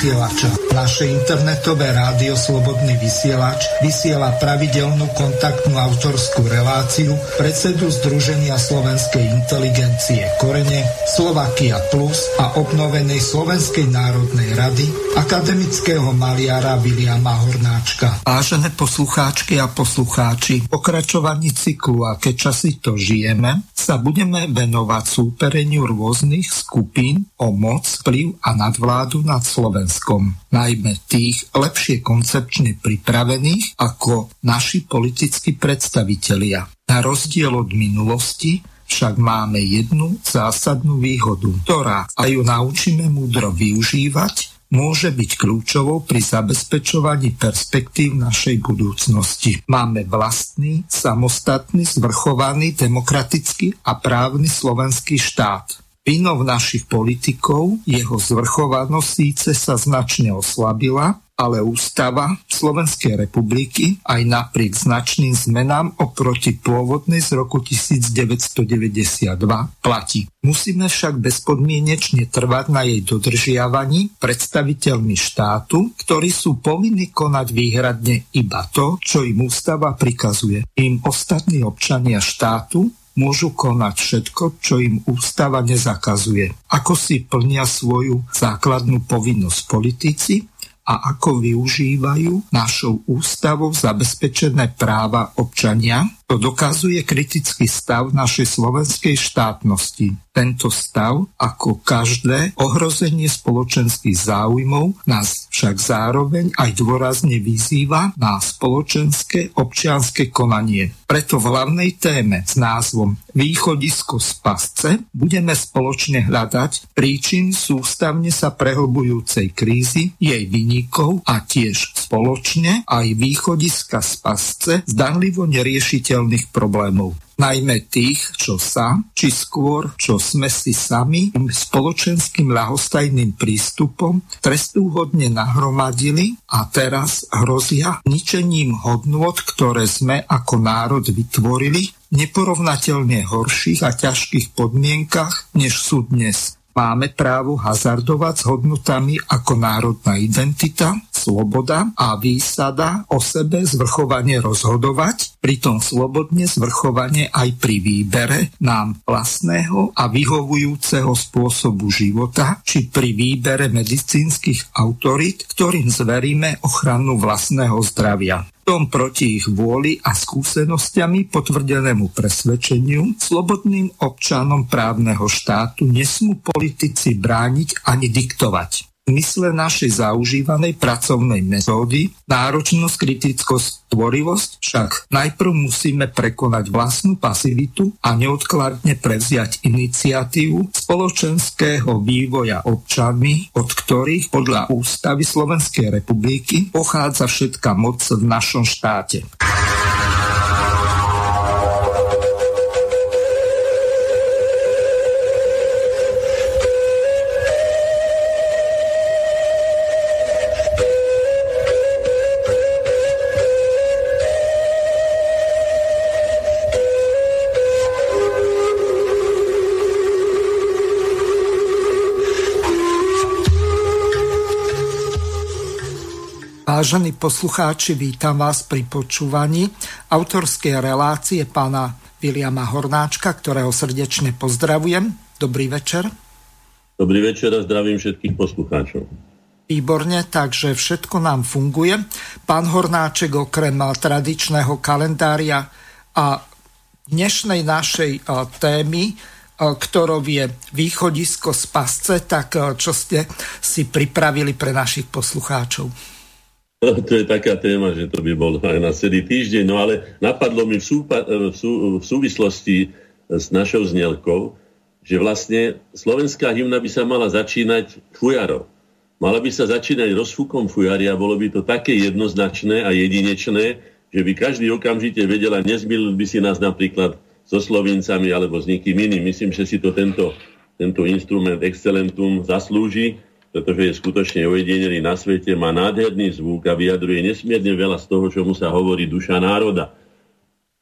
vysielača, naše internetové rádio Slobodný vysielač vysiela pravidelnú kontaktnú autorskú reláciu predsedu Združenia slovenskej inteligencie Korene, Slovakia Plus a obnovenej Slovenskej národnej rady akademického maliara Viliama Hornáčka. Vážené poslucháčky a poslucháči, pokračovaní cyklu a keď časy to žijeme, sa budeme venovať súpereniu rôznych skupín o moc, vplyv a nadvládu nad Slovenskom, najmä tých lepšie koncepčne pripravených ako naši politickí predstavitelia. Na rozdiel od minulosti však máme jednu zásadnú výhodu, ktorá, a ju naučíme múdro využívať, môže byť kľúčovou pri zabezpečovaní perspektív našej budúcnosti. Máme vlastný, samostatný, zvrchovaný, demokratický a právny slovenský štát. Vinou našich politikov jeho zvrchovanosť síce sa značne oslabila, ale ústava Slovenskej republiky aj napriek značným zmenám oproti pôvodnej z roku 1992 platí. Musíme však bezpodmienečne trvať na jej dodržiavaní predstaviteľmi štátu, ktorí sú povinní konať výhradne iba to, čo im ústava prikazuje. Im ostatní občania štátu môžu konať všetko, čo im ústava nezakazuje. Ako si plnia svoju základnú povinnosť politici a ako využívajú našou ústavou zabezpečené práva občania, to dokazuje kritický stav našej slovenskej štátnosti. Tento stav, ako každé ohrozenie spoločenských záujmov, nás však zároveň aj dôrazne vyzýva na spoločenské občianske konanie. Preto v hlavnej téme s názvom Východisko z pasce budeme spoločne hľadať príčin sústavne sa prehlbujúcej krízy, jej vynikov a tiež spoločne aj východiska z pasce zdanlivo neriešiteľ udržateľných problémov najmä tých, čo sa, či skôr, čo sme si sami spoločenským ľahostajným prístupom trestúhodne nahromadili a teraz hrozia ničením hodnot, ktoré sme ako národ vytvorili neporovnateľne horších a ťažkých podmienkach, než sú dnes. Máme právo hazardovať s hodnotami ako národná identita, sloboda a výsada o sebe zvrchovane rozhodovať, pritom slobodne zvrchovane aj pri výbere nám vlastného a vyhovujúceho spôsobu života, či pri výbere medicínskych autorít, ktorým zveríme ochranu vlastného zdravia. Tom proti ich vôli a skúsenostiami potvrdenému presvedčeniu, slobodným občanom právneho štátu nesmú politici brániť ani diktovať zmysle našej zaužívanej pracovnej metódy, náročnosť, kritickosť, tvorivosť, však najprv musíme prekonať vlastnú pasivitu a neodkladne prevziať iniciatívu spoločenského vývoja občanmi, od ktorých podľa ústavy Slovenskej republiky pochádza všetká moc v našom štáte. Vážení poslucháči, vítam vás pri počúvaní autorskej relácie pána Viliama Hornáčka, ktorého srdečne pozdravujem. Dobrý večer. Dobrý večer a zdravím všetkých poslucháčov. Výborne, takže všetko nám funguje. Pán Hornáček okrem tradičného kalendária a dnešnej našej témy ktorou je východisko z pasce, tak čo ste si pripravili pre našich poslucháčov? To je taká téma, že to by bol aj na celý týždeň. No ale napadlo mi v, súpa, v, sú, v súvislosti s našou znelkou, že vlastne slovenská hymna by sa mala začínať fujarov. Mala by sa začínať rozfúkom fujary a bolo by to také jednoznačné a jedinečné, že by každý okamžite vedel a nezmilil by si nás napríklad so Slovincami alebo s nikým iným. Myslím, že si to tento, tento instrument Excelentum zaslúži pretože je skutočne ojedinelý na svete, má nádherný zvuk a vyjadruje nesmierne veľa z toho, čo mu sa hovorí duša národa.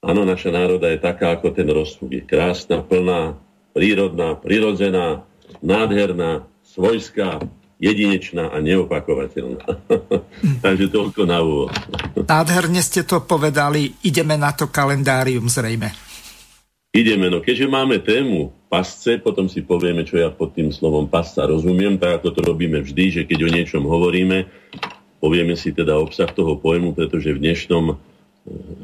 Áno, naša národa je taká, ako ten rozsúk. Je krásna, plná, prírodná, prirodzená, nádherná, svojská, jedinečná a neopakovateľná. Takže toľko na úvod. Nádherne ste to povedali, ideme na to kalendárium zrejme. Ideme, no keďže máme tému pasce, potom si povieme, čo ja pod tým slovom pasca rozumiem, tak ako to robíme vždy, že keď o niečom hovoríme, povieme si teda obsah toho pojmu, pretože v dnešnom e,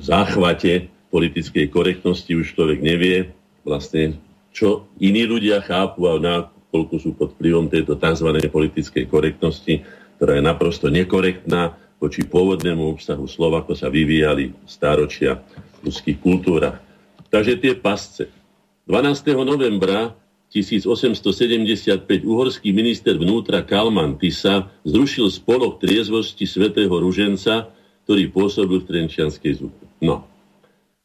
záchvate politickej korektnosti už človek nevie vlastne, čo iní ľudia chápu a na koľko sú pod vplyvom tejto tzv. politickej korektnosti, ktorá je naprosto nekorektná voči pôvodnému obsahu slova, ako sa vyvíjali stáročia v ľudských kultúrach. Takže tie pasce. 12. novembra 1875 uhorský minister vnútra Kalman Tisa zrušil spolok triezvosti svätého Ruženca, ktorý pôsobil v Trenčianskej zupe. No.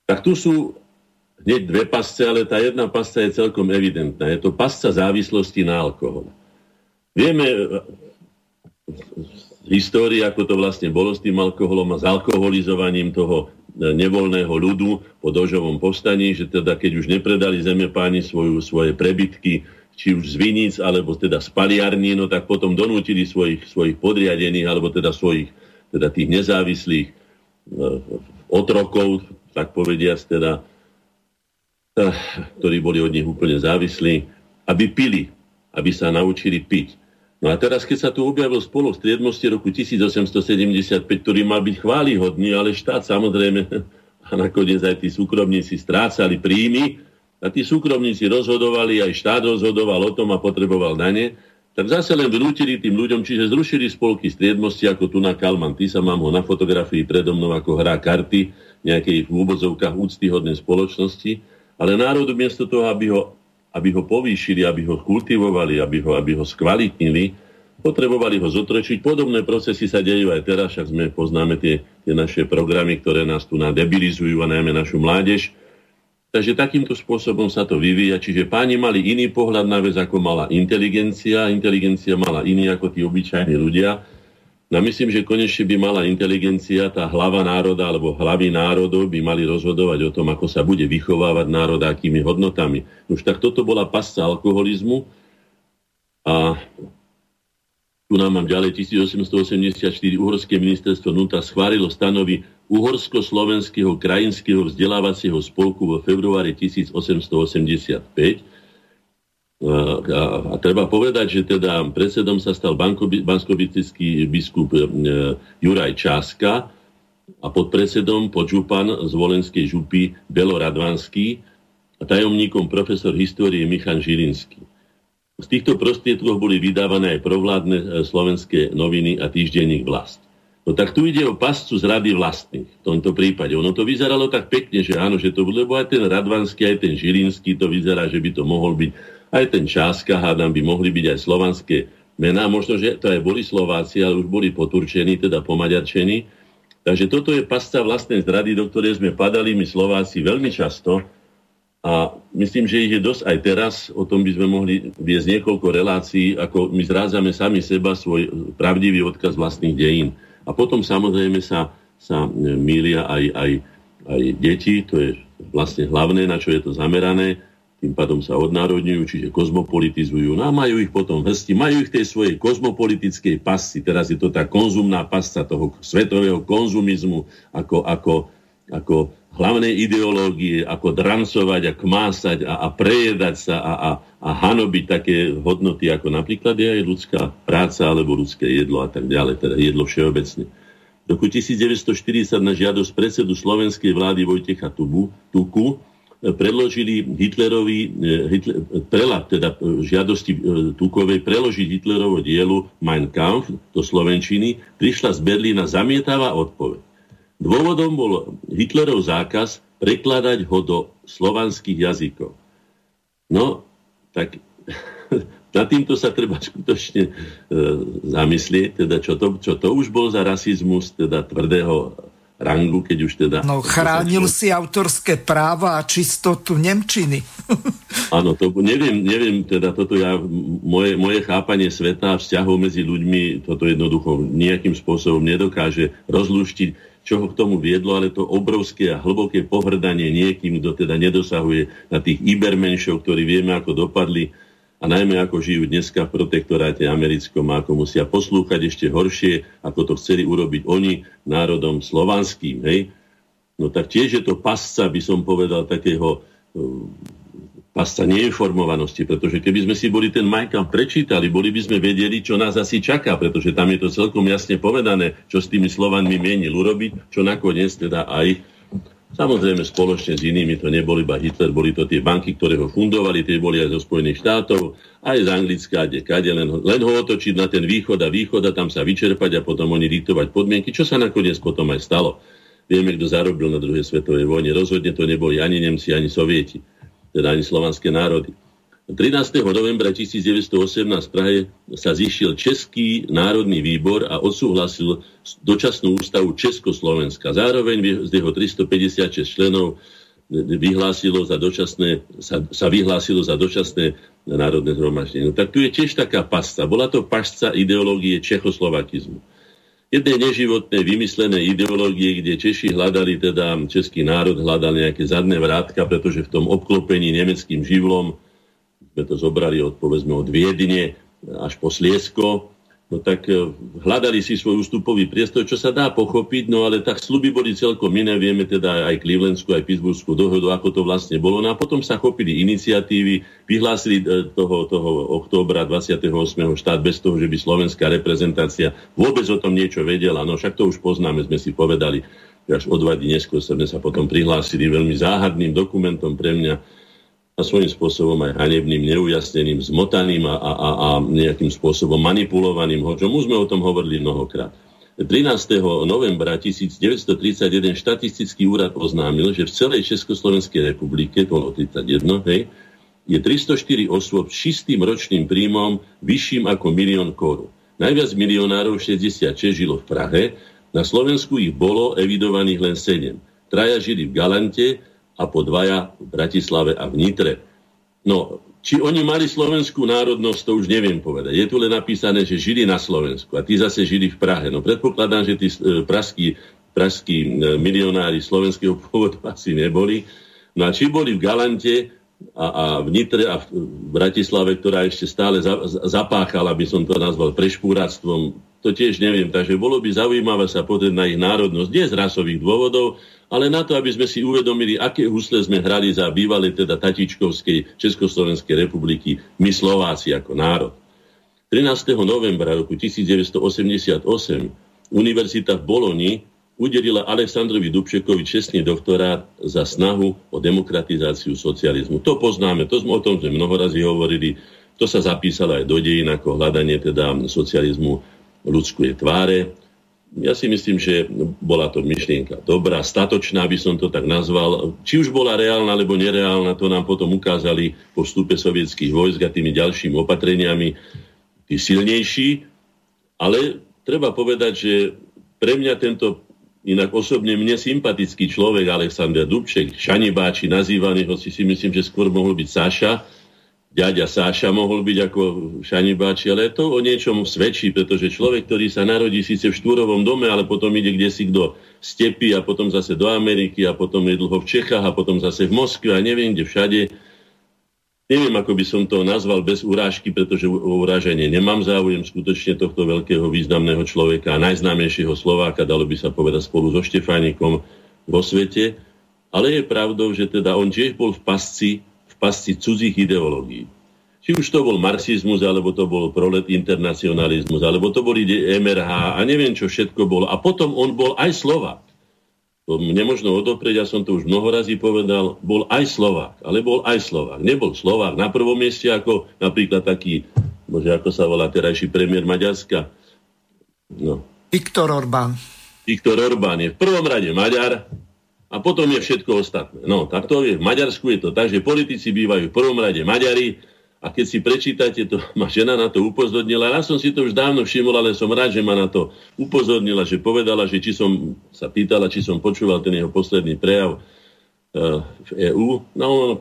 Tak tu sú hneď dve pasce, ale tá jedna pasca je celkom evidentná. Je to pasca závislosti na alkohol. Vieme z histórii, ako to vlastne bolo s tým alkoholom a s alkoholizovaním toho e, nevoľného ľudu po dožovom povstaní, že teda keď už nepredali zemepáni svoju, svoje prebytky, či už z Vinic, alebo teda z paliarní, no tak potom donútili svojich, svojich podriadených, alebo teda svojich, teda tých nezávislých e, otrokov, tak povediac, teda ktorí boli od nich úplne závislí, aby pili, aby sa naučili piť. No a teraz, keď sa tu objavil spolu v striedmosti roku 1875, ktorý mal byť chválihodný, ale štát samozrejme a nakoniec aj tí súkromníci strácali príjmy a tí súkromníci rozhodovali, aj štát rozhodoval o tom a potreboval dane, tak zase len vnútili tým ľuďom, čiže zrušili spolky striedmosti, ako tu na Kalman. Ty sa mám ho na fotografii predo mnou, ako hrá karty nejakej v úvodzovkách úctyhodnej spoločnosti ale národu miesto toho, aby ho, aby ho povýšili, aby ho kultivovali, aby ho, aby ho skvalitnili, potrebovali ho zotročiť. Podobné procesy sa dejú aj teraz, však sme poznáme tie, tie naše programy, ktoré nás tu nadebilizujú a najmä našu mládež. Takže takýmto spôsobom sa to vyvíja. Čiže páni mali iný pohľad na vec, ako mala inteligencia. Inteligencia mala iný ako tí obyčajní ľudia. No myslím, že konečne by mala inteligencia, tá hlava národa alebo hlavy národov by mali rozhodovať o tom, ako sa bude vychovávať národ akými hodnotami. Už tak toto bola pasca alkoholizmu a tu nám mám ďalej 1884 Uhorské ministerstvo NUTA schválilo stanovy Uhorsko-slovenského krajinského vzdelávacieho spolku vo februári 1885 a, a treba povedať, že teda predsedom sa stal banskobický biskup e, Juraj Čáska a podpredsedom podžupan z Volenskej župy Belo Radvanský a tajomníkom profesor histórie Michan Žilinský. Z týchto prostriedkov boli vydávané aj provládne e, slovenské noviny a týždenník Vlast. No tak tu ide o pascu z rady vlastných v tomto prípade. Ono to vyzeralo tak pekne, že áno, že to lebo aj ten Radvanský, aj ten Žilinský to vyzerá, že by to mohol byť aj ten Čáska, hádam, by mohli byť aj slovanské mená. Možno, že to aj boli Slováci, ale už boli poturčení, teda pomaďarčení. Takže toto je pasca vlastnej zrady, do ktorej sme padali my Slováci veľmi často. A myslím, že ich je dosť aj teraz. O tom by sme mohli viesť niekoľko relácií, ako my zrádzame sami seba svoj pravdivý odkaz vlastných dejín. A potom samozrejme sa, sa mília aj, aj, aj deti, to je vlastne hlavné, na čo je to zamerané tým pádom sa odnárodňujú, čiže kozmopolitizujú. No a majú ich potom hrsti, majú ich tej svojej kozmopolitickej pasci. Teraz je to tá konzumná pasca toho svetového konzumizmu ako, ako, ako hlavnej ideológie, ako drancovať a kmásať a, a prejedať sa a, a, a hanobiť také hodnoty, ako napríklad je aj ľudská práca alebo ľudské jedlo a tak ďalej, teda jedlo všeobecne. V roku 1940 na žiadosť predsedu slovenskej vlády Vojtecha Tubu, Tuku predložili Hitlerovi, e, Hitler, prelad, teda e, žiadosti e, Tukovej preložiť Hitlerovo dielu Mein Kampf do Slovenčiny, prišla z Berlína zamietavá odpoveď. Dôvodom bol Hitlerov zákaz prekladať ho do slovanských jazykov. No, tak na týmto sa treba skutočne e, zamyslieť, teda čo to, čo to už bol za rasizmus, teda tvrdého rangu, keď už teda... No chránil si autorské práva a čistotu Nemčiny. Áno, to neviem, neviem, teda toto ja, moje, moje chápanie sveta a vzťahov medzi ľuďmi, toto jednoducho nejakým spôsobom nedokáže rozluštiť, čo ho k tomu viedlo, ale to obrovské a hlboké pohrdanie niekým, kto teda nedosahuje na tých ibermenšov, ktorí vieme, ako dopadli a najmä ako žijú dneska v protektoráte americkom a ako musia poslúchať ešte horšie, ako to chceli urobiť oni národom slovanským. Hej? No tak tiež je to pasca, by som povedal, takého uh, pasca neinformovanosti, pretože keby sme si boli ten Majkam prečítali, boli by sme vedeli, čo nás asi čaká, pretože tam je to celkom jasne povedané, čo s tými Slovanmi mienil urobiť, čo nakoniec teda aj Samozrejme spoločne s inými to neboli iba Hitler, boli to tie banky, ktoré ho fundovali, tie boli aj zo Spojených štátov, aj z Anglická, kde kade, len, len ho otočiť na ten východ a východ a tam sa vyčerpať a potom oni diktovať podmienky, čo sa nakoniec potom aj stalo. Vieme, kto zarobil na druhej svetovej vojne. Rozhodne to neboli ani Nemci, ani Sovieti, teda ani slovanské národy. 13. novembra 1918 v Prahe sa zišiel Český národný výbor a odsúhlasil dočasnú ústavu Československa. Zároveň z jeho 356 členov vyhlásilo za dočasné, sa, sa vyhlásilo za dočasné národné zhromaždenie. No, tak tu je tiež taká pasca. Bola to pasca ideológie čechoslovakizmu. Jednej neživotnej vymyslené ideológie, kde Češi hľadali, teda český národ hľadal nejaké zadné vrátka, pretože v tom obklopení nemeckým živlom sme to zobrali od, povedzme, od Viedne až po Sliesko, no tak e, hľadali si svoj ústupový priestor, čo sa dá pochopiť, no ale tak sluby boli celkom iné, vieme teda aj Clevelandskú, aj Pittsburghskú dohodu, ako to vlastne bolo. No a potom sa chopili iniciatívy, vyhlásili e, toho, toho októbra 28. štát bez toho, že by slovenská reprezentácia vôbec o tom niečo vedela. No však to už poznáme, sme si povedali, až o dva dní neskôr sme sa potom prihlásili veľmi záhadným dokumentom pre mňa, a svojím spôsobom aj hanebným, neujasneným, zmotaným a, a, a, nejakým spôsobom manipulovaným, mu sme o tom hovorili mnohokrát. 13. novembra 1931 štatistický úrad oznámil, že v celej Československej republike, to bolo 31, hej, je 304 osôb s čistým ročným príjmom vyšším ako milión korún. Najviac milionárov 66 žilo v Prahe, na Slovensku ich bolo evidovaných len 7. Traja žili v Galante, a po dvaja v Bratislave a v Nitre. No, či oni mali slovenskú národnosť, to už neviem povedať. Je tu len napísané, že žili na Slovensku a tí zase žili v Prahe. No predpokladám, že tí e, praskí, praskí e, milionári slovenského pôvodu asi neboli. No a či boli v Galante a, a v Nitre a v Bratislave, ktorá ešte stále za, zapáchala, by som to nazval, prešpúractvom, to tiež neviem. Takže bolo by zaujímavé sa pozrieť na ich národnosť, nie z rasových dôvodov, ale na to, aby sme si uvedomili, aké husle sme hrali za bývalé teda Tatičkovskej Československej republiky, my Slováci ako národ. 13. novembra roku 1988 Univerzita v Boloni udelila Aleksandrovi Dubčekovi čestný doktorát za snahu o demokratizáciu socializmu. To poznáme, to sme o tom sme mnoho razy hovorili, to sa zapísalo aj do dejín ako hľadanie teda socializmu ľudskej tváre ja si myslím, že bola to myšlienka dobrá, statočná by som to tak nazval. Či už bola reálna alebo nereálna, to nám potom ukázali po vstupe sovietských vojsk a tými ďalšími opatreniami tí silnejší. Ale treba povedať, že pre mňa tento inak osobne mne sympatický človek Aleksandr Dubček, šanibáči nazývaný, hoci si myslím, že skôr mohol byť Saša, ďaďa Sáša mohol byť ako šanibáči, ale to o niečom svedčí, pretože človek, ktorý sa narodí síce v štúrovom dome, ale potom ide kde si kto stepy a potom zase do Ameriky a potom je dlho v Čechách a potom zase v Moskve a neviem kde všade. Neviem, ako by som to nazval bez urážky, pretože o urážanie nemám záujem skutočne tohto veľkého významného človeka najznámejšieho Slováka, dalo by sa povedať spolu so Štefánikom vo svete. Ale je pravdou, že teda on tiež bol v pasci pasci cudzích ideológií. Či už to bol marxizmus, alebo to bol prolet internacionalizmus, alebo to boli MRH a neviem, čo všetko bolo. A potom on bol aj Slovák. To nemožno odoprieť, ja som to už mnoho razy povedal, bol aj Slovák, ale bol aj Slovák. Nebol Slovák na prvom mieste ako napríklad taký, bože, ako sa volá terajší premiér Maďarska. No. Viktor Orbán. Viktor Orbán je v prvom rade Maďar, a potom je všetko ostatné. No, tak to je. V Maďarsku je to tak, že politici bývajú v prvom rade Maďari a keď si prečítate, to ma žena na to upozornila. Ja som si to už dávno všimol, ale som rád, že ma na to upozornila, že povedala, že či som sa pýtala, či som počúval ten jeho posledný prejav uh, v EÚ. No,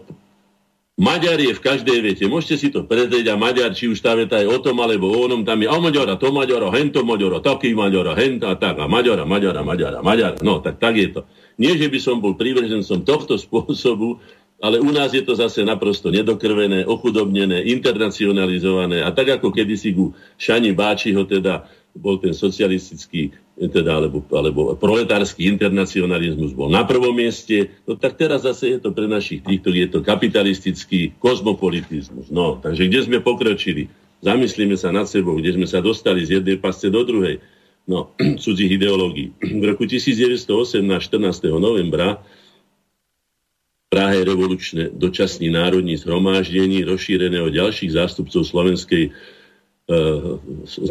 Maďar je v každej vete. Môžete si to prezrieť a Maďar, či už tá veta je o tom alebo o onom, tam je o Maďara, to Maďara, hento Maďara, taký Maďara, henta, tak a Maďara, Maďara, Maďara, Maďara. No, tak tak je to. Nie, že by som bol prívržencom tohto spôsobu, ale u nás je to zase naprosto nedokrvené, ochudobnené, internacionalizované a tak ako kedysi ku Šani Báčiho teda bol ten socialistický teda, alebo, alebo proletársky internacionalizmus bol na prvom mieste, no tak teraz zase je to pre našich týchto, je to kapitalistický kozmopolitizmus. No, takže kde sme pokročili? Zamyslíme sa nad sebou, kde sme sa dostali z jednej pasce do druhej. No, cudzích ideológií. V roku 1918, 14. novembra, Prahe revolučné dočasní národní zhromáždení rozšírené o ďalších zástupcov slovenskej e,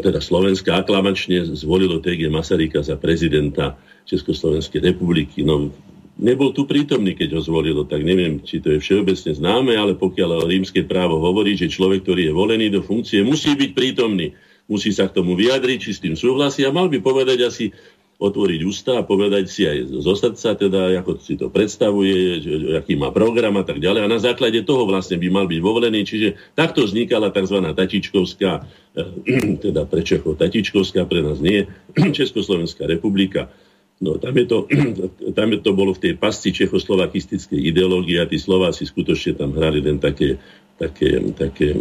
teda Slovenska aklamačne zvolilo TG Masaryka za prezidenta Československej republiky. No, nebol tu prítomný, keď ho zvolilo, tak neviem, či to je všeobecne známe, ale pokiaľ rímske právo hovorí, že človek, ktorý je volený do funkcie, musí byť prítomný, musí sa k tomu vyjadriť, či s tým súhlasí a mal by povedať asi otvoriť ústa a povedať si aj zo srdca, teda ako si to predstavuje, aký má program a tak ďalej. A na základe toho vlastne by mal byť volený. Čiže takto vznikala tzv. Tatičkovská, eh, teda pre Čechov Tatičkovská, pre nás nie, Československá republika. No, tam, je to, tam je to bolo v tej pasci čechoslovakistickej ideológie a tí Slováci skutočne tam hrali len také, také, také,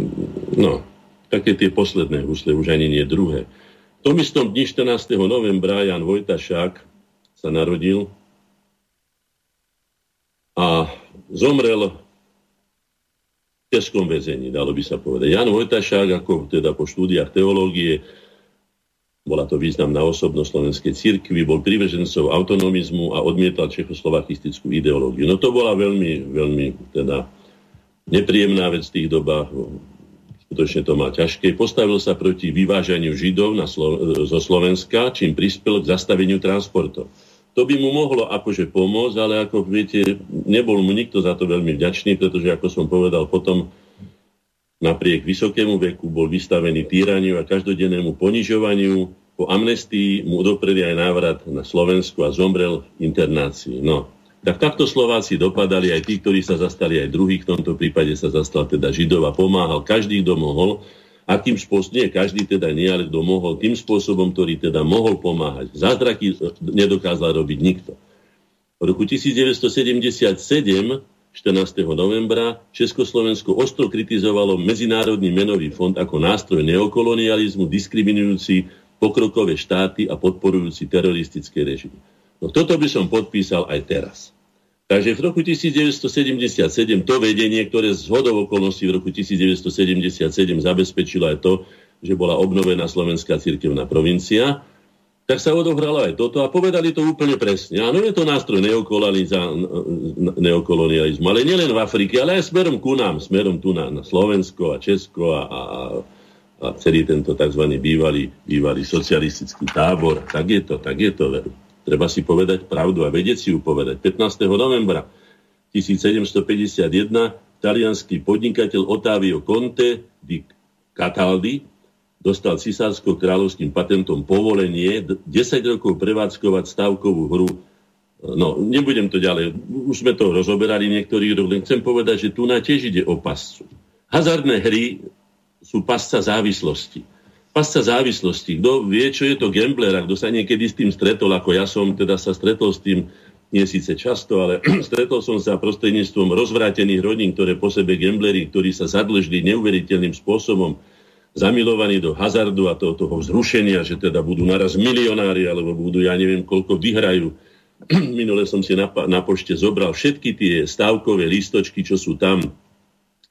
no, také tie posledné husle, už ani nie druhé tom istom dni 14. novembra Jan Vojtašák sa narodil a zomrel v ťažkom väzení, dalo by sa povedať. Jan Vojtašák, ako teda po štúdiách teológie, bola to významná osobnosť slovenskej cirkvi, bol privržencov autonomizmu a odmietal čechoslovakistickú ideológiu. No to bola veľmi, veľmi teda nepríjemná vec v tých dobách skutočne to má ťažké. Postavil sa proti vyvážaniu Židov na Slo- zo Slovenska, čím prispel k zastaveniu transportov. To by mu mohlo akože pomôcť, ale ako viete, nebol mu nikto za to veľmi vďačný, pretože ako som povedal, potom napriek vysokému veku bol vystavený týraniu a každodennému ponižovaniu. Po amnestii mu dopreli aj návrat na Slovensku a zomrel v internácii. No, tak takto Slováci dopadali aj tí, ktorí sa zastali aj druhých, v tomto prípade sa zastal teda Židov a pomáhal každý, kto mohol. Akým spôsobom, nie každý teda nie, ale kto mohol, tým spôsobom, ktorý teda mohol pomáhať. Zázraky nedokázal robiť nikto. V roku 1977 14. novembra Československo ostro kritizovalo Medzinárodný menový fond ako nástroj neokolonializmu, diskriminujúci pokrokové štáty a podporujúci teroristické režimy. No toto by som podpísal aj teraz. Takže v roku 1977 to vedenie, ktoré z hodov okolností v roku 1977 zabezpečilo aj to, že bola obnovená slovenská cirkevná provincia, tak sa odohralo aj toto a povedali to úplne presne. Áno, je to nástroj neokolonializmu, ale nielen v Afrike, ale aj smerom ku nám, smerom tu na, na Slovensko a Česko a, a, a celý tento tzv. Bývalý, bývalý socialistický tábor. Tak je to, tak je to. Veru. Treba si povedať pravdu a vedieť si ju povedať. 15. novembra 1751 talianský podnikateľ Otávio Conte di Cataldi dostal cisársko-kráľovským patentom povolenie 10 rokov prevádzkovať stavkovú hru. No, nebudem to ďalej. Už sme to rozoberali niektorých rok, len chcem povedať, že tu na tiež ide o pascu. Hazardné hry sú pasca závislosti pasca závislosti. Kto vie, čo je to gambler a kto sa niekedy s tým stretol, ako ja som teda sa stretol s tým, nie síce často, ale stretol som sa prostredníctvom rozvrátených rodín, ktoré po sebe gambleri, ktorí sa zadlžili neuveriteľným spôsobom, zamilovaní do hazardu a toho, toho vzrušenia, že teda budú naraz milionári, alebo budú, ja neviem, koľko vyhrajú. Minule som si na, na pošte zobral všetky tie stávkové listočky, čo sú tam,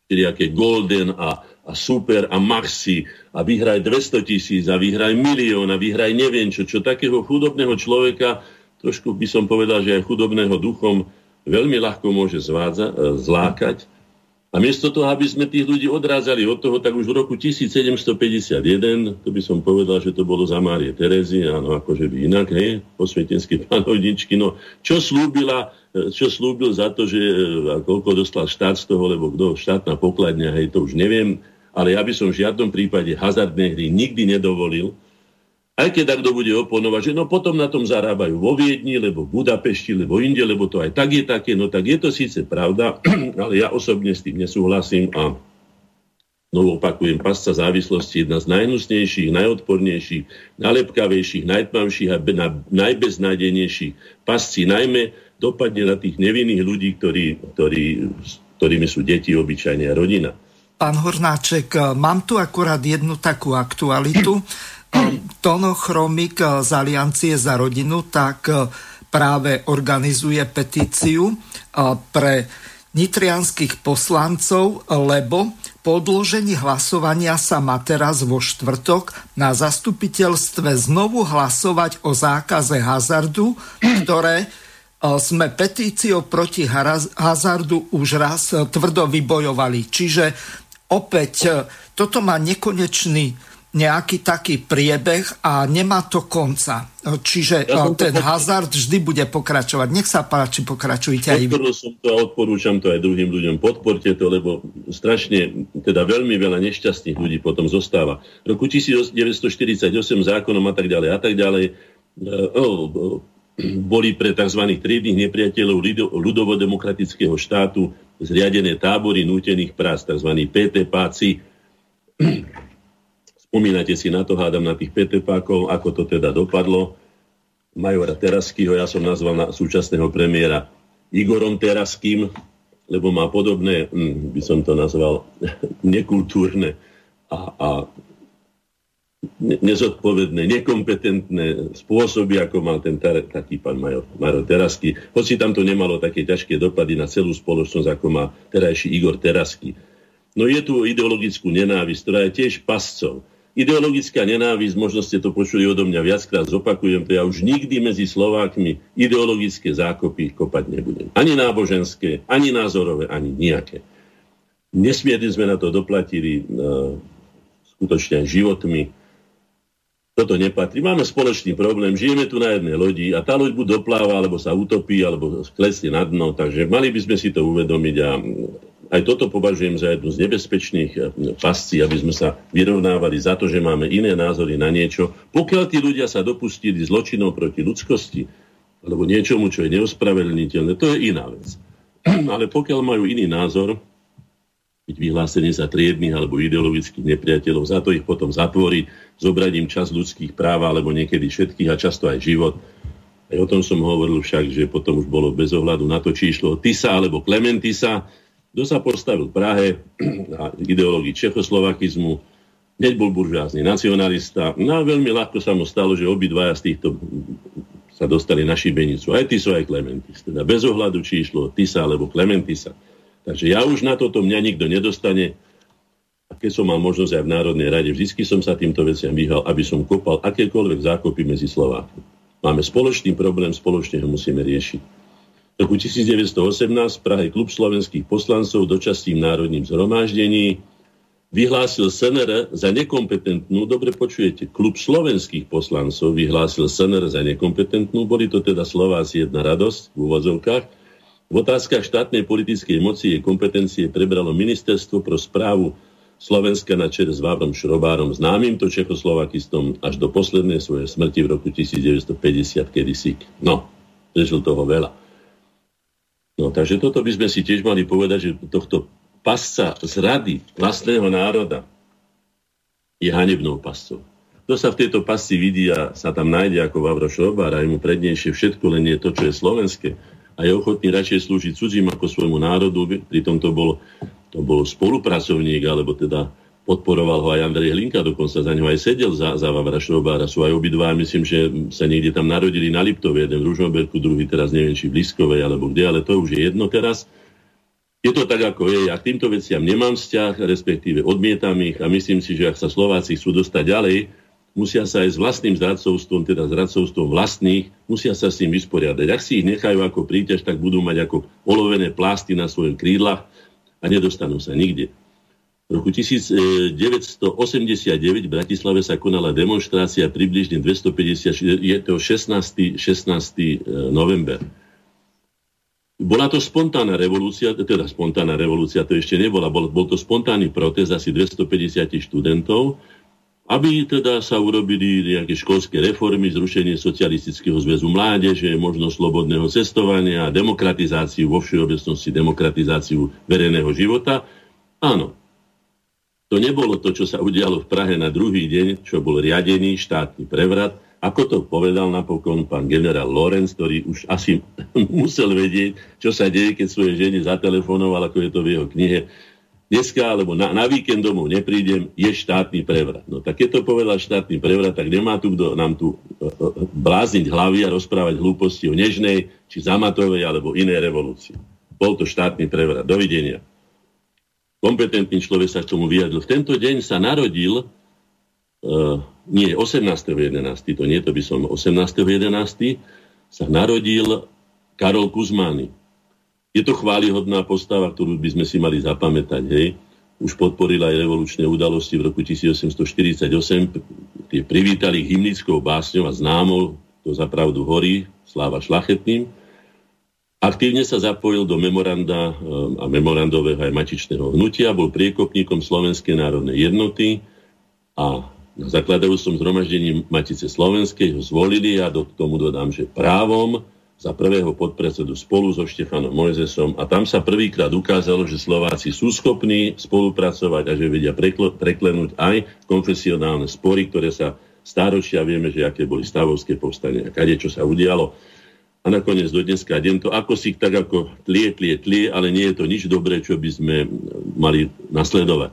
aké Golden a a super a maxi a vyhraj 200 tisíc a vyhraj milión a vyhraj neviem čo, čo takého chudobného človeka, trošku by som povedal, že aj chudobného duchom veľmi ľahko môže zvádza, e, zlákať. A miesto toho, aby sme tých ľudí odrázali od toho, tak už v roku 1751, to by som povedal, že to bolo za Márie Terezy, áno, akože by inak, hej, posvietenské panovničky, no, čo slúbila, e, čo slúbil za to, že e, koľko dostal štát z toho, lebo kto, štátna pokladňa, hej, to už neviem, ale ja by som v žiadnom prípade hazardné hry nikdy nedovolil, aj keď kto bude oponovať, že no potom na tom zarábajú vo Viedni, lebo v Budapešti, lebo inde, lebo to aj tak je také, no tak je to síce pravda, ale ja osobne s tým nesúhlasím a znovu opakujem, pasca závislosti jedna z najnusnejších, najodpornejších, najlepkavejších, najtmavších a najbeznádejnejších pascí, najmä dopadne na tých nevinných ľudí, ktorí, ktorí ktorými sú deti, obyčajne a rodina. Pán Hornáček, mám tu akurát jednu takú aktualitu. Tono Chromik z Aliancie za rodinu tak práve organizuje petíciu pre nitrianských poslancov, lebo po odložení hlasovania sa má teraz vo štvrtok na zastupiteľstve znovu hlasovať o zákaze hazardu, ktoré sme petíciou proti hazardu už raz tvrdo vybojovali. Čiže opäť toto má nekonečný nejaký taký priebeh a nemá to konca. Čiže ja ten to hazard vždy bude pokračovať. Nech sa páči, pokračujte aj vy. som to a odporúčam to aj druhým ľuďom. Podporte to, lebo strašne, teda veľmi veľa nešťastných ľudí potom zostáva. V roku 1948 zákonom a tak ďalej a tak ďalej boli pre tzv. triedných nepriateľov ľudovodemokratického štátu zriadené tábory nútených prác, tzv. PT páci Spomínate si na to, hádam na tých PTPákov, ako to teda dopadlo. Majora Teraskyho, ja som nazval na súčasného premiéra Igorom Teraským, lebo má podobné, hm, by som to nazval, nekultúrne a, a nezodpovedné, nekompetentné spôsoby, ako mal ten tar- taký pán Major, Major Terasky. Hoci tam to nemalo také ťažké dopady na celú spoločnosť, ako má terajší Igor Terasky. No je tu ideologickú nenávisť, ktorá je tiež pascov Ideologická nenávisť, možno ste to počuli odo mňa viackrát, zopakujem to, ja už nikdy medzi Slovákmi ideologické zákopy kopať nebudem. Ani náboženské, ani názorové, ani nejaké. Nesmierne sme na to doplatili uh, skutočne životmi. Toto nepatrí. Máme spoločný problém, žijeme tu na jednej lodi a tá loď buď dopláva, alebo sa utopí, alebo klesne na dno, takže mali by sme si to uvedomiť a aj toto považujem za jednu z nebezpečných eh, pascí, aby sme sa vyrovnávali za to, že máme iné názory na niečo. Pokiaľ tí ľudia sa dopustili zločinov proti ľudskosti, alebo niečomu, čo je neospravedlniteľné, to je iná vec. Ale pokiaľ majú iný názor, byť vyhlásení za triedných alebo ideologických nepriateľov, za to ich potom zatvoriť, zobrať im čas ľudských práv alebo niekedy všetkých a často aj život. Aj o tom som hovoril však, že potom už bolo bez ohľadu na to, či išlo Tisa alebo Klementisa, kto sa postavil v Prahe na ideológii čechoslovakizmu, hneď bol buržázny nacionalista. No a veľmi ľahko sa mu stalo, že obidvaja z týchto sa dostali na šibenicu. Aj Tiso, aj Klementis. Teda bez ohľadu, či išlo Tisa alebo Klementisa. Takže ja už na toto mňa nikto nedostane. A keď som mal možnosť aj v Národnej rade, vždy som sa týmto veciam vyhal, aby som kopal akékoľvek zákopy medzi Slovákmi. Máme spoločný problém, spoločne ho musíme riešiť. V roku 1918 v Prahe klub slovenských poslancov dočasným národním zhromaždení vyhlásil SNR za nekompetentnú, dobre počujete, klub slovenských poslancov vyhlásil SNR za nekompetentnú, boli to teda Slováci jedna radosť v úvozovkách. V otázkach štátnej politickej moci jej kompetencie prebralo Ministerstvo pro správu Slovenska na čele s Vávrom Šrobárom, známym to Čechoslovakistom až do poslednej svojej smrti v roku 1950 kedysi. No, prežil toho veľa. No, takže toto by sme si tiež mali povedať, že tohto pasca zrady vlastného národa je hanebnou pascou. Kto sa v tejto pasci vidí a sa tam nájde ako Vavro Šobár a je mu prednejšie všetko, len je to, čo je slovenské a je ochotný radšej slúžiť cudzím ako svojmu národu, pritom to bol, to bol spolupracovník, alebo teda podporoval ho aj Andrej Hlinka, dokonca za ňo aj sedel za, za Vavra Šrobára. Sú aj obidva, myslím, že sa niekde tam narodili na Liptove, jeden v Ružomberku, druhý teraz neviem, či v Liskovej alebo kde, ale to už je jedno teraz. Je to tak, ako je. Ja k týmto veciam nemám vzťah, respektíve odmietam ich a myslím si, že ak sa Slováci chcú dostať ďalej, musia sa aj s vlastným zradcovstvom, teda zradcovstvom vlastných, musia sa s tým vysporiadať. Ak si ich nechajú ako príťaž, tak budú mať ako olovené plásty na svojich krídlach a nedostanú sa nikde. V roku 1989 v Bratislave sa konala demonstrácia približne 250, je to 16. 16. E, november. Bola to spontánna revolúcia, teda spontánna revolúcia to ešte nebola, bol, bol to spontánny protest asi 250 študentov, aby teda sa urobili nejaké školské reformy, zrušenie socialistického zväzu mládeže, možnosť slobodného cestovania, demokratizáciu, vo všeobecnosti demokratizáciu verejného života. Áno, to nebolo to, čo sa udialo v Prahe na druhý deň, čo bol riadený štátny prevrat, Ako to povedal napokon pán generál Lorenz, ktorý už asi musel vedieť, čo sa deje, keď svoje žene zatelefonoval, ako je to v jeho knihe, dneska alebo na, na víkend domov neprídem, je štátny prevrat. No tak keď to povedal štátny prevrat, tak nemá tu kto nám tu uh, blázniť hlavy a rozprávať hlúposti o nežnej, či zamatovej, alebo inej revolúcii. Bol to štátny prevrat. Dovidenia. Kompetentný človek sa k tomu vyjadril. V tento deň sa narodil uh, nie 18.11., to nie, to by som 18.11., sa narodil Karol Kuzmány. Je to chválihodná postava, ktorú by sme si mali zapamätať, hej. Už podporil aj revolučné udalosti v roku 1848, tie privítali hymnickou básňou a známou, to zapravdu horí, sláva šlachetným. Aktívne sa zapojil do memoranda eh, a memorandového aj mačičného hnutia, bol priekopníkom Slovenskej národnej jednoty a na zakladajúcom zhromaždení Matice Slovenskej ho zvolili a do tomu dodám, že právom za prvého podpredsedu spolu so Štefanom Mojzesom a tam sa prvýkrát ukázalo, že Slováci sú schopní spolupracovať a že vedia prekl- preklenúť aj konfesionálne spory, ktoré sa stáročia vieme, že aké boli stavovské povstania, kade čo sa udialo. A nakoniec do dneska deň to ako si tak ako tlie, tlie, tlie, ale nie je to nič dobré, čo by sme mali nasledovať.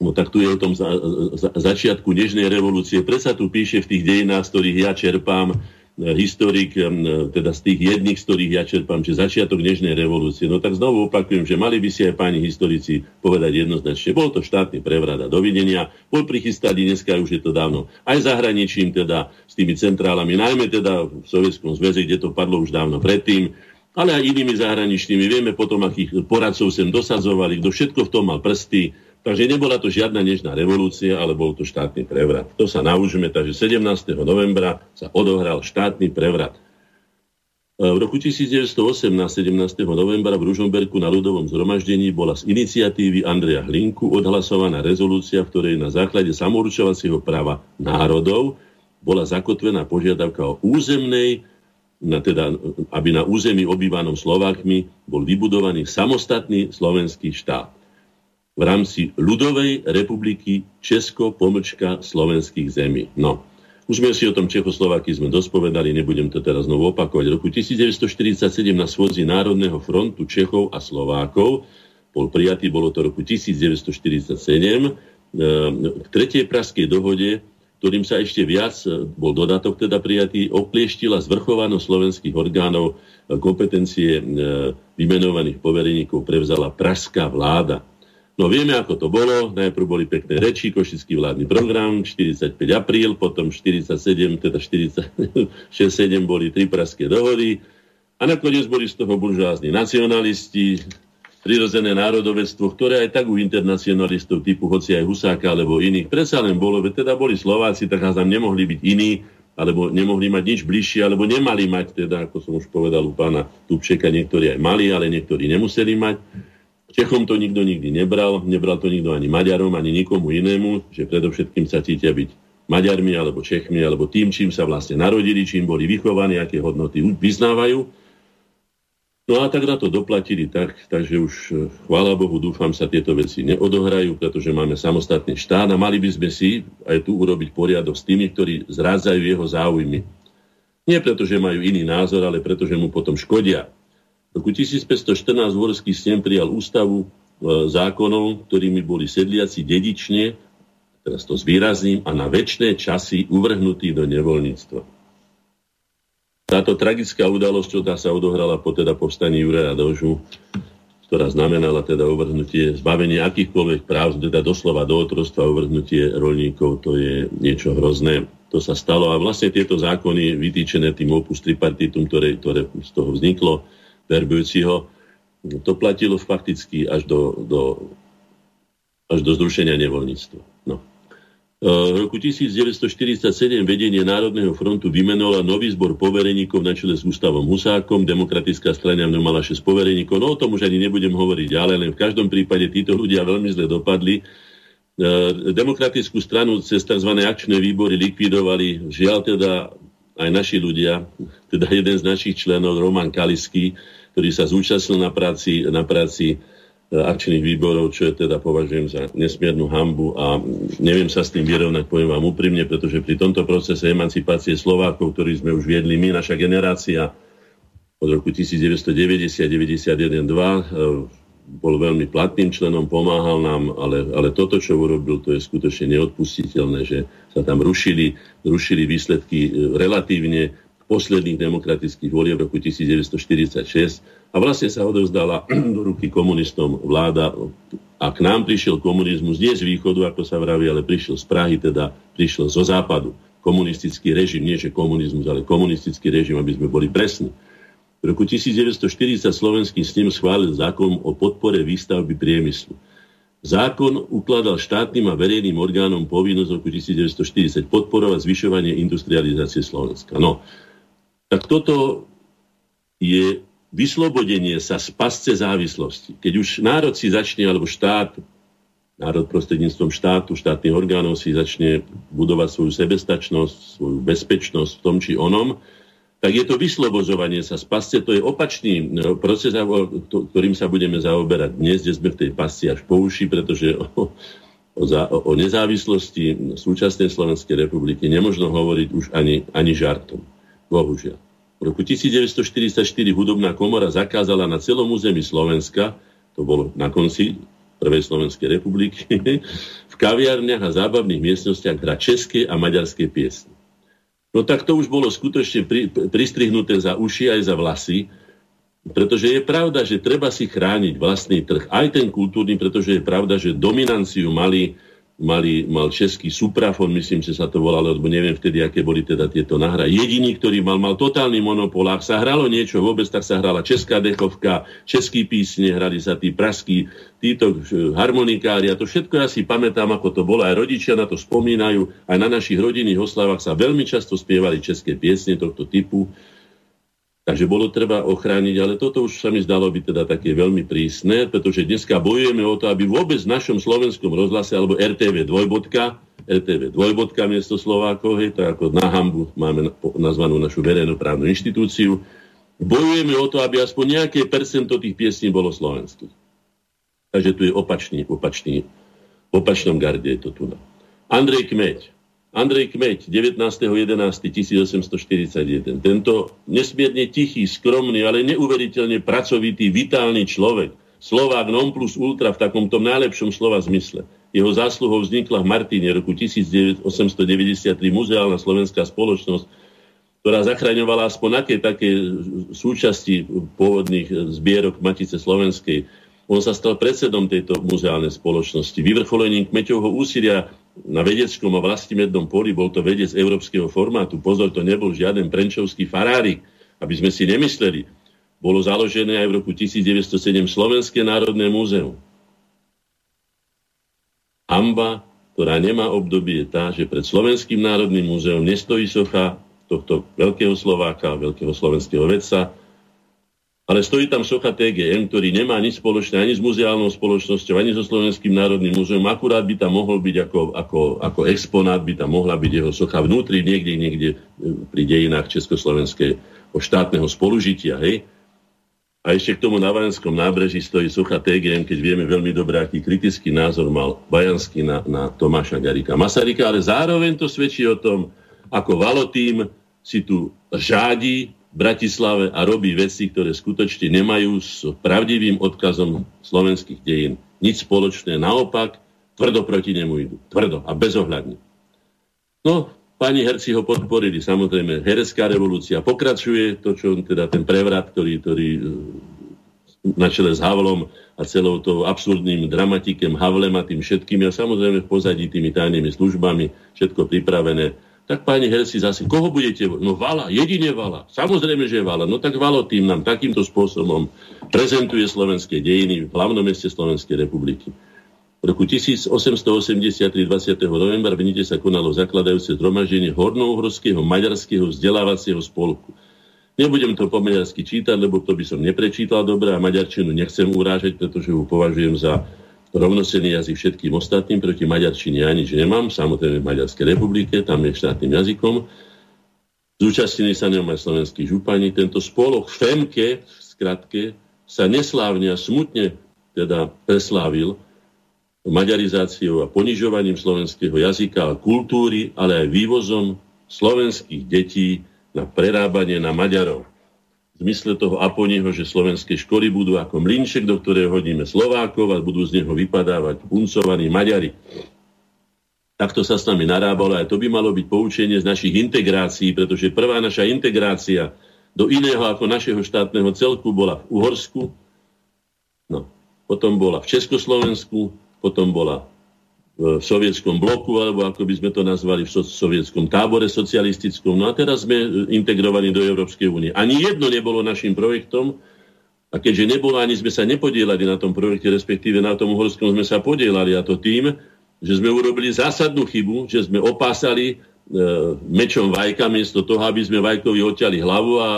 No tak tu je o tom za, za, začiatku nežnej revolúcie. Presa tu píše v tých dejinách, z ktorých ja čerpám, historik, e, teda z tých jedných, z ktorých ja čerpám, že začiatok nežnej revolúcie. No tak znovu opakujem, že mali by si aj páni historici povedať jednoznačne. Bol to štátny prevrat a dovidenia. Bol prichystaný dneska, už je to dávno. Aj zahraničím teda, s tými centrálami, najmä teda v Sovietskom zväze, kde to padlo už dávno predtým ale aj inými zahraničnými. Vieme potom, akých poradcov sem dosadzovali, kto všetko v tom mal prsty, Takže nebola to žiadna nežná revolúcia, ale bol to štátny prevrat. To sa naužíme, takže 17. novembra sa odohral štátny prevrat. E, v roku 1918, 17. novembra v Ružomberku na ľudovom zhromaždení bola z iniciatívy Andreja Hlinku odhlasovaná rezolúcia, v ktorej na základe samoučovacieho práva národov bola zakotvená požiadavka o územnej, na teda, aby na území obývanom Slovákmi bol vybudovaný samostatný slovenský štát v rámci ľudovej republiky Česko pomlčka slovenských zemí. No, už sme si o tom Čechoslováky sme dospovedali, nebudem to teraz znovu opakovať. V roku 1947 na svôdzi Národného frontu Čechov a Slovákov bol prijatý, bolo to roku 1947, v tretej praskej dohode, ktorým sa ešte viac, e, bol dodatok teda prijatý, oklieštila zvrchovanosť slovenských orgánov e, kompetencie e, vymenovaných povereníkov prevzala pražská vláda. No vieme, ako to bolo. Najprv boli pekné reči, košický vládny program, 45 apríl, potom 47, teda 46, 7 boli tri praské dohody a nakoniec boli z toho buržázni nacionalisti, prirodzené národovectvo, ktoré aj tak u internacionalistov typu hoci aj Husáka alebo iných, predsa len bolo, teda boli Slováci, tak tam nemohli byť iní, alebo nemohli mať nič bližšie, alebo nemali mať, teda, ako som už povedal u pána Tupčeka, niektorí aj mali, ale niektorí nemuseli mať. Čechom to nikto nikdy nebral, nebral to nikto ani Maďarom, ani nikomu inému, že predovšetkým sa cítia byť Maďarmi alebo Čechmi, alebo tým, čím sa vlastne narodili, čím boli vychovaní, aké hodnoty vyznávajú. No a tak na to doplatili tak, takže už, e, chvála Bohu, dúfam sa tieto veci neodohrajú, pretože máme samostatný štát a mali by sme si aj tu urobiť poriadok s tými, ktorí zrádzajú jeho záujmy. Nie preto, že majú iný názor, ale preto, že mu potom škodia. V roku 1514 Vorský snem prijal ústavu e, zákonov, ktorými boli sedliaci dedične, teraz to zvýrazním, a na väčšie časy uvrhnutí do nevoľníctva. Táto tragická udalosť, tá sa odohrala po teda povstaní Juraja Dožu, ktorá znamenala teda uvrhnutie, zbavenie akýchkoľvek práv, teda doslova do otrostva, uvrhnutie rolníkov, to je niečo hrozné. To sa stalo a vlastne tieto zákony vytýčené tým opus tripartitum, ktoré, ktoré z toho vzniklo, Verbujúciho, to platilo fakticky až do, do, až do zrušenia nevoľníctva. No. E, v roku 1947 vedenie Národného frontu vymenovala nový zbor povereníkov na čele s Ústavom Husákom. Demokratická strana mala 6 povereníkov. No o tom už ani nebudem hovoriť ďalej, len v každom prípade títo ľudia veľmi zle dopadli. E, demokratickú stranu cez tzv. akčné výbory likvidovali, žiaľ teda aj naši ľudia, teda jeden z našich členov, Roman Kalisky, ktorý sa zúčastnil na práci, na práci akčných výborov, čo je teda považujem za nesmiernu hambu a neviem sa s tým vyrovnať, poviem vám úprimne, pretože pri tomto procese emancipácie Slovákov, ktorý sme už viedli my, naša generácia od roku 1990, 91, 2, bol veľmi platným členom, pomáhal nám, ale, ale toto, čo urobil, to je skutočne neodpustiteľné, že sa tam rušili, rušili výsledky e, relatívne posledných demokratických volieb roku 1946 a vlastne sa odovzdala do ruky komunistom vláda a k nám prišiel komunizmus nie z východu, ako sa vraví, ale prišiel z Prahy, teda prišiel zo západu. Komunistický režim, nie že komunizmus, ale komunistický režim, aby sme boli presní. V roku 1940 slovenský snem schválil zákon o podpore výstavby priemyslu. Zákon ukladal štátnym a verejným orgánom povinnosť v roku 1940 podporovať zvyšovanie industrializácie Slovenska. No, tak toto je vyslobodenie sa z pasce závislosti. Keď už národ si začne, alebo štát, národ prostredníctvom štátu, štátnych orgánov si začne budovať svoju sebestačnosť, svoju bezpečnosť v tom či onom, tak je to vyslobozovanie sa z pasce, to je opačný no, proces, ktorým sa budeme zaoberať dnes, kde sme v tej pasci až po uši, pretože o, o, o nezávislosti súčasnej Slovenskej republiky nemožno hovoriť už ani, ani žartom. Bohužiaľ. V roku 1944 hudobná komora zakázala na celom území Slovenska, to bolo na konci Prvej Slovenskej republiky, v kaviarniach a zábavných miestnostiach hrať české a maďarské piesne. No tak to už bolo skutočne pri, pristrihnuté za uši aj za vlasy, pretože je pravda, že treba si chrániť vlastný trh, aj ten kultúrny, pretože je pravda, že dominanciu mali mali, mal český Suprafon, myslím, že sa to volalo, lebo neviem vtedy, aké boli teda tieto nahra. Jediný, ktorý mal, mal totálny monopol. Ak sa hralo niečo vôbec, tak sa hrala česká dechovka, český písne, hrali sa tí praskí, títo eh, harmonikári a to všetko ja si pamätám, ako to bolo. Aj rodičia na to spomínajú. Aj na našich rodinných oslavách sa veľmi často spievali české piesne tohto typu. Takže bolo treba ochrániť, ale toto už sa mi zdalo byť teda také veľmi prísne, pretože dneska bojujeme o to, aby vôbec v našom slovenskom rozhlase, alebo RTV dvojbodka, RTV dvojbodka miesto Slovákov, hej, to ako na hambu máme nazvanú našu verejnoprávnu inštitúciu, bojujeme o to, aby aspoň nejaké percento tých piesní bolo slovenských. Takže tu je opačný, opačný, opačnom garde je to tu. Andrej Kmeď, Andrej Kmeď, 19.11.1841. Tento nesmierne tichý, skromný, ale neuveriteľne pracovitý, vitálny človek, Slovák non plus ultra v takomto najlepšom slova zmysle. Jeho zásluhou vznikla v Martine roku 1893 muzeálna slovenská spoločnosť, ktorá zachraňovala aspoň aké také súčasti pôvodných zbierok Matice Slovenskej. On sa stal predsedom tejto muzeálnej spoločnosti. Vyvrcholením kmeťovho úsilia na vedeckom a vlastimednom poli, bol to vedec európskeho formátu. Pozor, to nebol žiaden prenčovský farárik, aby sme si nemysleli. Bolo založené aj v roku 1907 Slovenské národné múzeum. Amba, ktorá nemá obdobie, je tá, že pred Slovenským národným múzeum nestojí socha tohto veľkého Slováka, veľkého slovenského vedca, ale stojí tam socha TGM, ktorý nemá nič spoločné ani s muzeálnou spoločnosťou, ani so Slovenským národným múzeum. Akurát by tam mohol byť ako, ako, ako exponát, by tam mohla byť jeho socha vnútri, niekde, niekde e, pri dejinách Československého štátneho spolužitia. Hej? A ešte k tomu na Vajenskom nábreží stojí socha TGM, keď vieme veľmi dobre, aký kritický názor mal Bajanský na, na Tomáša Garika Masarika, ale zároveň to svedčí o tom, ako Valotým si tu žádi Bratislave a robí veci, ktoré skutočne nemajú s pravdivým odkazom slovenských dejín nič spoločné. Naopak, tvrdo proti nemu idú. Tvrdo a bezohľadne. No, pani herci ho podporili. Samozrejme, herecká revolúcia pokračuje. To, čo teda ten prevrat, ktorý, ktorý e, na čele s Havlom a celou tou absurdným dramatikem Havlem a tým všetkým a samozrejme v pozadí tými tajnými službami všetko pripravené tak pani Helsi zase, koho budete? No Vala, jedine Vala. Samozrejme, že je Vala. No tak Valo tým nám takýmto spôsobom prezentuje slovenské dejiny v hlavnom meste Slovenskej republiky. V roku 1883 20. novembra v Nite sa konalo zakladajúce zhromaždenie Hornouhorského maďarského vzdelávacieho spolku. Nebudem to po maďarsky čítať, lebo to by som neprečítal dobre a maďarčinu nechcem urážať, pretože ho považujem za rovnocenný jazyk všetkým ostatným, proti maďarčine ja nič nemám, samozrejme v Maďarskej republike, tam je štátnym jazykom. Zúčastnili sa ňom aj slovenskí župani. Tento spolok FEMKE, v skratke, sa neslávne a smutne teda preslávil maďarizáciou a ponižovaním slovenského jazyka a kultúry, ale aj vývozom slovenských detí na prerábanie na Maďarov. V zmysle toho Aponiho, že slovenské školy budú ako mlinček, do ktorého hodíme Slovákov a budú z neho vypadávať puncovaní Maďari. Takto sa s nami narábalo a to by malo byť poučenie z našich integrácií, pretože prvá naša integrácia do iného ako našeho štátneho celku bola v Uhorsku, no, potom bola v Československu, potom bola v sovietskom bloku, alebo ako by sme to nazvali v sovietskom tábore socialistickom. No a teraz sme integrovaní do Európskej únie. Ani jedno nebolo našim projektom, a keďže nebolo, ani sme sa nepodielali na tom projekte, respektíve na tom uhorskom sme sa podielali, a to tým, že sme urobili zásadnú chybu, že sme opásali e, mečom vajka miesto toho, aby sme vajkovi odťali hlavu a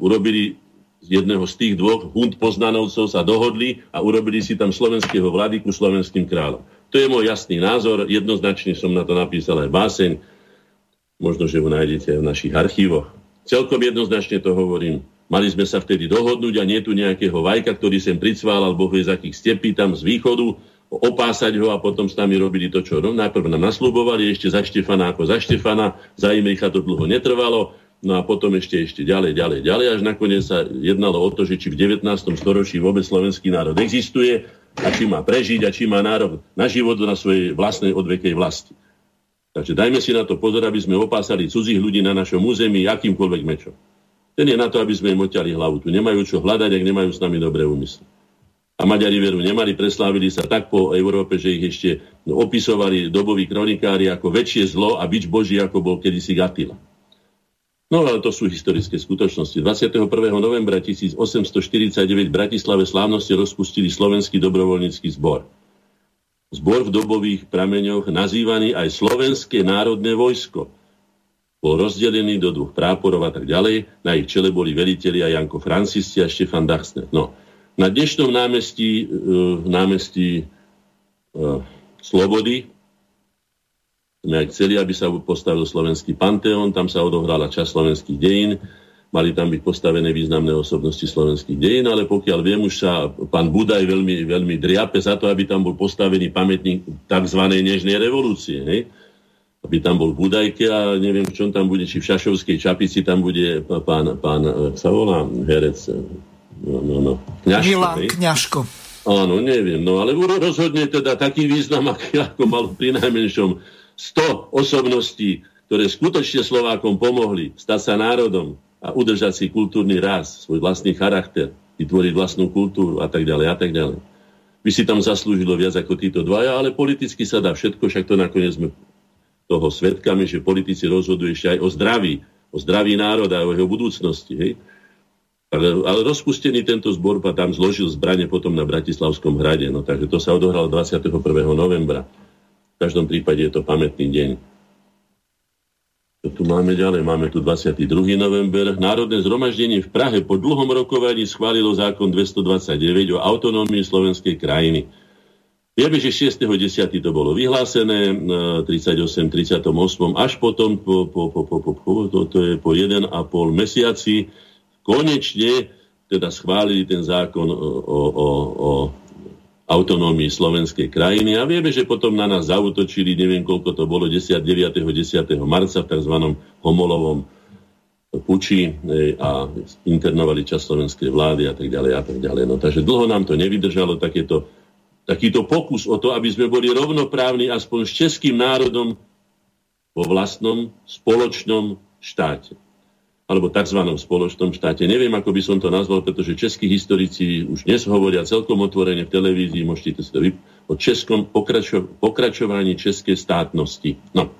urobili z jedného z tých dvoch hund poznanovcov sa dohodli a urobili si tam slovenského vladyku slovenským kráľom. To je môj jasný názor, jednoznačne som na to napísal aj báseň, možno, že ho nájdete v našich archívoch. Celkom jednoznačne to hovorím. Mali sme sa vtedy dohodnúť a nie tu nejakého vajka, ktorý sem pricválal boh vie z akých stepí tam z východu, opásať ho a potom s nami robili to, čo najprv nám nasľubovali, ešte za Štefana ako za Štefana, za Imricha to dlho netrvalo, no a potom ešte, ešte ďalej, ďalej, ďalej, až nakoniec sa jednalo o to, že či v 19. storočí vôbec slovenský národ existuje a či má prežiť a či má národ na život na svojej vlastnej odvekej vlasti. Takže dajme si na to pozor, aby sme opásali cudzích ľudí na našom území akýmkoľvek mečom. Ten je na to, aby sme im odťali hlavu. Tu nemajú čo hľadať, ak nemajú s nami dobré úmysly. A Maďari veru nemali, preslávili sa tak po Európe, že ich ešte opisovali doboví kronikári ako väčšie zlo a bič Boží, ako bol kedysi Gatila. No ale to sú historické skutočnosti. 21. novembra 1849 v Bratislave slávnosti rozpustili Slovenský dobrovoľnícky zbor. Zbor v dobových prameňoch nazývaný aj Slovenské národné vojsko. Bol rozdelený do dvoch práporov a tak ďalej. Na ich čele boli velitelia Janko Francisti a Štefan Dachsner. No, na dnešnom námestí, uh, námestí uh, Slobody sme aj chceli, aby sa postavil slovenský panteón, tam sa odohrala časť slovenských dejín, mali tam byť postavené významné osobnosti slovenských dejín, ale pokiaľ viem, už sa pán Budaj veľmi, veľmi driape za to, aby tam bol postavený pamätník tzv. nežnej revolúcie. Hej? Aby tam bol Budajke a neviem, v čom tam bude, či v Šašovskej čapici tam bude pán, pán sa volá herec, no, no, no, Kňažko, Milan Kňažko. Áno, neviem, no ale rozhodne teda taký význam, ako mal pri najmenšom 100 osobností, ktoré skutočne Slovákom pomohli stať sa národom a udržať si kultúrny rast, svoj vlastný charakter, vytvoriť vlastnú kultúru a tak ďalej a tak ďalej. By si tam zaslúžilo viac ako títo dvaja, ale politicky sa dá všetko, však to nakoniec sme toho svetkami, že politici rozhodujú ešte aj o zdraví, o zdraví národa, o jeho budúcnosti. Hej? Ale, ale rozpustený tento zbor pa tam zložil zbranie potom na Bratislavskom hrade. No, takže to sa odohralo 21. novembra. V každom prípade je to pamätný deň. Čo tu máme ďalej? Máme tu 22. november. Národné zhromaždenie v Prahe po dlhom rokovaní schválilo zákon 229 o autonómii slovenskej krajiny. Vieme, že 6.10. to bolo vyhlásené, 38. 38. až potom po, po, po, po, po, po, to, to je po 1,5 mesiaci konečne teda schválili ten zákon o, o, o autonómii slovenskej krajiny. A vieme, že potom na nás zautočili, neviem koľko to bolo, 10, 9. 10. marca v tzv. homolovom puči a internovali čas slovenskej vlády a tak ďalej a tak ďalej. No, takže dlho nám to nevydržalo, takéto, takýto pokus o to, aby sme boli rovnoprávni aspoň s českým národom vo vlastnom spoločnom štáte alebo tzv. spoločnom štáte. Neviem, ako by som to nazval, pretože českí historici už dnes hovoria celkom otvorene v televízii, môžete to vy... o českom pokračo... pokračovaní českej státnosti. No.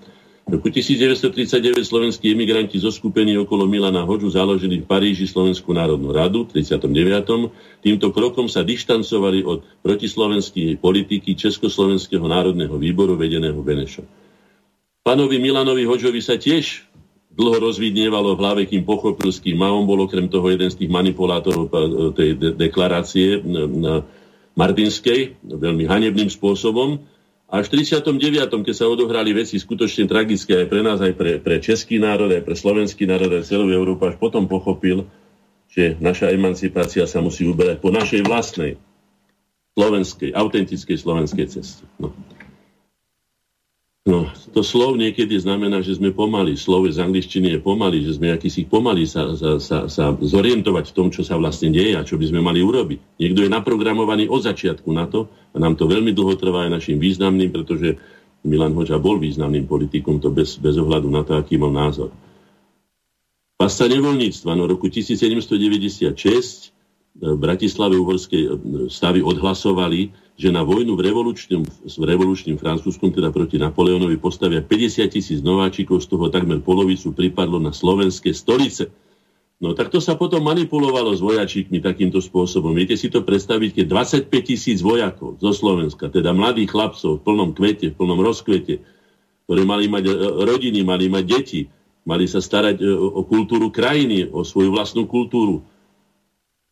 V roku 1939 slovenskí emigranti zo skupení okolo Milana Hoďu založili v Paríži Slovenskú národnú radu v 39. Týmto krokom sa dištancovali od protislovenskej politiky Československého národného výboru vedeného Benešom. Pánovi Milanovi Hoďovi sa tiež dlho rozvidnievalo v hlave, kým pochopil, s kým a on bol okrem toho jeden z tých manipulátorov eh, tej de- deklarácie na Martinskej, veľmi hanebným spôsobom. A v 39., keď sa odohrali veci skutočne tragické aj pre nás, aj pre, pre český národ, aj pre slovenský národ, aj celú Európu, až potom pochopil, že naša emancipácia sa musí uberať po našej vlastnej slovenskej, autentickej slovenskej ceste. No. No, to slov niekedy znamená, že sme pomali. Slov z angličtiny je pomaly, že sme akýsi pomaly sa, sa, sa, sa zorientovať v tom, čo sa vlastne deje a čo by sme mali urobiť. Niekto je naprogramovaný od začiatku na to a nám to veľmi dlho trvá aj našim významným, pretože Milan Hoďa bol významným politikom, to bez, bez ohľadu na to, aký mal názor. Pasta nevoľníctva, no roku 1796 v Bratislave uhorskej stavy odhlasovali, že na vojnu v revolučnom, v revolučným Francúzskom, teda proti Napoleonovi, postavia 50 tisíc nováčikov, z toho takmer polovicu pripadlo na slovenské stolice. No tak to sa potom manipulovalo s vojačíkmi takýmto spôsobom. Viete si to predstaviť, keď 25 tisíc vojakov zo Slovenska, teda mladých chlapcov v plnom kvete, v plnom rozkvete, ktorí mali mať e, rodiny, mali mať deti, mali sa starať e, o kultúru krajiny, o svoju vlastnú kultúru,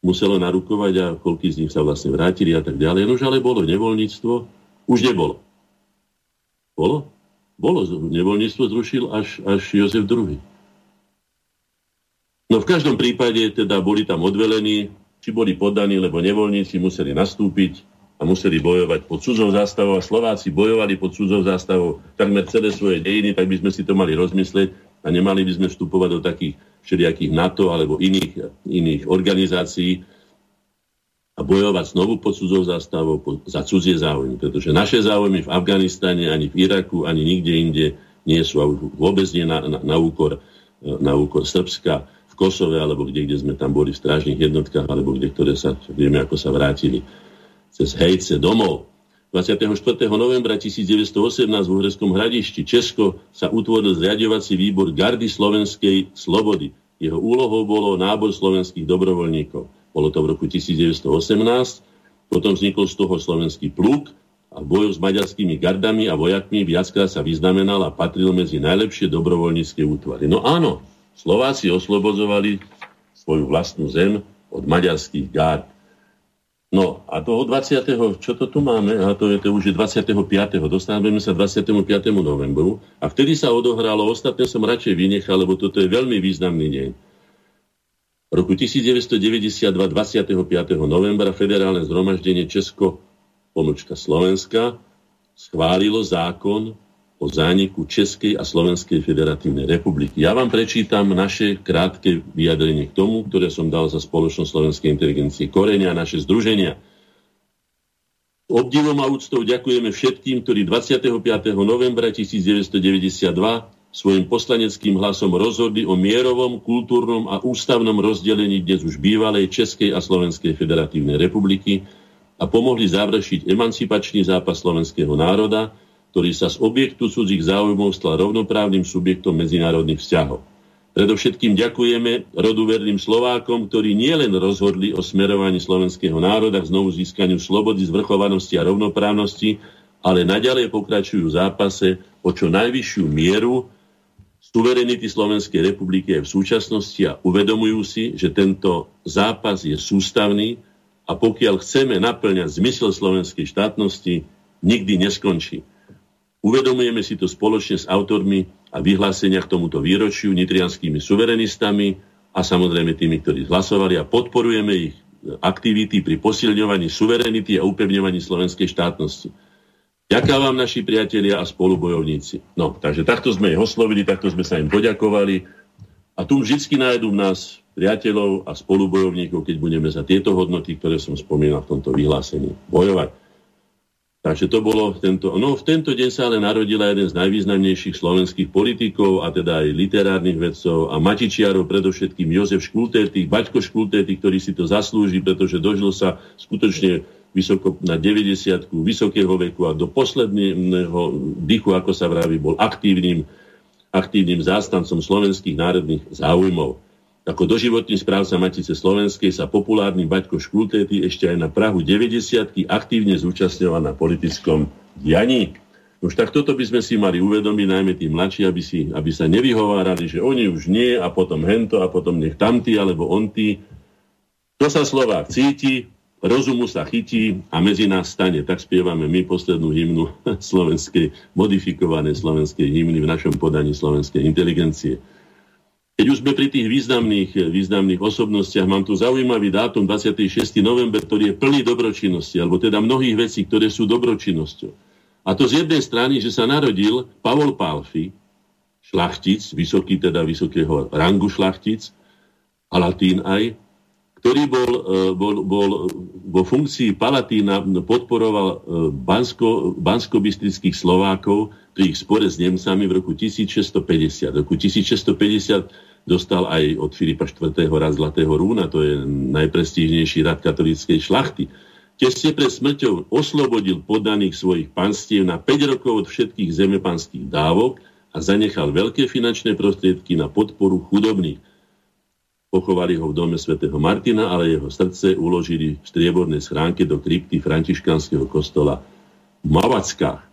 muselo narukovať a koľký z nich sa vlastne vrátili a tak ďalej. Nož ale bolo nevoľníctvo, už nebolo. Bolo? Bolo. Nevoľníctvo zrušil až, až Jozef II. No v každom prípade teda boli tam odvelení, či boli podaní, lebo nevoľníci museli nastúpiť a museli bojovať pod cudzou zástavou a Slováci bojovali pod cudzou zástavou takmer celé svoje dejiny, tak by sme si to mali rozmyslieť a nemali by sme vstupovať do takých všelijakých NATO alebo iných, iných organizácií a bojovať znovu pod cudzou zástavou za cudzie záujmy. Pretože naše záujmy v Afganistane, ani v Iraku, ani nikde inde nie sú a vôbec nie na, na, na, úkor, na úkor Srbska, v Kosove, alebo kde, kde sme tam boli v strážnych jednotkách, alebo kde, ktoré sa, vieme, ako sa vrátili cez Hejce domov. 24. novembra 1918 v Uhreskom hradišti Česko sa utvoril zriadovací výbor Gardy slovenskej slobody. Jeho úlohou bolo nábor slovenských dobrovoľníkov. Bolo to v roku 1918, potom vznikol z toho slovenský pluk a v boju s maďarskými gardami a vojakmi viackrát sa vyznamenal a patril medzi najlepšie dobrovoľnícke útvary. No áno, Slováci oslobozovali svoju vlastnú zem od maďarských gard. No a toho 20. čo to tu máme? A to je to už je 25. Dostávame sa 25. novembru. A vtedy sa odohralo, ostatné som radšej vynechal, lebo toto je veľmi významný deň. V roku 1992, 25. novembra, federálne zhromaždenie Česko, pomlčka Slovenska, schválilo zákon o zániku Českej a Slovenskej federatívnej republiky. Ja vám prečítam naše krátke vyjadrenie k tomu, ktoré som dal za spoločnosť Slovenskej inteligencie Korenia a naše združenia. Obdivom a úctou ďakujeme všetkým, ktorí 25. novembra 1992 svojim poslaneckým hlasom rozhodli o mierovom, kultúrnom a ústavnom rozdelení dnes už bývalej Českej a Slovenskej federatívnej republiky a pomohli završiť emancipačný zápas slovenského národa, ktorý sa z objektu cudzích záujmov stal rovnoprávnym subjektom medzinárodných vzťahov. Predovšetkým ďakujeme roduverným Slovákom, ktorí nielen rozhodli o smerovaní slovenského národa k znovu získaniu slobody, zvrchovanosti a rovnoprávnosti, ale naďalej pokračujú v zápase o čo najvyššiu mieru suverenity Slovenskej republiky v súčasnosti a uvedomujú si, že tento zápas je sústavný a pokiaľ chceme naplňať zmysel slovenskej štátnosti, nikdy neskončí. Uvedomujeme si to spoločne s autormi a vyhlásenia k tomuto výročiu nitrianskými suverenistami a samozrejme tými, ktorí hlasovali a podporujeme ich aktivity pri posilňovaní suverenity a upevňovaní slovenskej štátnosti. Ďakujem vám naši priatelia a spolubojovníci. No, takže takto sme ich oslovili, takto sme sa im poďakovali a tu vždy nájdú v nás priateľov a spolubojovníkov, keď budeme za tieto hodnoty, ktoré som spomínal v tomto vyhlásení, bojovať. Takže to bolo tento... No v tento deň sa ale narodila jeden z najvýznamnejších slovenských politikov a teda aj literárnych vedcov a matičiarov, predovšetkým Jozef Škultéty, Baťko Škultéty, ktorý si to zaslúži, pretože dožil sa skutočne vysoko na 90 vysokého veku a do posledného dychu, ako sa vraví, bol aktívnym, aktívnym zástancom slovenských národných záujmov. Ako doživotný správca Matice Slovenskej sa populárny Baťko Škultéty ešte aj na Prahu 90 aktívne zúčastňoval na politickom dianí. Už tak toto by sme si mali uvedomiť, najmä tí mladší, aby, si, aby sa nevyhovárali, že oni už nie a potom hento a potom nech tamtí alebo ontí. To sa Slovák cíti, rozumu sa chytí a medzi nás stane. Tak spievame my poslednú hymnu slovenskej, modifikované slovenskej hymny v našom podaní slovenskej inteligencie. Keď už sme pri tých významných, významných osobnostiach, mám tu zaujímavý dátum 26. november, ktorý je plný dobročinnosti, alebo teda mnohých vecí, ktoré sú dobročinnosťou. A to z jednej strany, že sa narodil Pavol Pálfi, šlachtic, vysoký, teda vysokého rangu šlachtic, a latín aj, ktorý bol, e, bol, bol vo funkcii Palatína, podporoval e, Bansko, banskobistrických Slovákov pri ich spore s Nemcami v roku 1650. V roku 1650 dostal aj od Filipa IV. rad Zlatého rúna, to je najprestížnejší rad katolíckej šlachty. Tesne pred smrťou oslobodil podaných svojich panstiev na 5 rokov od všetkých zemepanských dávok a zanechal veľké finančné prostriedky na podporu chudobných. Pochovali ho v dome svätého Martina, ale jeho srdce uložili v striebornej schránke do krypty františkanského kostola v Mavackách.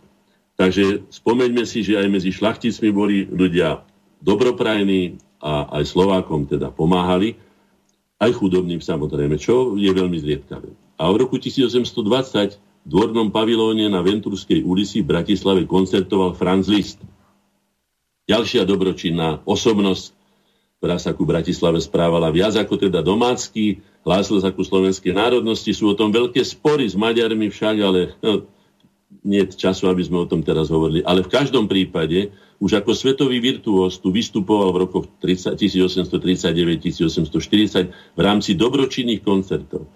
Takže spomeňme si, že aj medzi šlachticmi boli ľudia dobroprajní a aj Slovákom teda pomáhali, aj chudobným samozrejme, čo je veľmi zriedkavé. A v roku 1820 v dvornom pavilóne na Ventúrskej ulici v Bratislave koncertoval Franz Liszt. Ďalšia dobročinná osobnosť ktorá sa ku Bratislave správala viac ako teda domácky, hlásil sa ku slovenskej národnosti. Sú o tom veľké spory s Maďarmi však, ale no, nie je času, aby sme o tom teraz hovorili. Ale v každom prípade, už ako svetový virtuós tu vystupoval v rokoch 1839-1840 v rámci dobročinných koncertov.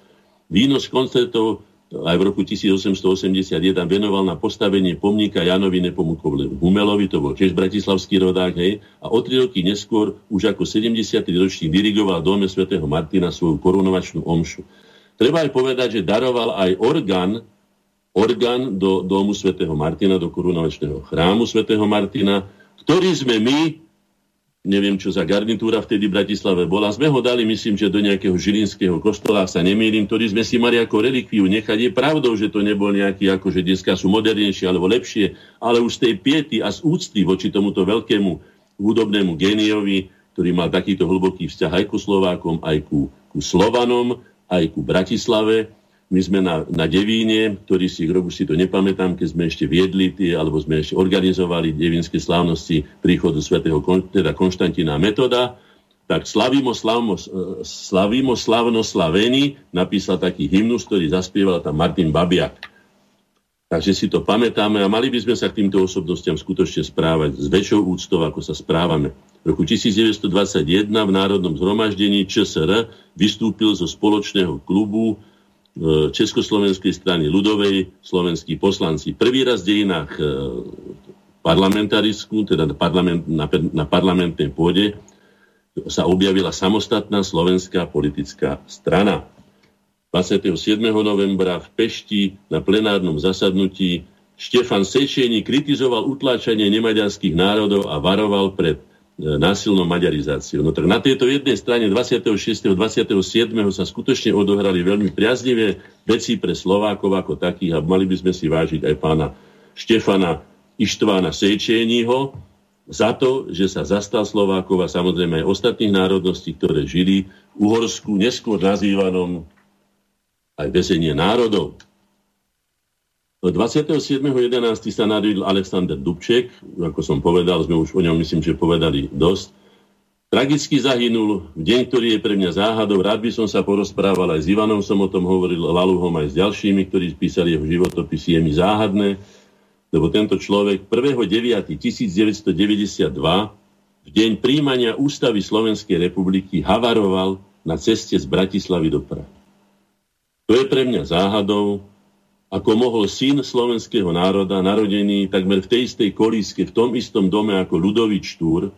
Výnos koncertov aj v roku 1881 venoval na postavenie pomníka Janovi Nepomukovlevu. Humelovi, to bol tiež bratislavský rodák, hej, a o tri roky neskôr už ako 70. ročník dirigoval dome svätého Martina svoju korunovačnú omšu. Treba aj povedať, že daroval aj orgán, orgán do domu svätého Martina, do korunovačného chrámu svätého Martina, ktorý sme my neviem čo za garnitúra vtedy v Bratislave bola. Sme ho dali, myslím, že do nejakého žilinského kostola, sa nemýlim, ktorý sme si mali ako relikviu nechať. Je pravdou, že to nebol nejaký, ako že dneska sú modernejšie alebo lepšie, ale už z tej piety a z úcty voči tomuto veľkému hudobnému géniovi, ktorý mal takýto hlboký vzťah aj ku Slovákom, aj ku, ku Slovanom, aj ku Bratislave, my sme na, na Devíne, ktorý si, rok si to nepamätám, keď sme ešte viedli tie, alebo sme ešte organizovali devinské slávnosti príchodu svätého teda Konštantína Metoda, tak Slavimo, slavimo, slavimo slavno slavení napísal taký hymnus, ktorý zaspieval tam Martin Babiak. Takže si to pamätáme a mali by sme sa k týmto osobnostiam skutočne správať s väčšou úctou, ako sa správame. V roku 1921 v Národnom zhromaždení ČSR vystúpil zo spoločného klubu Československej strany ľudovej slovenskí poslanci. Prvý raz v dejinách e, parlamentarisku, teda na, parlament, na, na parlamentnej pôde, sa objavila samostatná slovenská politická strana. 27. novembra v Pešti na plenárnom zasadnutí Štefan Sečení kritizoval utláčanie nemaďarských národov a varoval pred násilnou maďarizáciou. No tak na tejto jednej strane 26. 27. sa skutočne odohrali veľmi priaznivé veci pre Slovákov ako takých a mali by sme si vážiť aj pána Štefana Ištvána Sejčeního za to, že sa zastal Slovákov a samozrejme aj ostatných národností, ktoré žili v Uhorsku, neskôr nazývanom aj väzenie národov. 27.11. sa narodil Alexander Dubček, ako som povedal, sme už o ňom myslím, že povedali dosť. Tragicky zahynul v deň, ktorý je pre mňa záhadou. Rád by som sa porozprával aj s Ivanom, som o tom hovoril, Laluhom aj s ďalšími, ktorí písali jeho životopisy. Je mi záhadné, lebo tento človek 1.9.1992 v deň príjmania ústavy Slovenskej republiky havaroval na ceste z Bratislavy do Prahy. To je pre mňa záhadou, ako mohol syn slovenského národa, narodený takmer v tej istej kolíske, v tom istom dome ako Ludovič Štúr,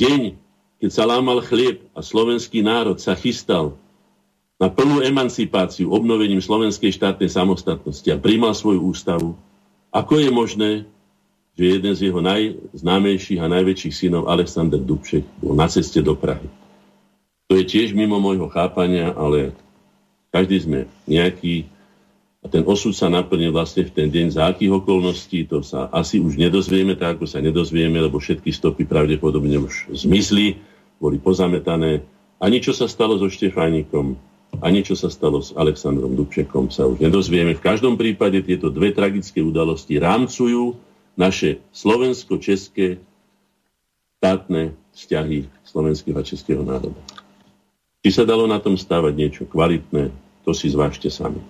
deň, keď sa lámal chlieb a slovenský národ sa chystal na plnú emancipáciu obnovením slovenskej štátnej samostatnosti a príjmal svoju ústavu, ako je možné, že jeden z jeho najznámejších a najväčších synov, Alexander Dubček, bol na ceste do Prahy. To je tiež mimo môjho chápania, ale každý sme nejaký a ten osud sa naplnil vlastne v ten deň za akých okolností, to sa asi už nedozvieme, tak ako sa nedozvieme, lebo všetky stopy pravdepodobne už zmizli, boli pozametané. A niečo sa stalo so Štefánikom, a niečo sa stalo s Alexandrom Dubčekom, sa už nedozvieme. V každom prípade tieto dve tragické udalosti rámcujú naše slovensko-české štátne vzťahy slovenského a českého národa. Či sa dalo na tom stávať niečo kvalitné, to si zvážte sami.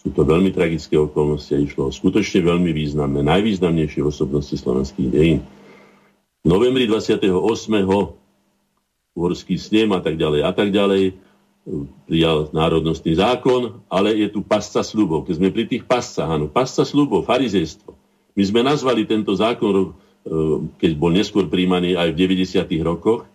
Sú to veľmi tragické okolnosti a išlo o skutočne veľmi významné, najvýznamnejšie osobnosti slovenských dejín. V novembri 28. uhorský snem a tak ďalej a tak ďalej prijal národnostný zákon, ale je tu pasca slubov. Keď sme pri tých pascach, áno, pasca slubov, farizejstvo. My sme nazvali tento zákon, e, keď bol neskôr príjmaný aj v 90. rokoch,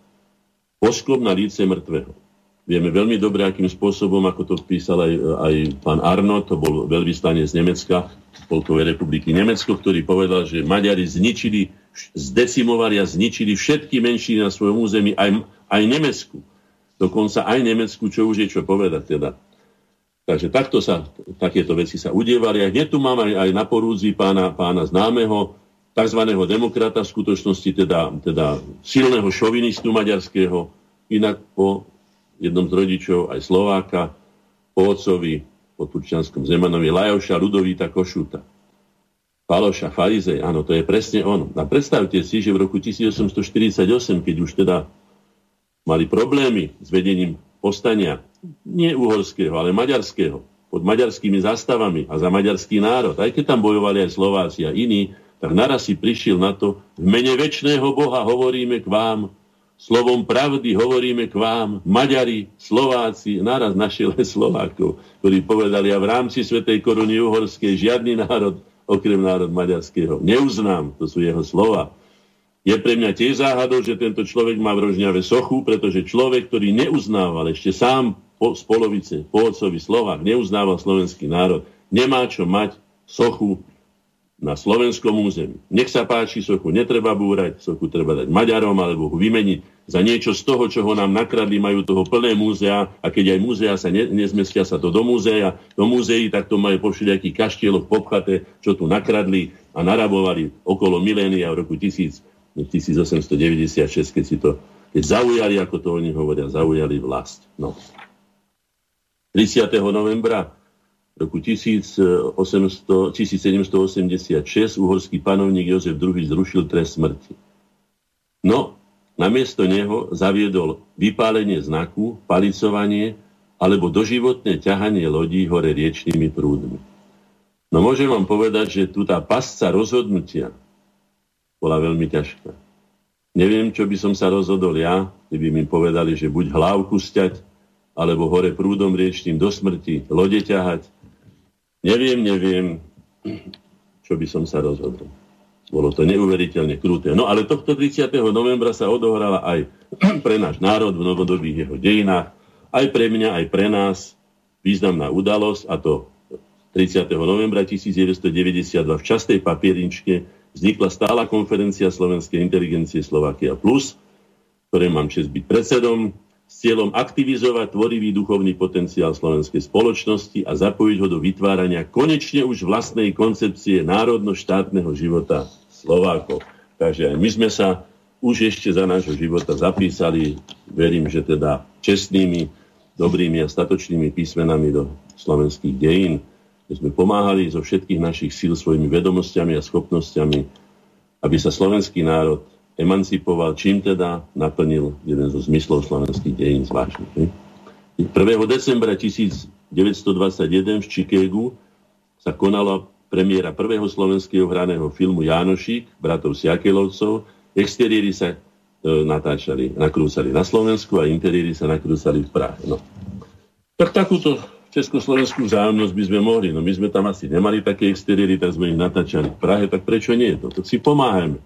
posklom na líce mŕtvého. Vieme veľmi dobre, akým spôsobom, ako to písal aj, aj pán Arno, to bol z Nemecka, Spolkovej republiky Nemecko, ktorý povedal, že Maďari zničili, zdecimovali a zničili všetky menšiny na svojom území, aj, aj Nemecku. Dokonca aj Nemecku, čo už je čo povedať teda. Takže takto sa, takéto veci sa udievali. A hneď tu mám aj, aj na porúdzi pána, pána známeho, tzv. demokrata, v skutočnosti teda, teda silného šovinistu maďarského, inak po jednom z rodičov, aj Slováka, po otcovi, po Turčianskom Zemanovi, Lajoša, Ludovíta, Košuta. Paloša, Farizej, áno, to je presne on. A predstavte si, že v roku 1848, keď už teda mali problémy s vedením postania, nie uhorského, ale maďarského, pod maďarskými zástavami a za maďarský národ, aj keď tam bojovali aj Slováci a iní, tak naraz si prišiel na to, v mene väčšného Boha hovoríme k vám, Slovom pravdy hovoríme k vám, Maďari, Slováci, naraz našiel Slovákov, ktorí povedali, a v rámci Svetej koruny uhorskej žiadny národ, okrem národ maďarského, neuznám, to sú jeho slova. Je pre mňa tiež záhadou, že tento človek má v Rožňave sochu, pretože človek, ktorý neuznával ešte sám po, z polovice, po otcovi Slovák, neuznával slovenský národ, nemá čo mať sochu na slovenskom území. Nech sa páči, sochu netreba búrať, sochu treba dať Maďarom alebo ho vymeniť za niečo z toho, čo ho nám nakradli, majú toho plné múzea a keď aj múzea sa ne, nezmestia sa to do múzea, do múzeí, tak to majú po všetkých kaštieloch popchate, čo tu nakradli a narabovali okolo milénia v roku 1000, 1896, keď si to keď zaujali, ako to oni hovoria, zaujali vlast. No. 30. novembra roku 1800, 1786 uhorský panovník Jozef II zrušil trest smrti. No, namiesto neho zaviedol vypálenie znaku, palicovanie alebo doživotné ťahanie lodí hore riečnými prúdmi. No môžem vám povedať, že tu tá pasca rozhodnutia bola veľmi ťažká. Neviem, čo by som sa rozhodol ja, keby mi povedali, že buď hlávku stať, alebo hore prúdom riečným do smrti, lode ťahať, Neviem, neviem, čo by som sa rozhodol. Bolo to neuveriteľne kruté. No ale tohto 30. novembra sa odohrala aj pre náš národ v novodobých jeho dejinách, aj pre mňa, aj pre nás významná udalosť, a to 30. novembra 1992 v častej papierinčke vznikla stála konferencia Slovenskej inteligencie Slovakia Plus, ktoré mám čest byť predsedom s cieľom aktivizovať tvorivý duchovný potenciál slovenskej spoločnosti a zapojiť ho do vytvárania konečne už vlastnej koncepcie národno-štátneho života Slovákov. Takže aj my sme sa už ešte za nášho života zapísali, verím, že teda čestnými, dobrými a statočnými písmenami do slovenských dejín, že sme pomáhali zo všetkých našich síl svojimi vedomosťami a schopnosťami, aby sa slovenský národ emancipoval, čím teda naplnil jeden zo zmyslov slovenských dejín zvláštnych. 1. decembra 1921 v Chicagu sa konala premiéra prvého slovenského hraného filmu Jánošík, bratov Siakelovcov. Exteriéry sa e, natáčali, nakrúcali na Slovensku a interiéry sa nakrúcali v Prahe. No. Tak takúto československú vzájomnosť by sme mohli. No my sme tam asi nemali také exteriéry, tak sme ich natáčali v Prahe, tak prečo nie? To, to si pomáhame.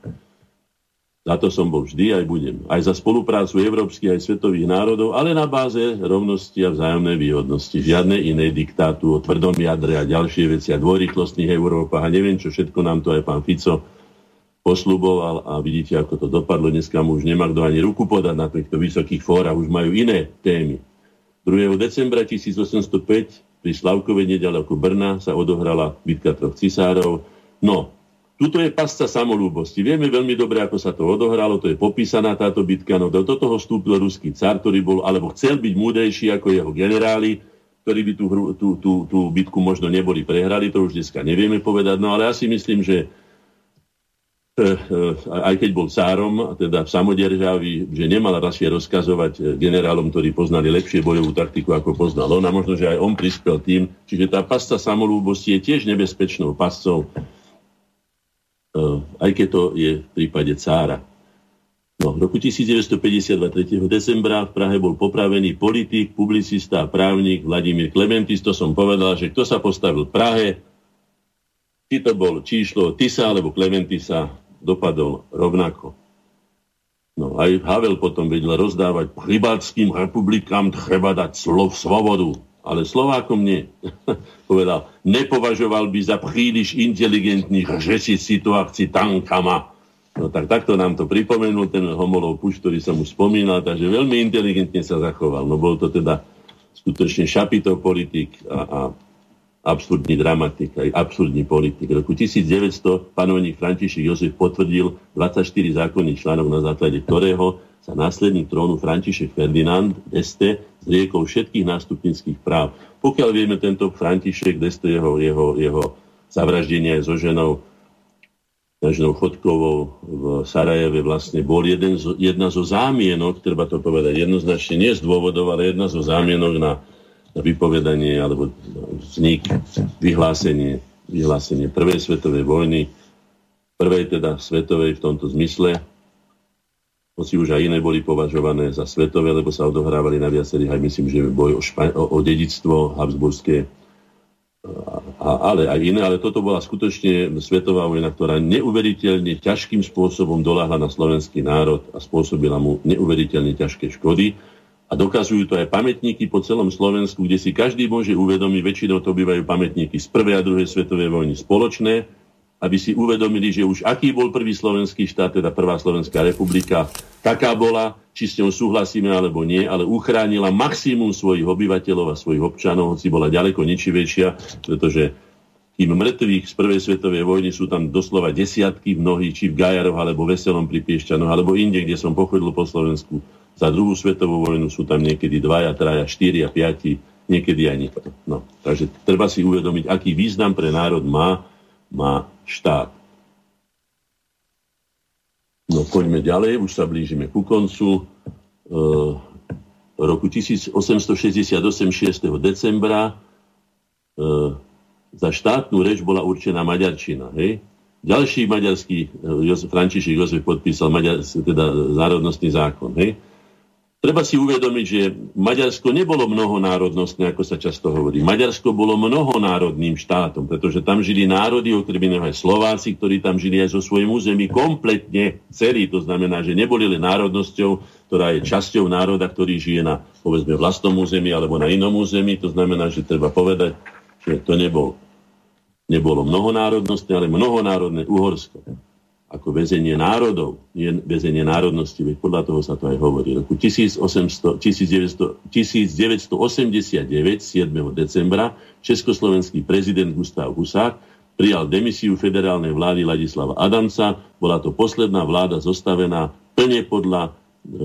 Za to som bol vždy aj budem. Aj za spoluprácu európskych aj svetových národov, ale na báze rovnosti a vzájomnej výhodnosti. Žiadne iné diktátu o tvrdom jadre a ďalšie veci a dvojrychlostných Európach a neviem, čo všetko nám to aj pán Fico posluboval a vidíte, ako to dopadlo. Dneska mu už nemá kto ani ruku podať na týchto vysokých fórach, už majú iné témy. 2. decembra 1805 pri Slavkovej nedaleko Brna sa odohrala bitka troch cisárov. No, Tuto je pasca samolúbosti. Vieme veľmi dobre, ako sa to odohralo, to je popísaná táto bitka, no do toho vstúpil ruský car, ktorý bol, alebo chcel byť múdejší ako jeho generáli, ktorí by tú, tú, tú, tú bitku možno neboli prehrali, to už dneska nevieme povedať, no ale ja si myslím, že eh, aj keď bol cárom, teda v samodержavi, že nemal radšej rozkazovať eh, generálom, ktorí poznali lepšie bojovú taktiku, ako poznal on. A možno, že aj on prispel tým. Čiže tá pasta samolúbosti je tiež nebezpečnou pascou, aj keď to je v prípade cára. No, v roku 1952, 3. decembra v Prahe bol popravený politik, publicista a právnik Vladimír Klementis. To som povedal, že kto sa postavil v Prahe, či to bol číslo Tisa alebo Klementisa, dopadol rovnako. No aj Havel potom vedel rozdávať rybáckým republikám treba dať slov svobodu, ale Slovákom nie. Povedal, nepovažoval by za príliš inteligentných řešiť situácii tankama. No tak takto nám to pripomenul ten homolov puš, ktorý som už spomínal, takže veľmi inteligentne sa zachoval. No bol to teda skutočne šapito politik a, a absurdný dramatik, aj absurdný politik. V roku 1900 panovník František Jozef potvrdil 24 zákonných článok, na základe ktorého sa následník trónu František Ferdinand d'Este zriekol všetkých nástupnických práv. Pokiaľ vieme, tento František d'Este, jeho, jeho, jeho zavraždenie so ženou, ženou Chodkovou v Sarajeve vlastne bol jeden z, jedna zo zámienok, treba to povedať jednoznačne, nie z dôvodov, ale jedna zo zámienok na vypovedanie alebo vznik, vyhlásenie, vyhlásenie prvej svetovej vojny, prvej teda svetovej v tomto zmysle, hoci už aj iné boli považované za svetové, lebo sa odohrávali na viacerých, aj myslím, že boj o, špa- o, o dedictvo habsburské, a, ale aj iné, ale toto bola skutočne svetová vojna, ktorá neuveriteľne ťažkým spôsobom doláhla na slovenský národ a spôsobila mu neuveriteľne ťažké škody. A dokazujú to aj pamätníky po celom Slovensku, kde si každý môže uvedomiť, väčšinou to bývajú pamätníky z prvej a druhej svetovej vojny spoločné, aby si uvedomili, že už aký bol prvý slovenský štát, teda prvá Slovenská republika, taká bola, či s ňou súhlasíme alebo nie, ale uchránila maximum svojich obyvateľov a svojich občanov, hoci bola ďaleko ničivejšia, pretože kým mŕtvych z prvej svetovej vojny sú tam doslova desiatky, mnohí, či v Gajaroch, alebo Veselom pri Piešťanoch, alebo inde, kde som pochodil po Slovensku, za druhú svetovú vojnu sú tam niekedy dvaja, traja, štyria, piati, niekedy aj nikto. No, takže treba si uvedomiť, aký význam pre národ má, má štát. No poďme ďalej, už sa blížime ku koncu. E, roku 1868, 6. decembra e, za štátnu reč bola určená maďarčina. Hej? Ďalší maďarský, Jozef, František Jozef podpísal maďar, teda zárodnostný zákon. Hej? Treba si uvedomiť, že Maďarsko nebolo mnohonárodnostné, ako sa často hovorí. Maďarsko bolo mnohonárodným štátom, pretože tam žili národy, okrem iného aj Slováci, ktorí tam žili aj zo svojím území kompletne celý. To znamená, že neboli len národnosťou, ktorá je časťou národa, ktorý žije na, povedzme, vlastnom území alebo na inom území. To znamená, že treba povedať, že to nebol, nebolo mnohonárodnostné, ale mnohonárodné Uhorsko ako väzenie národov, nie väzenie národnosti, veď podľa toho sa to aj hovorí. Roku 1800, 1900, 1989, 7. decembra, československý prezident Gustav Husák prijal demisiu federálnej vlády Ladislava Adamca. Bola to posledná vláda zostavená plne podľa e,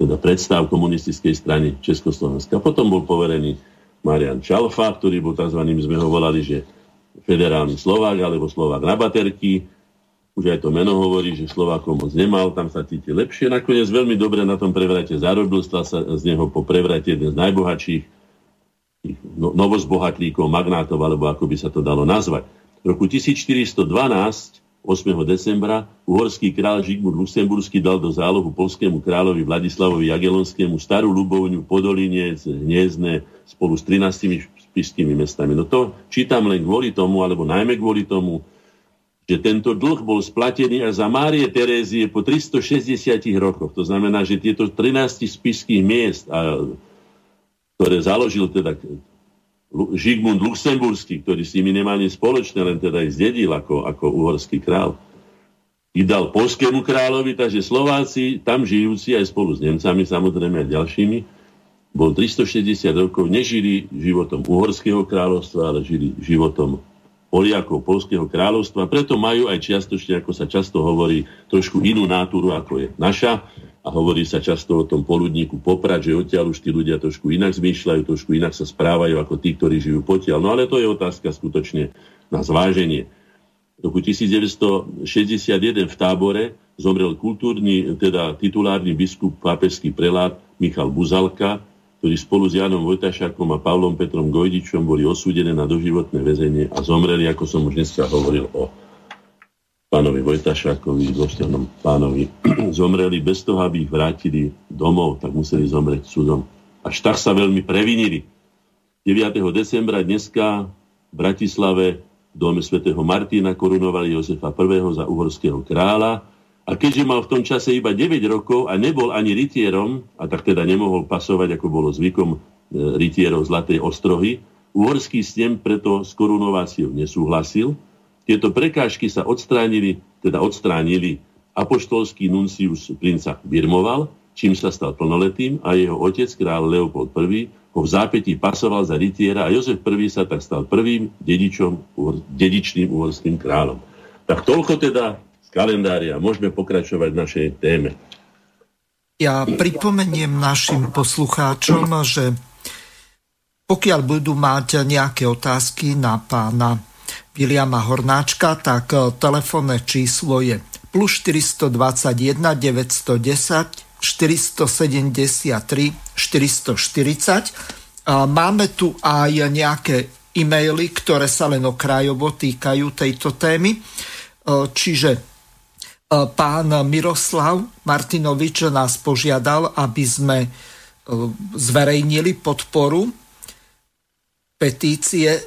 teda predstav komunistickej strany Československa. Potom bol poverený Marian Čalfa, ktorý bol tzv. sme ho volali, že federálny Slovák alebo Slovák na baterky. Už aj to meno hovorí, že Slovákom moc nemal, tam sa cíti lepšie. Nakoniec veľmi dobre na tom prevrate zarobil, stal sa z neho po prevrate jeden z najbohatších no, novozbohatlíkov, magnátov, alebo ako by sa to dalo nazvať. V roku 1412 8. decembra uhorský král Žigmund Luxemburský dal do zálohu polskému kráľovi Vladislavovi Jagelonskému starú Ľubovňu, Podoline, Hniezdne spolu s 13 spišskými mestami. No to čítam len kvôli tomu, alebo najmä kvôli tomu, že tento dlh bol splatený až za Márie Terézie po 360 rokoch. To znamená, že tieto 13 spišských miest, a, ktoré založil teda Žigmund Luxemburský, ktorý s nimi nemal nič spoločné, len teda ich zdedil ako, ako uhorský král, i dal polskému kráľovi, takže Slováci, tam žijúci aj spolu s Nemcami, samozrejme aj ďalšími, bol 360 rokov, nežili životom Uhorského kráľovstva, ale žili životom Poliakov Polského kráľovstva. Preto majú aj čiastočne, ako sa často hovorí, trošku inú náturu, ako je naša. A hovorí sa často o tom poludníku Poprad, že odtiaľ už tí ľudia trošku inak zmýšľajú, trošku inak sa správajú ako tí, ktorí žijú potiaľ. No ale to je otázka skutočne na zváženie. roku 1961 v tábore zomrel kultúrny, teda titulárny biskup pápežský prelát Michal Buzalka, ktorý spolu s Janom Vojtašákom a Pavlom Petrom Gojdičom boli osúdené na doživotné väzenie a zomreli, ako som už dneska hovoril o pánovi Vojtašákovi, dôstojnom pánovi, zomreli bez toho, aby ich vrátili domov, tak museli zomrieť súdom. Až tak sa veľmi previnili. 9. decembra dneska v Bratislave v dome svätého Martina korunovali Jozefa I. za uhorského kráľa a keďže mal v tom čase iba 9 rokov a nebol ani rytierom, a tak teda nemohol pasovať, ako bolo zvykom e, rytierov Zlatej ostrohy, uhorský snem preto s korunováciou nesúhlasil. Tieto prekážky sa odstránili, teda odstránili apoštolský nuncius princa Birmoval, čím sa stal plnoletým a jeho otec, král Leopold I, ho v zápätí pasoval za rytiera a Jozef I sa tak stal prvým dedičom, dedičným uhorským kráľom. Tak toľko teda kalendária. Môžeme pokračovať v našej téme. Ja pripomeniem našim poslucháčom, že pokiaľ budú mať nejaké otázky na pána Viliama Hornáčka, tak telefónne číslo je plus 421 910 473 440. Máme tu aj nejaké e-maily, ktoré sa len okrajovo týkajú tejto témy. Čiže pán Miroslav Martinovič nás požiadal, aby sme zverejnili podporu petície.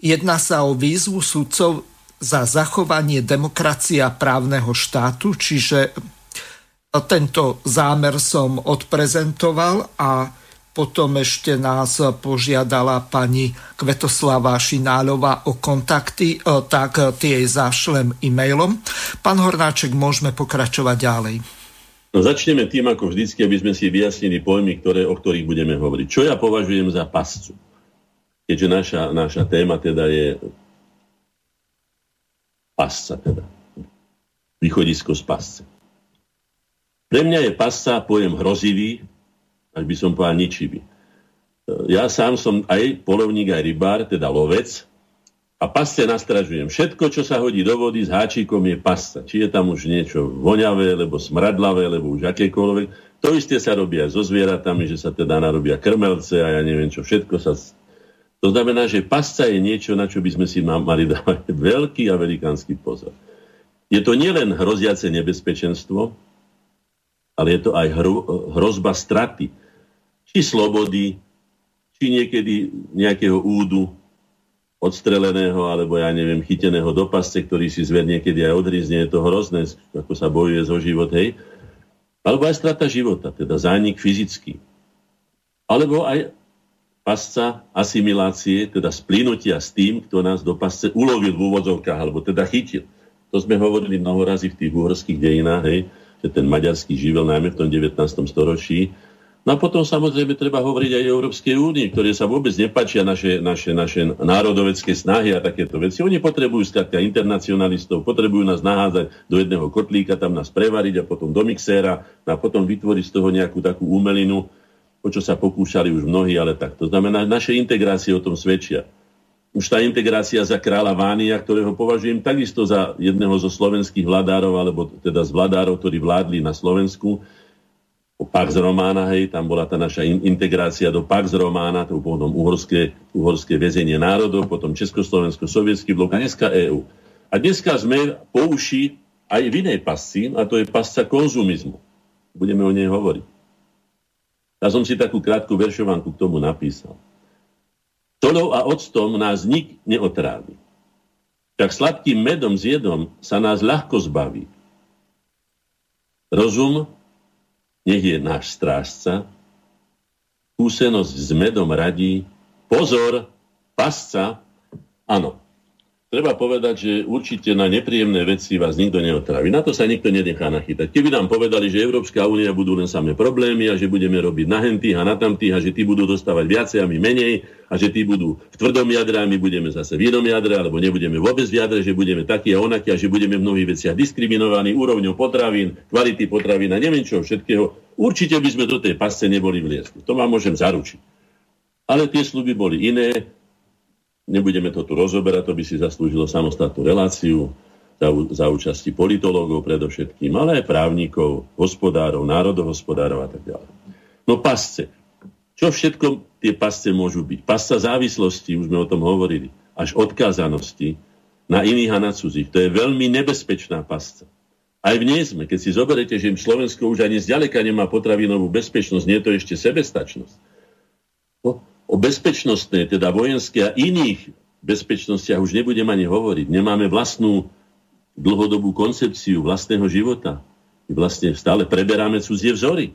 Jedná sa o výzvu sudcov za zachovanie demokracie a právneho štátu, čiže tento zámer som odprezentoval a potom ešte nás požiadala pani Kvetoslava Šináľová o kontakty, e, tak tie zašlem e-mailom. Pán Hornáček, môžeme pokračovať ďalej. No, začneme tým, ako vždycky, aby sme si vyjasnili pojmy, ktoré, o ktorých budeme hovoriť. Čo ja považujem za pascu? Keďže naša, naša téma teda je pasca, teda. Východisko z pasce. Pre mňa je pasca pojem hrozivý, až by som povedal ničivý. Ja sám som aj polovník, aj rybár, teda lovec, a pasce nastražujem. Všetko, čo sa hodí do vody s háčikom, je pasca. Či je tam už niečo voňavé, alebo smradlavé, alebo už akékoľvek. To isté sa robí aj so zvieratami, že sa teda narobia krmelce a ja neviem čo, všetko sa... To znamená, že pasca je niečo, na čo by sme si mali dávať veľký a velikánsky pozor. Je to nielen hroziace nebezpečenstvo, ale je to aj hro, hrozba straty. Či slobody, či niekedy nejakého údu odstreleného, alebo ja neviem, chyteného do pasce, ktorý si zver niekedy aj odrizne, je to hrozné, ako sa bojuje zo život, hej. Alebo aj strata života, teda zánik fyzický. Alebo aj pasca asimilácie, teda splínutia s tým, kto nás do pasce ulovil v úvodzovkách, alebo teda chytil. To sme hovorili mnoho razy v tých uhorských dejinách, hej že ten maďarský živel najmä v tom 19. storočí. No a potom samozrejme treba hovoriť aj o Európskej únii, ktoré sa vôbec nepačia naše, naše, naše národovecké snahy a takéto veci. Oni potrebujú skladka internacionalistov, potrebujú nás nahádzať do jedného kotlíka, tam nás prevariť a potom do mixéra a potom vytvoriť z toho nejakú takú umelinu, o čo sa pokúšali už mnohí, ale tak. To znamená, naše integrácie o tom svedčia už tá integrácia za kráľa Vánia, ktorého považujem takisto za jedného zo slovenských vladárov, alebo teda z vladárov, ktorí vládli na Slovensku, o Pax Romána, hej, tam bola tá naša in- integrácia do Pax Romána, to potom uhorské, uhorské väzenie národov, potom Československo, Sovietský blok a dneska EÚ. A dneska sme po aj v inej pasci, a to je pasca konzumizmu. Budeme o nej hovoriť. Ja som si takú krátku veršovanku k tomu napísal. Solou a octom nás nik neotrávi. Tak sladkým medom s jedom sa nás ľahko zbaví. Rozum nech je náš strážca, skúsenosť s medom radí, pozor, pasca, áno, treba povedať, že určite na nepríjemné veci vás nikto neotraví. Na to sa nikto nenechá nachytať. Keby nám povedali, že Európska únia budú len samé problémy a že budeme robiť na hentých a na tamtých a že tí budú dostávať viacej a my menej a že tí budú v tvrdom jadre a my budeme zase v inom jadre alebo nebudeme vôbec v jadre, že budeme takí a onakí a že budeme v mnohých veciach diskriminovaní úrovňou potravín, kvality potravín a neviem čo všetkého. Určite by sme do tej pasce neboli vliesli. To vám môžem zaručiť. Ale tie sluby boli iné, nebudeme to tu rozoberať, to by si zaslúžilo samostatnú reláciu za, za účasti politológov predovšetkým, ale aj právnikov, hospodárov, národohospodárov a tak ďalej. No pasce. Čo všetko tie pasce môžu byť? Pasca závislosti, už sme o tom hovorili, až odkázanosti na iných a na cudzích. To je veľmi nebezpečná pasca. Aj v nej sme, keď si zoberete, že im Slovensko už ani zďaleka nemá potravinovú bezpečnosť, nie je to ešte sebestačnosť. O, o bezpečnostnej, teda vojenské a iných bezpečnostiach už nebudem ani hovoriť. Nemáme vlastnú dlhodobú koncepciu vlastného života. My vlastne stále preberáme cudzie vzory.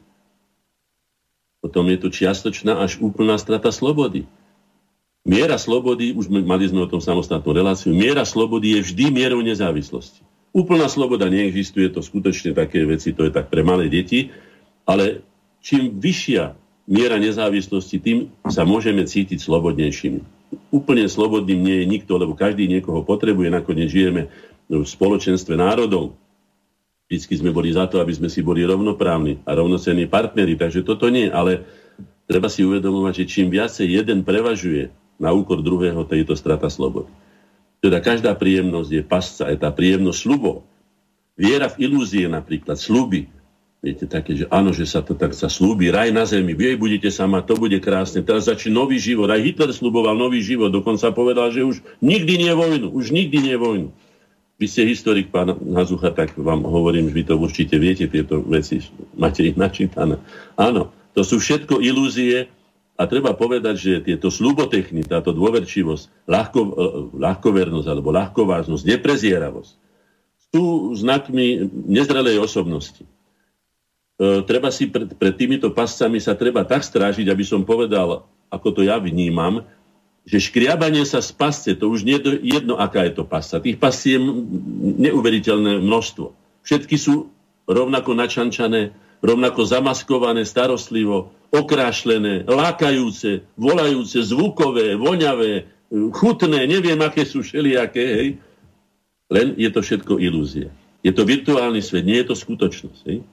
Potom je tu čiastočná až úplná strata slobody. Miera slobody, už mali sme o tom samostatnú reláciu, miera slobody je vždy mierou nezávislosti. Úplná sloboda neexistuje, to skutočne také veci, to je tak pre malé deti, ale čím vyššia miera nezávislosti, tým sa môžeme cítiť slobodnejšími. Úplne slobodným nie je nikto, lebo každý niekoho potrebuje, nakoniec žijeme v spoločenstve národov. Vždycky sme boli za to, aby sme si boli rovnoprávni a rovnocenní partneri, takže toto nie, ale treba si uvedomovať, že čím viacej jeden prevažuje na úkor druhého, to je to strata slobody. Teda každá príjemnosť je pasca, je tá príjemnosť slubov. Viera v ilúzie napríklad, sluby, Viete, také, že áno, že sa to tak sa slúbi, raj na zemi, vy budete sa mať, to bude krásne, teraz začne nový život. Aj Hitler slúboval nový život, dokonca povedal, že už nikdy nie vojnu, už nikdy nie vojnu. Vy ste historik, pán Hazucha, tak vám hovorím, že vy to určite viete, tieto veci, máte ich načítané. Áno, to sú všetko ilúzie a treba povedať, že tieto slubotechny, táto dôverčivosť, ľahko, eh, ľahkovernosť alebo ľahkovážnosť, neprezieravosť, sú znakmi nezrelej osobnosti. E, treba si pred, pred týmito pascami sa treba tak strážiť, aby som povedal, ako to ja vnímam, že škriabanie sa z pasce, to už nie je jedno, aká je to pasca. Tých pascí je neuveriteľné množstvo. Všetky sú rovnako načančané, rovnako zamaskované, starostlivo, okrášlené, lákajúce, volajúce, zvukové, voňavé, chutné, neviem, aké sú všelijaké, hej. Len je to všetko ilúzia. Je to virtuálny svet, nie je to skutočnosť. Hej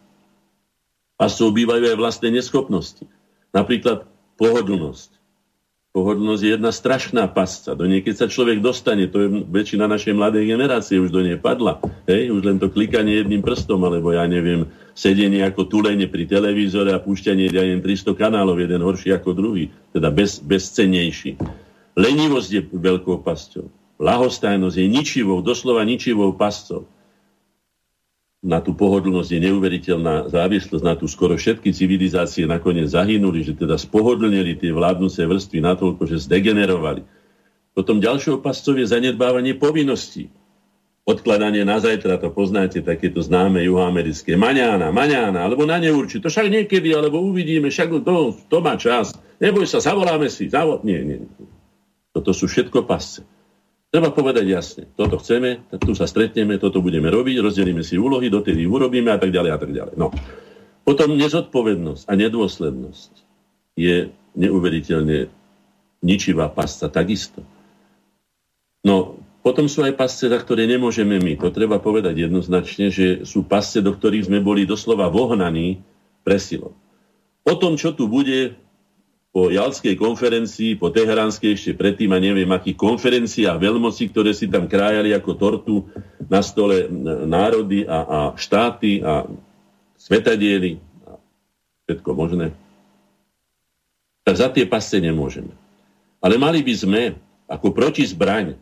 pascov bývajú aj vlastné neschopnosti. Napríklad pohodlnosť. Pohodlnosť je jedna strašná pasca. Do nej, keď sa človek dostane, to je väčšina našej mladej generácie už do nej padla. Hej? Už len to klikanie jedným prstom, alebo ja neviem, sedenie ako tulene pri televízore a púšťanie ja neviem, 300 kanálov, jeden horší ako druhý. Teda bez, bezcenejší. Lenivosť je veľkou pasťou. Lahostajnosť je ničivou, doslova ničivou pascou na tú pohodlnosť je neuveriteľná závislosť, na tú skoro všetky civilizácie nakoniec zahynuli, že teda spohodlnili tie vládnúce vrstvy natoľko, že zdegenerovali. Potom ďalšou pascov je zanedbávanie povinností. Odkladanie na zajtra, to poznáte, takéto známe juhoamerické. Maňána, maňána, alebo na neurčito. Však niekedy, alebo uvidíme, však to, to má čas. Neboj sa, zavoláme si. Zavol... Nie, nie. Toto sú všetko pasce. Treba povedať jasne, toto chceme, tu sa stretneme, toto budeme robiť, rozdelíme si úlohy, dotedy urobíme a tak ďalej a tak ďalej. No. Potom nezodpovednosť a nedôslednosť je neuveriteľne ničivá pasca takisto. No, potom sú aj pasce, za ktoré nemôžeme my. To treba povedať jednoznačne, že sú pasce, do ktorých sme boli doslova vohnaní presilom. O tom, čo tu bude, po Jalskej konferencii, po Teheránskej ešte predtým a neviem akých konferenciách veľmocí, ktoré si tam krájali ako tortu na stole národy a, a štáty a svetadiely a všetko možné. Tak za tie pasce nemôžeme. Ale mali by sme ako proti zbraň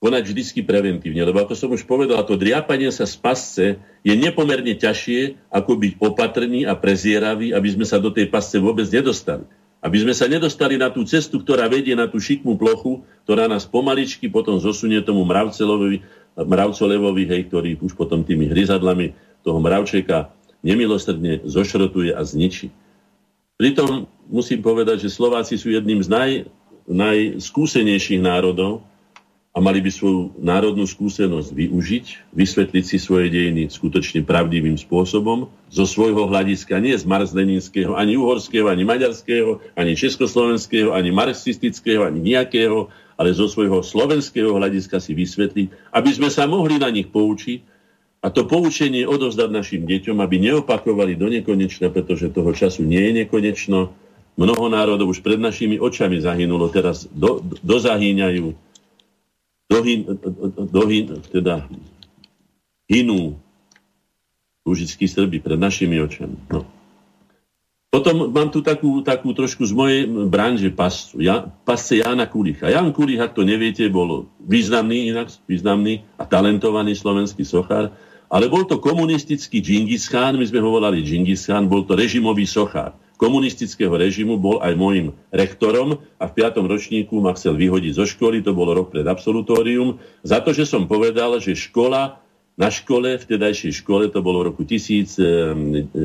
konať vždycky preventívne, lebo ako som už povedal, to driapanie sa z pasce je nepomerne ťažšie, ako byť opatrný a prezieravý, aby sme sa do tej pasce vôbec nedostali. Aby sme sa nedostali na tú cestu, ktorá vedie na tú šikmú plochu, ktorá nás pomaličky potom zosunie tomu mravcelovi, mravcolevovi, hej, ktorý už potom tými hryzadlami toho mravčeka nemilosrdne zošrotuje a zničí. Pritom musím povedať, že Slováci sú jedným z naj, najskúsenejších národov, a mali by svoju národnú skúsenosť využiť, vysvetliť si svoje dejiny skutočne pravdivým spôsobom, zo svojho hľadiska, nie z marzleninského, ani uhorského, ani maďarského, ani československého, ani marxistického, ani nejakého, ale zo svojho slovenského hľadiska si vysvetliť, aby sme sa mohli na nich poučiť a to poučenie odovzdať našim deťom, aby neopakovali do nekonečna, pretože toho času nie je nekonečno, Mnoho národov už pred našimi očami zahynulo, teraz do, do, dozahýňajú, dohyn, dohyn, teda hynú Lužickí Srby pred našimi očami. No. Potom mám tu takú, takú trošku z mojej branže pascu, ja, pasce Jana Kulicha. Jan Kulich, ak to neviete, bol významný inak, významný a talentovaný slovenský sochár, ale bol to komunistický Džingis Khan, my sme ho volali Džingis Khan, bol to režimový sochár komunistického režimu, bol aj môjim rektorom a v 5. ročníku ma chcel vyhodiť zo školy, to bolo rok pred absolutórium, za to, že som povedal, že škola na škole, v tedajšej škole, to bolo v roku 1975,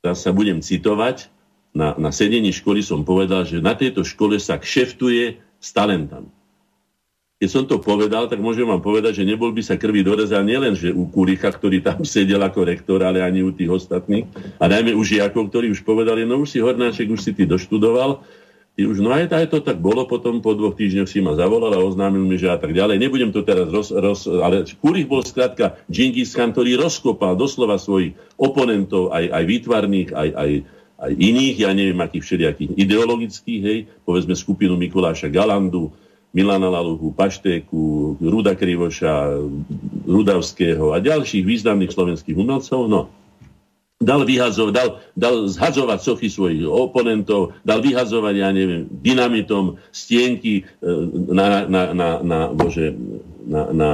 teraz sa budem citovať, na, na sedení školy som povedal, že na tejto škole sa kšeftuje s talentami. Keď som to povedal, tak môžem vám povedať, že nebol by sa krvi dorezal nielen, že u Kuricha, ktorý tam sedel ako rektor, ale ani u tých ostatných. A najmä u žiakov, ktorí už povedali, no už si Hornáček, už si ty doštudoval, ty už, no aj, aj to tak bolo, potom po dvoch týždňoch si ma zavolal a oznámil mi, že a tak ďalej. Nebudem to teraz roz, roz ale Kurich bol skrátka Džingis Khan, ktorý rozkopal doslova svojich oponentov, aj, aj výtvarných, aj, aj, aj iných, ja neviem, akých všelijakých ideologických, hej, povedzme skupinu Mikuláša Galandu, Milana Laluhu, Paštéku, Ruda Krivoša, Rudavského a ďalších významných slovenských umelcov. No, dal, vyhazovať, dal, dal zhadzovať sochy svojich oponentov, dal vyhazovať, ja neviem, dynamitom stienky e, na, na, na, na, bože, na, na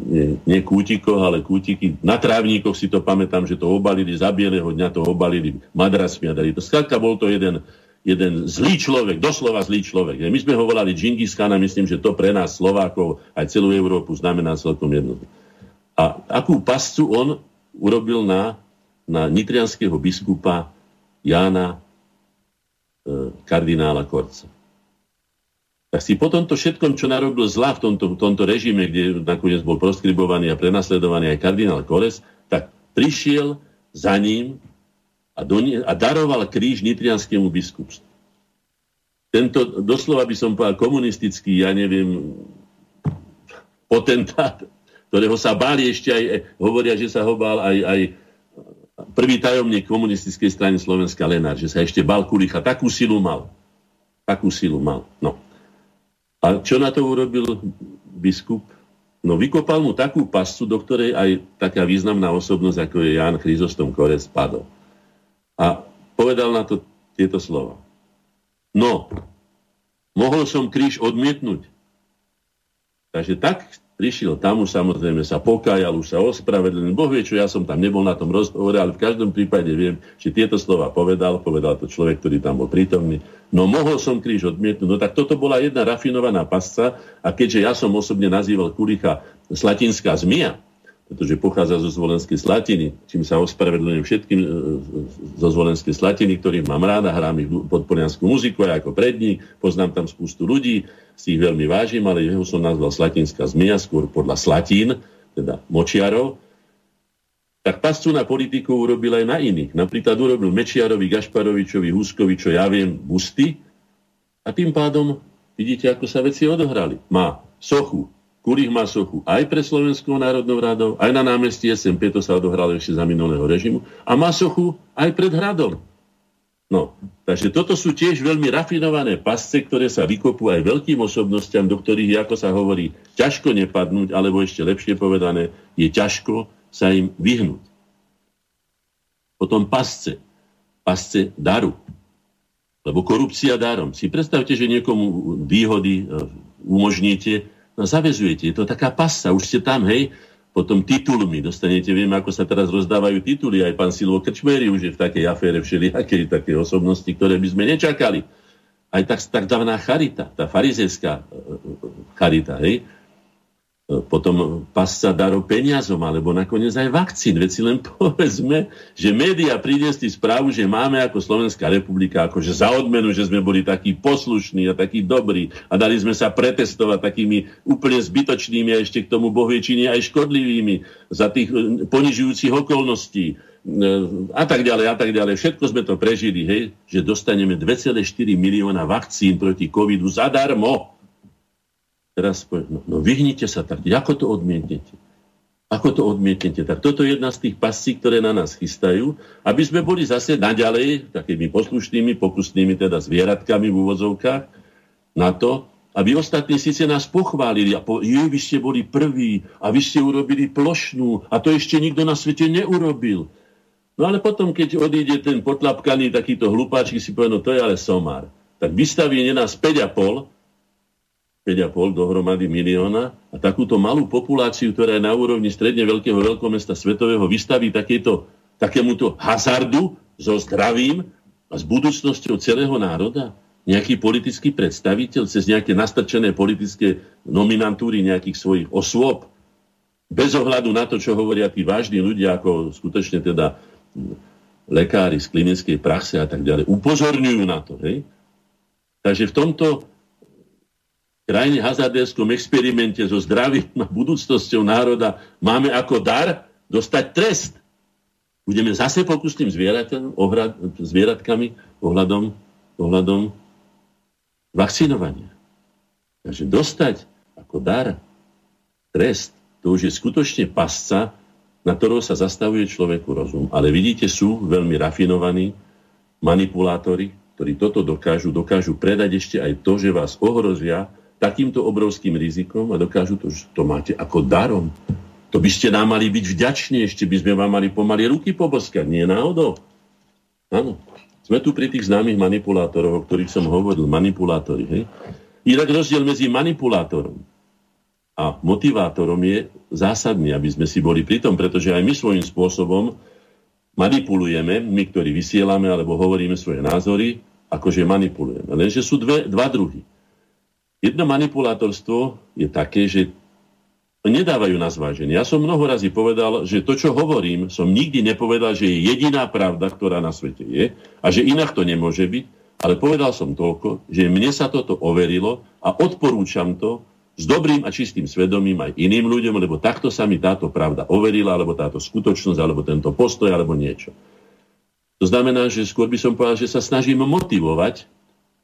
nie, nie kútikoch, ale kútiky. Na trávníkoch si to pamätám, že to obalili, za bieleho dňa to obalili madrasmi a dali to. Skladka bol to jeden, jeden zlý človek, doslova zlý človek. My sme ho volali a myslím, že to pre nás Slovákov aj celú Európu znamená celkom jedno. A akú pascu on urobil na na nitrianského biskupa Jána e, kardinála Korca. Tak si po tomto všetkom, čo narobil zla v tomto, v tomto režime, kde nakoniec bol proskribovaný a prenasledovaný aj kardinál Kores, tak prišiel za ním a, donie, a daroval kríž nitrianskému biskupstvu. Tento, doslova by som povedal, komunistický, ja neviem, potentát, ktorého sa báli ešte aj, hovoria, že sa ho bál aj, aj prvý tajomník komunistickej strany Slovenska Lenár, že sa ešte bal Kulicha. Takú silu mal. Takú silu mal. No. A čo na to urobil biskup? No vykopal mu takú pascu, do ktorej aj taká významná osobnosť, ako je Ján Chryzostom Korec, spadol. A povedal na to tieto slova. No, mohol som kríž odmietnúť. Takže tak prišiel tam už samozrejme sa pokájal, už sa ospravedlnil. Boh vie, čo ja som tam nebol na tom rozhovore, ale v každom prípade viem, že tieto slova povedal, povedal to človek, ktorý tam bol prítomný. No mohol som kríž odmietnúť. No tak toto bola jedna rafinovaná pasca a keďže ja som osobne nazýval Kulicha slatinská zmia, pretože pochádza zo Zvolenskej Slatiny, čím sa ospravedlňujem všetkým e, zo Zvolenskej Slatiny, ktorých mám ráda, hrám ich podporianskú muziku aj ako predník, poznám tam spustu ľudí, si ich veľmi vážim, ale jeho som nazval Slatinská zmia, skôr podľa Slatín, teda močiarov, tak pascu na politiku urobil aj na iných. Napríklad urobil Mečiarovi, Gašparovičovi, Huskovi, čo ja viem, busty. A tým pádom vidíte, ako sa veci odohrali. Má sochu, Kulík má sochu aj pre Slovenskou národnou radou, aj na námestí SMP, to sa odohralo ešte za minulého režimu, a má sochu aj pred hradom. No, takže toto sú tiež veľmi rafinované pasce, ktoré sa vykopú aj veľkým osobnostiam, do ktorých, ako sa hovorí, ťažko nepadnúť, alebo ešte lepšie povedané, je ťažko sa im vyhnúť. Potom pasce. Pasce daru. Lebo korupcia darom. Si predstavte, že niekomu výhody e, umožníte, zavezujete, je to taká pasa, už ste tam, hej, potom titulmi dostanete, vieme, ako sa teraz rozdávajú tituly, aj pán Silvo Krčmery už je v takej afére všelijakej takej osobnosti, ktoré by sme nečakali. Aj tak, tak dávna charita, tá farizejská e, e, charita, hej, potom pasca darov peniazom, alebo nakoniec aj vakcín. Veď si len povedzme, že média priniesli správu, že máme ako Slovenská republika akože za odmenu, že sme boli takí poslušní a takí dobrí a dali sme sa pretestovať takými úplne zbytočnými a ešte k tomu bohviečine aj škodlivými za tých e, ponižujúcich okolností e, a tak ďalej, a tak ďalej. Všetko sme to prežili, hej, že dostaneme 2,4 milióna vakcín proti covidu zadarmo. Teraz povie, no, no vyhnite sa tak, ako to odmietnete? Ako to odmietnete? Tak toto je jedna z tých pascí, ktoré na nás chystajú, aby sme boli zase naďalej takými poslušnými, pokusnými teda zvieratkami v úvozovkách na to, aby ostatní síce nás pochválili a po, vy ste boli prví a vy ste urobili plošnú a to ešte nikto na svete neurobil. No ale potom, keď odíde ten potlapkaný takýto hlupáčik, si povie, no to je ale somár. Tak vystaví nás 5,5 5,5 dohromady milióna a takúto malú populáciu, ktorá je na úrovni stredne veľkého veľkomesta svetového, vystaví takéto, takémuto hazardu so zdravím a s budúcnosťou celého národa? Nejaký politický predstaviteľ cez nejaké nastrčené politické nominantúry nejakých svojich osôb? Bez ohľadu na to, čo hovoria tí vážni ľudia, ako skutočne teda lekári z klinickej praxe a tak ďalej, upozorňujú na to. Hej? Takže v tomto krajine hazarderskom experimente so zdravím a budúcnosťou národa máme ako dar dostať trest. Budeme zase pokusným zvieratkami ohľadom, ohľadom vakcinovania. Takže dostať ako dar trest, to už je skutočne pasca, na ktorou sa zastavuje človeku rozum. Ale vidíte, sú veľmi rafinovaní manipulátori, ktorí toto dokážu, dokážu predať ešte aj to, že vás ohrozia takýmto obrovským rizikom a dokážu to, že to máte ako darom. To by ste nám mali byť vďační, ešte by sme vám mali pomaly ruky poboskať, nie náhodou. Áno. Sme tu pri tých známych manipulátorov, o ktorých som hovoril, manipulátori. Hej? Inak rozdiel medzi manipulátorom a motivátorom je zásadný, aby sme si boli pri tom, pretože aj my svojím spôsobom manipulujeme, my, ktorí vysielame alebo hovoríme svoje názory, akože manipulujeme. Lenže sú dve, dva druhy. Jedno manipulátorstvo je také, že nedávajú na zváženie. Ja som mnoho razy povedal, že to, čo hovorím, som nikdy nepovedal, že je jediná pravda, ktorá na svete je a že inak to nemôže byť, ale povedal som toľko, že mne sa toto overilo a odporúčam to s dobrým a čistým svedomím aj iným ľuďom, lebo takto sa mi táto pravda overila, alebo táto skutočnosť, alebo tento postoj, alebo niečo. To znamená, že skôr by som povedal, že sa snažím motivovať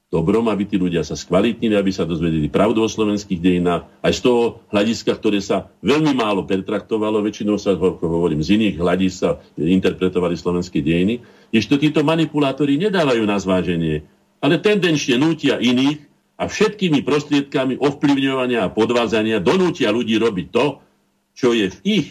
dobrom, aby tí ľudia sa skvalitnili, aby sa dozvedeli pravdu o slovenských dejinách, aj z toho hľadiska, ktoré sa veľmi málo pertraktovalo, väčšinou sa, ako hovorím, z iných hľadisk sa interpretovali slovenské dejiny, ešte títo manipulátori nedávajú na zváženie, ale tendenčne nútia iných a všetkými prostriedkami ovplyvňovania a podvádzania donútia ľudí robiť to, čo je v ich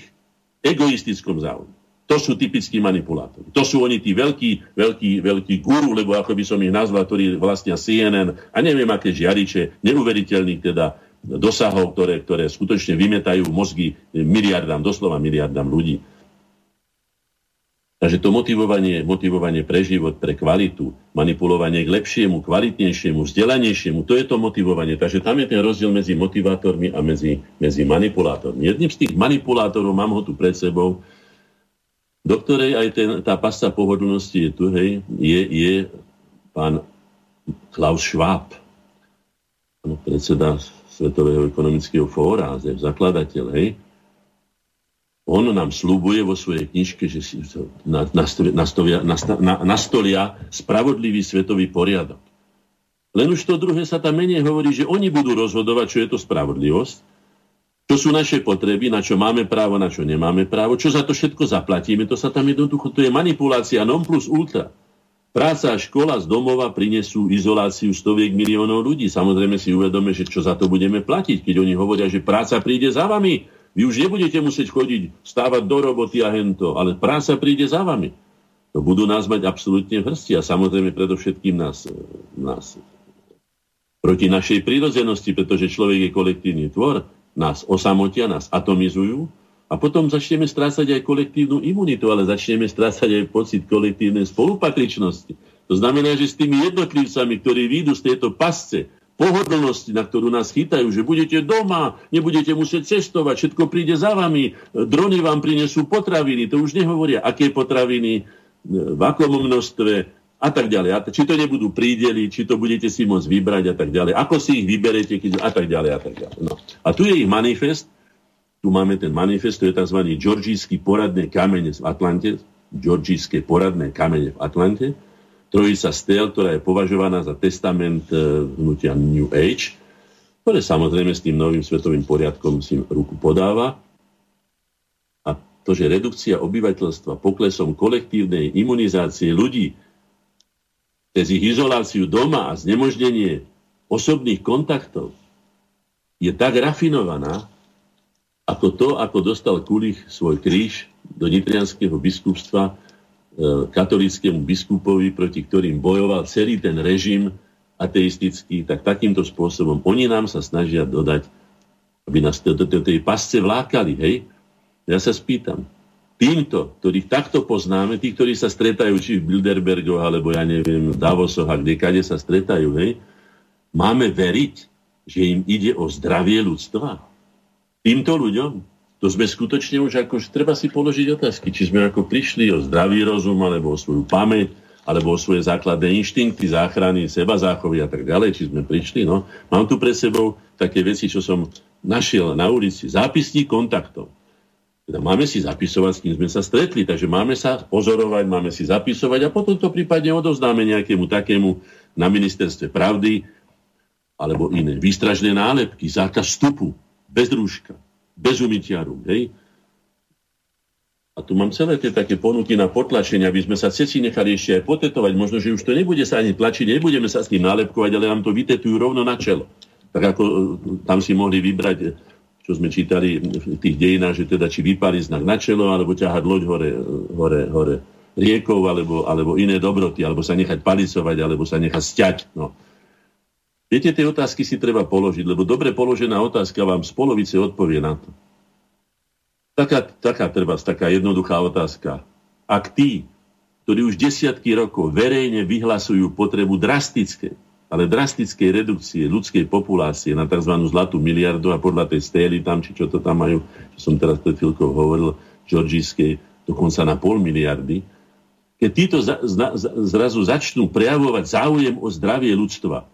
egoistickom záujme. To sú typickí manipulátori. To sú oni tí veľkí, veľkí, veľkí guru, lebo ako by som ich nazval, ktorí vlastnia CNN a neviem aké žiariče, neuveriteľných teda dosahov, ktoré, ktoré skutočne vymetajú mozgy miliardám, doslova miliardám ľudí. Takže to motivovanie, motivovanie pre život, pre kvalitu, manipulovanie k lepšiemu, kvalitnejšiemu, vzdelanejšiemu, to je to motivovanie. Takže tam je ten rozdiel medzi motivátormi a medzi, medzi manipulátormi. Jedným z tých manipulátorov, mám ho tu pred sebou, do ktorej aj ten, tá pasta pohodlnosti je tu, hej, je, je pán Klaus Schwab, predseda Svetového ekonomického fóra, zakladateľ, hej. On nám slúbuje vo svojej knižke, že si nastolia, nastolia, spravodlivý svetový poriadok. Len už to druhé sa tam menej hovorí, že oni budú rozhodovať, čo je to spravodlivosť, čo sú naše potreby, na čo máme právo, na čo nemáme právo, čo za to všetko zaplatíme, to sa tam jednoducho, to je manipulácia non plus ultra. Práca a škola z domova prinesú izoláciu stoviek miliónov ľudí. Samozrejme si uvedome, že čo za to budeme platiť, keď oni hovoria, že práca príde za vami. Vy už nebudete musieť chodiť, stávať do roboty a hento, ale práca príde za vami. To budú nás mať absolútne v hrsti a samozrejme predovšetkým nás, nás proti našej prírodzenosti, pretože človek je kolektívny tvor nás osamotia, nás atomizujú a potom začneme strácať aj kolektívnu imunitu, ale začneme strácať aj pocit kolektívnej spolupatričnosti. To znamená, že s tými jednotlivcami, ktorí výjdu z tejto pasce, pohodlnosti, na ktorú nás chytajú, že budete doma, nebudete musieť cestovať, všetko príde za vami, drony vám prinesú potraviny, to už nehovoria, aké potraviny, v akom množstve, a tak ďalej. A či to nebudú prídeli, či to budete si môcť vybrať a tak ďalej. Ako si ich vyberete, keď, a tak ďalej a tak ďalej. No. A tu je ich manifest, tu máme ten manifest, to je tzv. Georgijský poradné kamene v Atlante, Georgijské poradné kamene v Atlante, trojica stel, ktorá je považovaná za testament e, hnutia New Age, ktoré samozrejme s tým novým svetovým poriadkom si ruku podáva. to, že redukcia obyvateľstva poklesom kolektívnej imunizácie ľudí cez ich izoláciu doma a znemožnenie osobných kontaktov je tak rafinovaná, ako to, ako dostal Kulich svoj kríž do nitrianského biskupstva e, katolickému biskupovi, proti ktorým bojoval celý ten režim ateistický, tak takýmto spôsobom oni nám sa snažia dodať, aby nás do tej pasce vlákali, hej? Ja sa spýtam, týmto, ktorých takto poznáme, tí, ktorí sa stretajú či v Bilderbergoch, alebo ja neviem, v Davosoch a kde kade sa stretajú, hej, máme veriť, že im ide o zdravie ľudstva? Týmto ľuďom? To sme skutočne už ako, treba si položiť otázky, či sme ako prišli o zdravý rozum, alebo o svoju pamäť, alebo o svoje základné inštinkty, záchrany, seba záchovy a tak ďalej, či sme prišli. No. Mám tu pre sebou také veci, čo som našiel na ulici. Zápisník kontaktov. Teda máme si zapisovať, s kým sme sa stretli, takže máme sa pozorovať, máme si zapisovať a potom to prípadne odozdáme nejakému takému na ministerstve pravdy alebo iné. Výstražné nálepky, zákaz vstupu, bez rúška, bez umytia rúk, hej? A tu mám celé tie také ponuky na potlačenie, aby sme sa ceci nechali ešte aj potetovať. Možno, že už to nebude sa ani tlačiť, nebudeme sa s tým nálepkovať, ale nám to vytetujú rovno na čelo. Tak ako e, tam si mohli vybrať čo sme čítali v tých dejinách, že teda či vypáli znak na čelo, alebo ťahať loď hore, hore, hore riekov, alebo, alebo iné dobroty, alebo sa nechať palicovať, alebo sa nechať stiať. No. Viete, tie otázky si treba položiť, lebo dobre položená otázka vám z polovice odpovie na to. Taká, taká treba, taká jednoduchá otázka. Ak tí, ktorí už desiatky rokov verejne vyhlasujú potrebu drastické, ale drastickej redukcie ľudskej populácie na tzv. zlatú miliardu a podľa tej stély tam, či čo to tam majú, čo som teraz pred chvíľkou hovoril, Georgijskej, dokonca na pol miliardy, keď títo za, zna, zrazu začnú prejavovať záujem o zdravie ľudstva,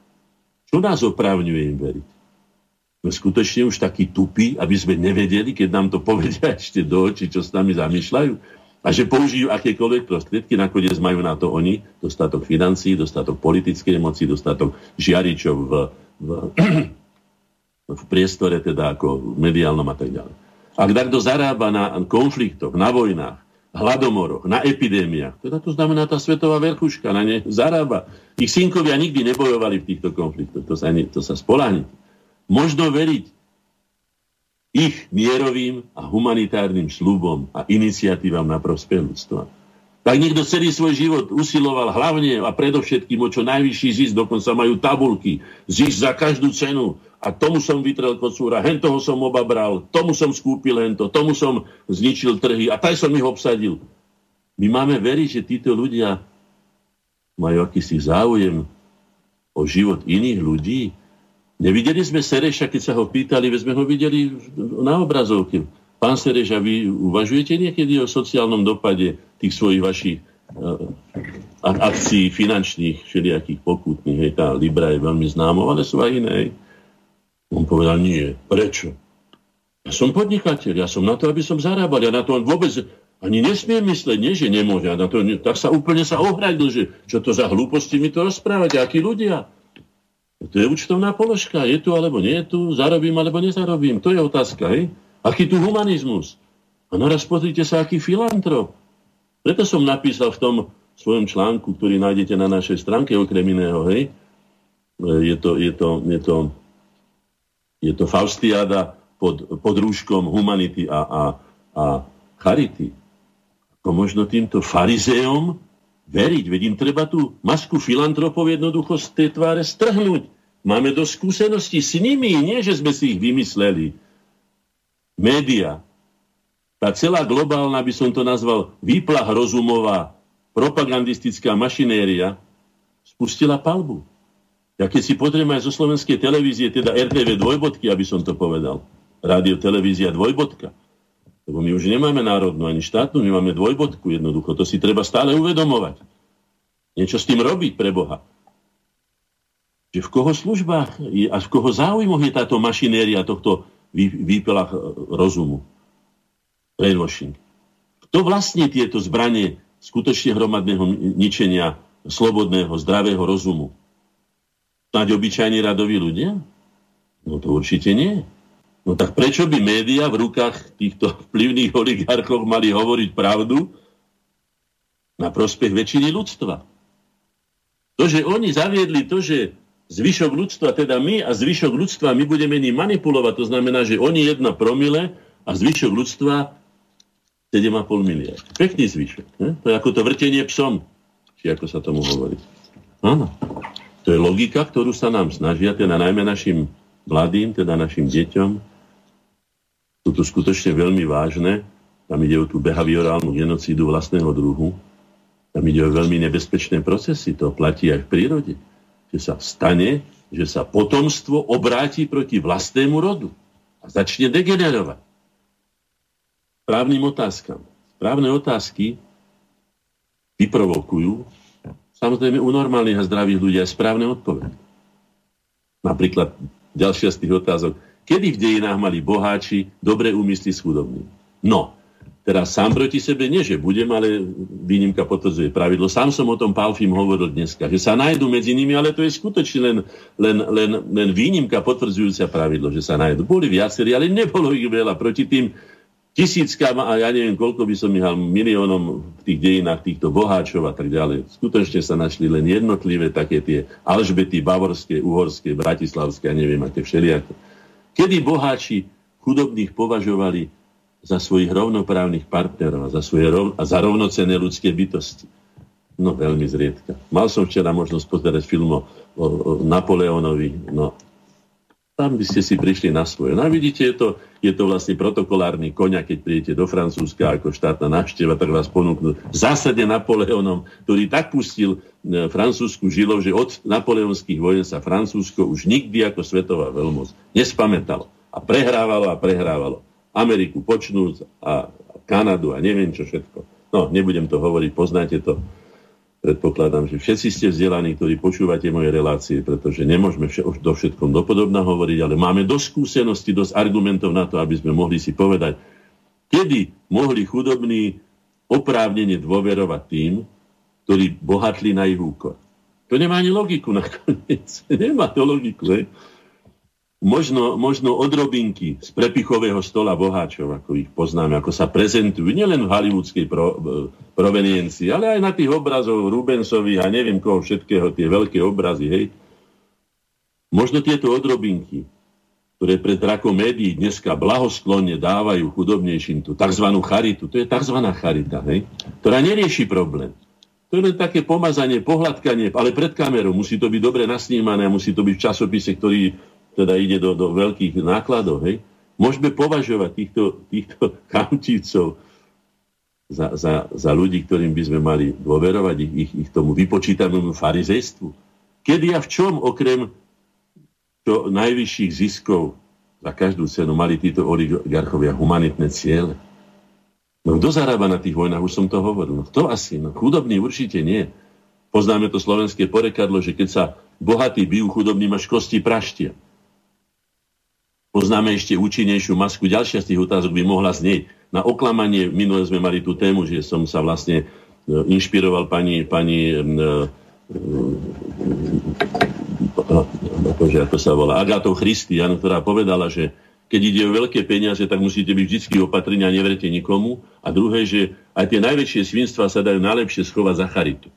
čo nás oprávňuje im veriť? Sme skutočne už takí tupí, aby sme nevedeli, keď nám to povedia ešte do očí, čo s nami zamýšľajú a že použijú akékoľvek prostriedky, nakoniec majú na to oni dostatok financií, dostatok politickej moci, dostatok žiaričov v, v, v priestore, teda ako mediálnom a tak ďalej. Ak kto zarába na konfliktoch, na vojnách, hladomoroch, na epidémiách, teda to znamená tá svetová verchuška na ne zarába. Ich synkovia nikdy nebojovali v týchto konfliktoch, to sa, ne, to sa spoláhne. Možno veriť ich mierovým a humanitárnym slubom a iniciatívam na prospech ľudstva. Tak niekto celý svoj život usiloval hlavne a predovšetkým o čo najvyšší zisk, dokonca majú tabulky, zisk za každú cenu a tomu som vytrel kocúra, hen toho som obabral, tomu som skúpil hento, tomu som zničil trhy a taj som ich obsadil. My máme veriť, že títo ľudia majú akýsi záujem o život iných ľudí, Nevideli sme Sereša, keď sa ho pýtali, veď sme ho videli na obrazovke. Pán Sereša, vy uvažujete niekedy o sociálnom dopade tých svojich vašich uh, akcií finančných, všelijakých pokutných, hej, tá Libra je veľmi známa, ale sú aj iné. On povedal, nie. Prečo? Ja som podnikateľ, ja som na to, aby som zarábal. Ja na to vôbec ani nesmiem mysleť, nie, že nemôže. na to, tak sa úplne sa ohradil, že čo to za hlúposti mi to rozprávať, akí ľudia. To je účtovná položka. Je tu alebo nie je tu, zarobím alebo nezarobím. To je otázka. Hej? Aký tu humanizmus? A naraz pozrite sa, aký filantrop. Preto som napísal v tom svojom článku, ktorý nájdete na našej stránke okrem iného, hej? Je to, je to, je to, je to Faustiada pod, pod rúškom humanity a, a, a charity. Ako možno týmto farizeom veriť, veď im treba tú masku filantropov jednoducho z tej tváre strhnúť. Máme do skúsenosti s nimi, nie že sme si ich vymysleli. Média, tá celá globálna, by som to nazval, výplah rozumová, propagandistická mašinéria, spustila palbu. Ja keď si pozrieme aj zo slovenskej televízie, teda RTV dvojbodky, aby som to povedal, rádio, televízia dvojbodka, lebo my už nemáme národnú ani štátnu, my máme dvojbodku jednoducho. To si treba stále uvedomovať. Niečo s tým robiť pre Boha. Že v koho službách a v koho záujmoch je táto mašinéria tohto výpela rozumu. Brainwashing. Kto vlastne tieto zbranie skutočne hromadného ničenia slobodného, zdravého rozumu? Snáď obyčajní radoví ľudia? No to určite nie. No tak prečo by médiá v rukách týchto vplyvných oligarchov mali hovoriť pravdu na prospech väčšiny ľudstva? To, že oni zaviedli to, že zvyšok ľudstva, teda my a zvyšok ľudstva, my budeme ním manipulovať, to znamená, že oni jedna promile a zvyšok ľudstva 7,5 miliard. Pekný zvyšok. Ne? To je ako to vrtenie psom, či ako sa tomu hovorí. Áno. To je logika, ktorú sa nám snažia, teda najmä našim mladým, teda našim deťom, sú tu skutočne veľmi vážne. Tam ide o tú behaviorálnu genocídu vlastného druhu. Tam ide o veľmi nebezpečné procesy. To platí aj v prírode. Že sa stane, že sa potomstvo obráti proti vlastnému rodu a začne degenerovať. Právnym otázkam. Správne otázky vyprovokujú samozrejme u normálnych a zdravých ľudí aj správne odpovede. Napríklad ďalšia z tých otázok Kedy v dejinách mali boháči dobre úmysly s chudobným? No, teraz sám proti sebe nie, že budem, ale výnimka potvrdzuje pravidlo. Sám som o tom Palfim hovoril dneska, že sa nájdu medzi nimi, ale to je skutočne len, len, len, len výnimka potvrdzujúca pravidlo, že sa nájdu. Boli viacerí, ale nebolo ich veľa proti tým tisíckam a ja neviem, koľko by som ihal miliónom v tých dejinách týchto boháčov a tak ďalej. Skutočne sa našli len jednotlivé také tie Alžbety, Bavorské, Uhorské, Bratislavské a neviem aké všelijaké. Kedy boháči chudobných považovali za svojich rovnoprávnych partnerov a za, svoje rov, a za rovnocené ľudské bytosti? No veľmi zriedka. Mal som včera možnosť pozerať film o, o, o Napoleónovi. No, tam by ste si prišli na svoje. No a vidíte, je to, je to vlastne protokolárny koňa, keď príjete do Francúzska ako štátna návšteva, tak vás ponúknú v zásade Napoleónom, ktorý tak pustil e, francúzsku žilov, že od napoleonských vojen sa Francúzsko už nikdy ako svetová veľmoc nespamätalo. A prehrávalo a prehrávalo. Ameriku počnúc a Kanadu a neviem čo všetko. No, nebudem to hovoriť, poznáte to predpokladám, že všetci ste vzdelaní, ktorí počúvate moje relácie, pretože nemôžeme vš- do všetkom dopodobná hovoriť, ale máme dosť skúseností, dosť argumentov na to, aby sme mohli si povedať, kedy mohli chudobní oprávnene dôverovať tým, ktorí bohatli na ich úkor. To nemá ani logiku nakoniec. Nemá to logiku. Hej? Možno, možno odrobinky z prepichového stola boháčov, ako ich poznáme, ako sa prezentujú, nielen v hollywoodskej pro, proveniencii, ale aj na tých obrazov Rubensových a neviem koho všetkého, tie veľké obrazy, hej. Možno tieto odrobinky, ktoré pred drakom médií dneska blahosklonne dávajú chudobnejším tú tzv. charitu, to je tzv. charita, hej, ktorá nerieši problém. To je len také pomazanie, pohľadkanie, ale pred kamerou musí to byť dobre nasnímané musí to byť v časopise, ktorý teda ide do, do veľkých nákladov, hej, môžeme považovať týchto, týchto chamtícov za, za, za ľudí, ktorým by sme mali dôverovať ich, ich, tomu vypočítanému farizejstvu. Kedy a v čom, okrem čo najvyšších ziskov za každú cenu mali títo oligarchovia humanitné ciele? No kto zarába na tých vojnách? Už som to hovoril. No kto asi? No chudobný určite nie. Poznáme to slovenské porekadlo, že keď sa bohatí bijú chudobným až kosti praštia poznáme ešte účinnejšiu masku. Ďalšia z tých otázok by mohla znieť. Na oklamanie, minule sme mali tú tému, že som sa vlastne e, inšpiroval pani, pani e, akože, ako sa volá, Agatou Christian, ktorá povedala, že keď ide o veľké peniaze, tak musíte byť vždy opatrení a neverete nikomu. A druhé, že aj tie najväčšie svinstva sa dajú najlepšie schovať za charitu.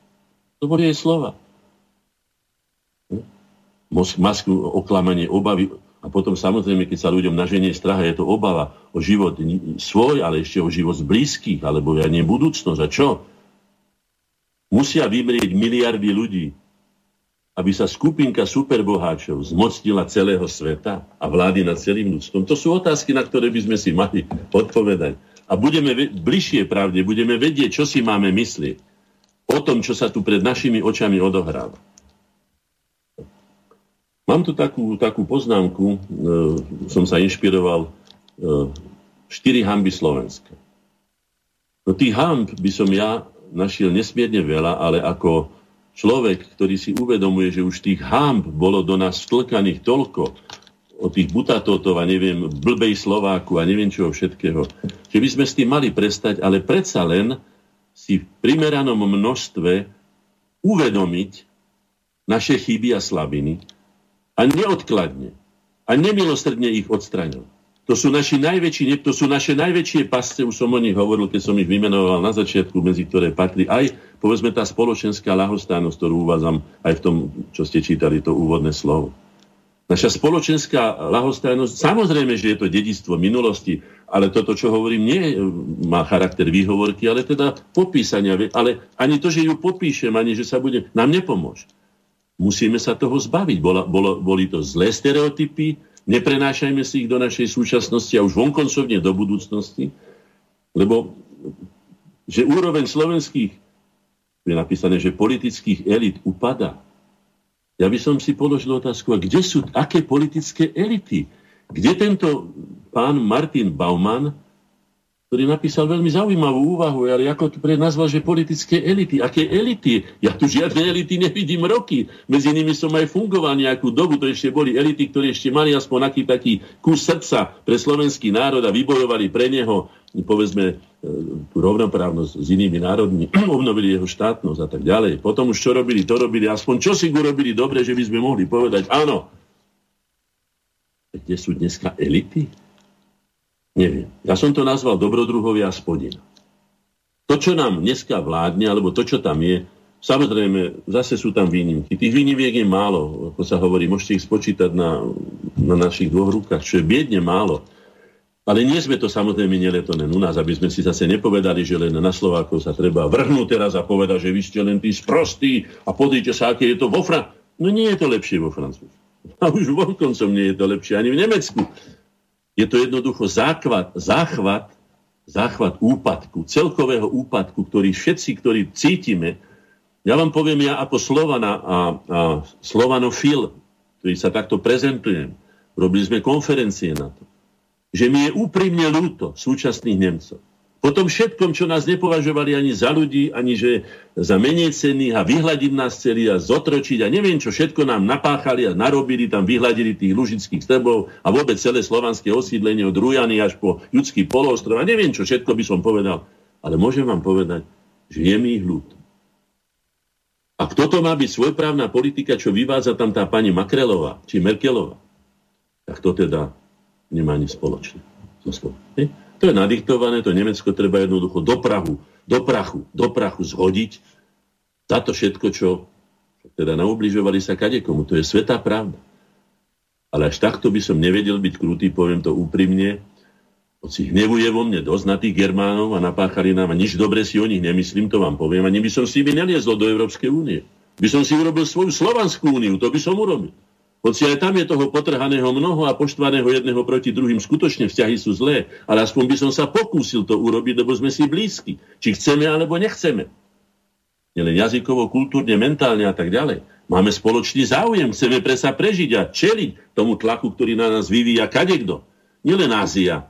To boli jej slova. Masku, oklamanie, obavy, a potom samozrejme, keď sa ľuďom naženie strach, je to obava o život svoj, ale ešte o život blízkych, alebo ja nie budúcnosť. A čo? Musia vymrieť miliardy ľudí, aby sa skupinka superboháčov zmocnila celého sveta a vlády nad celým ľudstvom. To sú otázky, na ktoré by sme si mali odpovedať. A budeme bližšie pravde, budeme vedieť, čo si máme myslieť o tom, čo sa tu pred našimi očami odohráva. Mám tu takú, takú poznámku, e, som sa inšpiroval, e, štyri hamby Slovenska. No tých hamb by som ja našiel nesmierne veľa, ale ako človek, ktorý si uvedomuje, že už tých hamb bolo do nás vtlkaných toľko, o tých butatotov a neviem, blbej Slováku a neviem čoho všetkého, že by sme s tým mali prestať, ale predsa len si v primeranom množstve uvedomiť naše chyby a slabiny a neodkladne a nemilosrdne ich odstraňovať. To sú, naši najväčší, to sú naše najväčšie pasce, už som o nich hovoril, keď som ich vymenoval na začiatku, medzi ktoré patrí aj, povedzme, tá spoločenská lahostajnosť, ktorú uvádzam aj v tom, čo ste čítali, to úvodné slovo. Naša spoločenská lahostajnosť, samozrejme, že je to dedictvo minulosti, ale toto, čo hovorím, nie má charakter výhovorky, ale teda popísania. Ale ani to, že ju popíšem, ani že sa bude, nám nepomôže. Musíme sa toho zbaviť. Bola, bolo, boli to zlé stereotypy, neprenášajme si ich do našej súčasnosti a už vonkoncovne do budúcnosti, lebo že úroveň slovenských, je napísané, že politických elit upada, ja by som si položil otázku, a kde sú, aké politické elity? Kde tento pán Martin Baumann, ktorý napísal veľmi zaujímavú úvahu, ale ako to pre nazval, že politické elity. Aké elity? Ja tu žiadne elity nevidím roky. Medzi nimi som aj fungoval nejakú dobu, to ešte boli elity, ktoré ešte mali aspoň aký taký kus srdca pre slovenský národ a vybojovali pre neho povedzme, e, tú rovnoprávnosť s inými národmi, obnovili jeho štátnosť a tak ďalej. Potom už čo robili, to robili, aspoň čo si urobili dobre, že by sme mohli povedať, áno. Kde sú dneska elity? Neviem. Ja som to nazval dobrodruhovia spodina. To, čo nám dneska vládne, alebo to, čo tam je, samozrejme, zase sú tam výnimky. Tých výnimiek je málo, ako sa hovorí, môžete ich spočítať na, na našich dvoch rukách, čo je biedne málo. Ale nie sme to samozrejme nie to len u nás, aby sme si zase nepovedali, že len na Slovákov sa treba vrhnúť teraz a povedať, že vy ste len tí sprostí a pozrite sa, aké je to vo Fran... No nie je to lepšie vo Francúzsku. A už vonkoncom nie je to lepšie ani v Nemecku. Je to jednoducho záchvat, záchvat, záchvat úpadku, celkového úpadku, ktorý všetci, ktorí cítime, ja vám poviem, ja ako Slovana a, a Slovanofil, ktorý sa takto prezentujem, robili sme konferencie na to že mi je úprimne ľúto súčasných Nemcov. Po tom všetkom, čo nás nepovažovali ani za ľudí, ani že za menej cenných a vyhľadiť nás celý a zotročiť a neviem, čo všetko nám napáchali a narobili, tam vyhľadili tých lužických strebov a vôbec celé slovanské osídlenie od Rujany až po ľudský polostrov a neviem, čo všetko by som povedal. Ale môžem vám povedať, že je mi ich ľúto. A kto to má byť svojprávna politika, čo vyvádza tam tá pani Makrelová, či Merkelová, tak to teda nemá nič spoločné. To je nadiktované, to Nemecko treba jednoducho do Prahu, do prachu, do prachu zhodiť to všetko, čo teda naubližovali sa kadekomu. To je svetá pravda. Ale až takto by som nevedel byť krutý, poviem to úprimne, hoci hnevu je vo mne dosť na tých Germánov a napáchali nám a nič dobre si o nich nemyslím, to vám poviem, ani by som si nimi neliezol do Európskej únie. By som si urobil svoju Slovanskú úniu, to by som urobil. Hoci aj tam je toho potrhaného mnoho a poštvaného jedného proti druhým, skutočne vzťahy sú zlé, ale aspoň by som sa pokúsil to urobiť, lebo sme si blízki. Či chceme alebo nechceme. Nielen jazykovo, kultúrne, mentálne a tak ďalej. Máme spoločný záujem, chceme presa prežiť a čeliť tomu tlaku, ktorý na nás vyvíja kadekto. Nielen Ázia,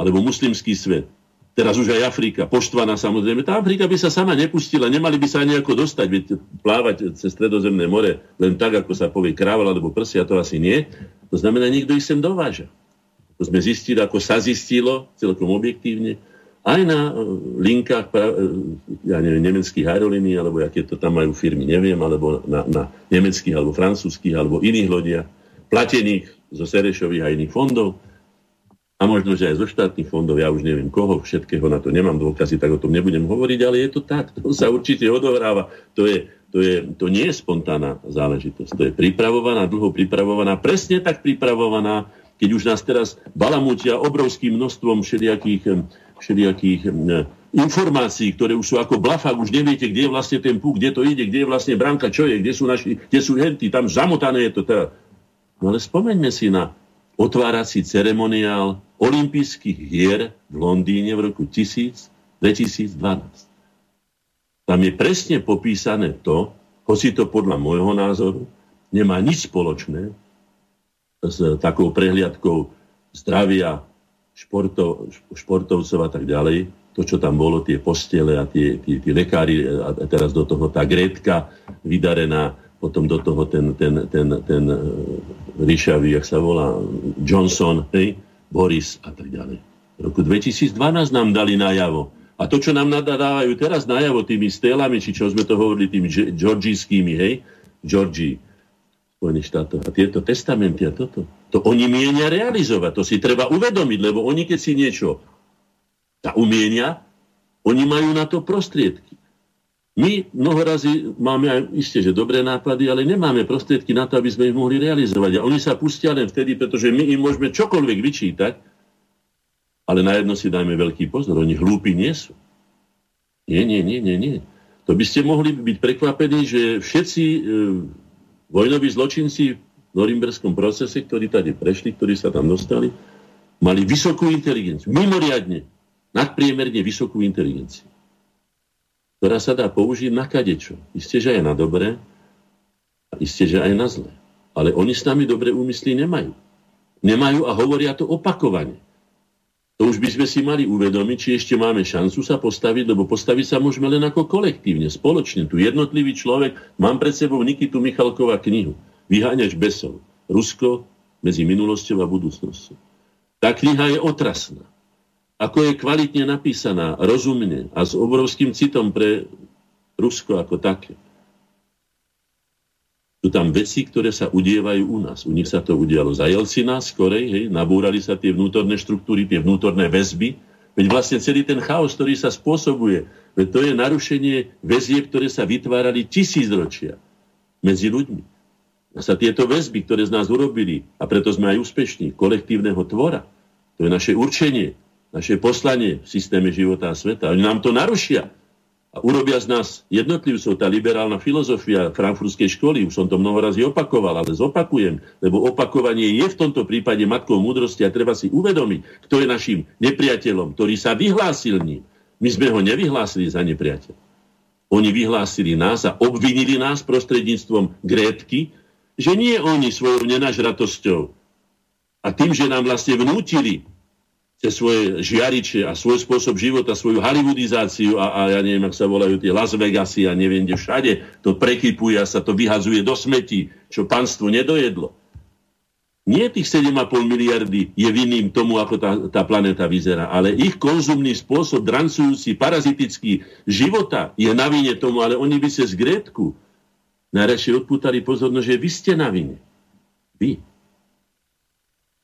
alebo muslimský svet, teraz už aj Afrika, poštvaná samozrejme. Tá Afrika by sa sama nepustila, nemali by sa ani ako dostať, veď plávať cez stredozemné more len tak, ako sa povie kráva alebo prsia, to asi nie. To znamená, niekto ich sem dováža. To sme zistili, ako sa zistilo, celkom objektívne, aj na e, linkách, e, ja neviem, nemeckých aerolínií, alebo aké to tam majú firmy, neviem, alebo na, na nemeckých, alebo francúzských, alebo iných lodiach, platených zo Serešových a iných fondov, a možno, že aj zo štátnych fondov, ja už neviem koho, všetkého na to nemám dôkazy, tak o tom nebudem hovoriť, ale je to tak, to sa určite odohráva. To, je, to, je, to nie je spontánna záležitosť, to je pripravovaná, dlho pripravovaná, presne tak pripravovaná, keď už nás teraz balamútia obrovským množstvom všelijakých, všelijakých informácií, ktoré už sú ako blafák, už neviete, kde je vlastne ten púk, kde to ide, kde je vlastne branka, čo je, kde sú, naši, kde sú henty, tam zamotané je to teraz. No ale spomeňme si na otvárací ceremoniál olympijských hier v Londýne v roku 2012. Tam je presne popísané to, hoci to podľa môjho názoru nemá nič spoločné s takou prehliadkou zdravia športov, športovcov a tak ďalej. To, čo tam bolo, tie postele a tie, tie, tie lekári a teraz do toho tá Gretka vydarená potom do toho ten, ten, ten, ten e, ríšavý, jak sa volá, Johnson, hej, Boris a tak ďalej. V roku 2012 nám dali najavo. A to, čo nám nadávajú teraz najavo tými stélami, či čo sme to hovorili tými georgijskými, hej, Georgii, Spojených štátov. A tieto testamenty a toto. To oni mienia realizovať. To si treba uvedomiť, lebo oni keď si niečo sa umienia, oni majú na to prostriedky. My mnoho razy máme aj isté, že dobré nápady, ale nemáme prostriedky na to, aby sme ich mohli realizovať. A oni sa pustia len vtedy, pretože my im môžeme čokoľvek vyčítať, ale na jedno si dajme veľký pozor, oni hlúpi nie sú. Nie, nie, nie, nie, nie. To by ste mohli byť prekvapení, že všetci e, vojnoví zločinci v norimberskom procese, ktorí tady prešli, ktorí sa tam dostali, mali vysokú inteligenciu. Mimoriadne, nadpriemerne vysokú inteligenciu ktorá sa dá použiť na kadečo. Isté, že aj na dobré a isté, že aj na zlé. Ale oni s nami dobré úmysly nemajú. Nemajú a hovoria to opakovane. To už by sme si mali uvedomiť, či ešte máme šancu sa postaviť, lebo postaviť sa môžeme len ako kolektívne, spoločne. Tu jednotlivý človek, mám pred sebou Nikitu Michalkova knihu Vyháňač besov. Rusko medzi minulosťou a budúcnosťou. Tá kniha je otrasná ako je kvalitne napísaná, rozumne a s obrovským citom pre Rusko ako také. Sú tam veci, ktoré sa udievajú u nás. U nich sa to udialo za Jelcina, skorej, hej, nabúrali sa tie vnútorné štruktúry, tie vnútorné väzby. Veď vlastne celý ten chaos, ktorý sa spôsobuje, veď to je narušenie väzie, ktoré sa vytvárali tisícročia medzi ľuďmi. A sa tieto väzby, ktoré z nás urobili, a preto sme aj úspešní, kolektívneho tvora, to je naše určenie, naše poslanie v systéme života a sveta. Oni nám to narušia a urobia z nás jednotlivcov. Tá liberálna filozofia frankfurtskej školy, už som to mnoho razy opakoval, ale zopakujem, lebo opakovanie je v tomto prípade matkou múdrosti a treba si uvedomiť, kto je našim nepriateľom, ktorý sa vyhlásil ním. My sme ho nevyhlásili za nepriateľ. Oni vyhlásili nás a obvinili nás prostredníctvom Grétky, že nie oni svojou nenažratosťou a tým, že nám vlastne vnútili cez svoje žiariče a svoj spôsob života, svoju hollywoodizáciu a, a ja neviem, ak sa volajú tie Las Vegasy a neviem, kde všade, to prekypuje a sa to vyhazuje do smetí, čo panstvo nedojedlo. Nie tých 7,5 miliardy je vinným tomu, ako tá, tá planéta vyzerá, ale ich konzumný spôsob, drancujúci, parazitický života je na vine tomu, ale oni by sa z Grétku najradšej odpútali pozornosť, že vy ste na vine. Vy.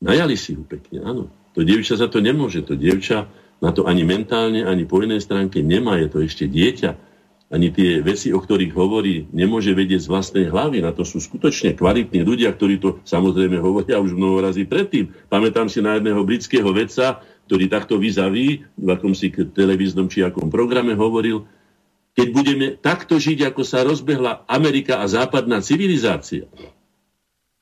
Najali si ho pekne, áno. To dievča za to nemôže. To dievča na to ani mentálne, ani po inej stránke nemá. Je to ešte dieťa. Ani tie veci, o ktorých hovorí, nemôže vedieť z vlastnej hlavy. Na to sú skutočne kvalitní ľudia, ktorí to samozrejme hovoria už mnoho razy predtým. Pamätám si na jedného britského vedca, ktorý takto vyzaví, v akomsi televíznom či akom programe hovoril, keď budeme takto žiť, ako sa rozbehla Amerika a západná civilizácia,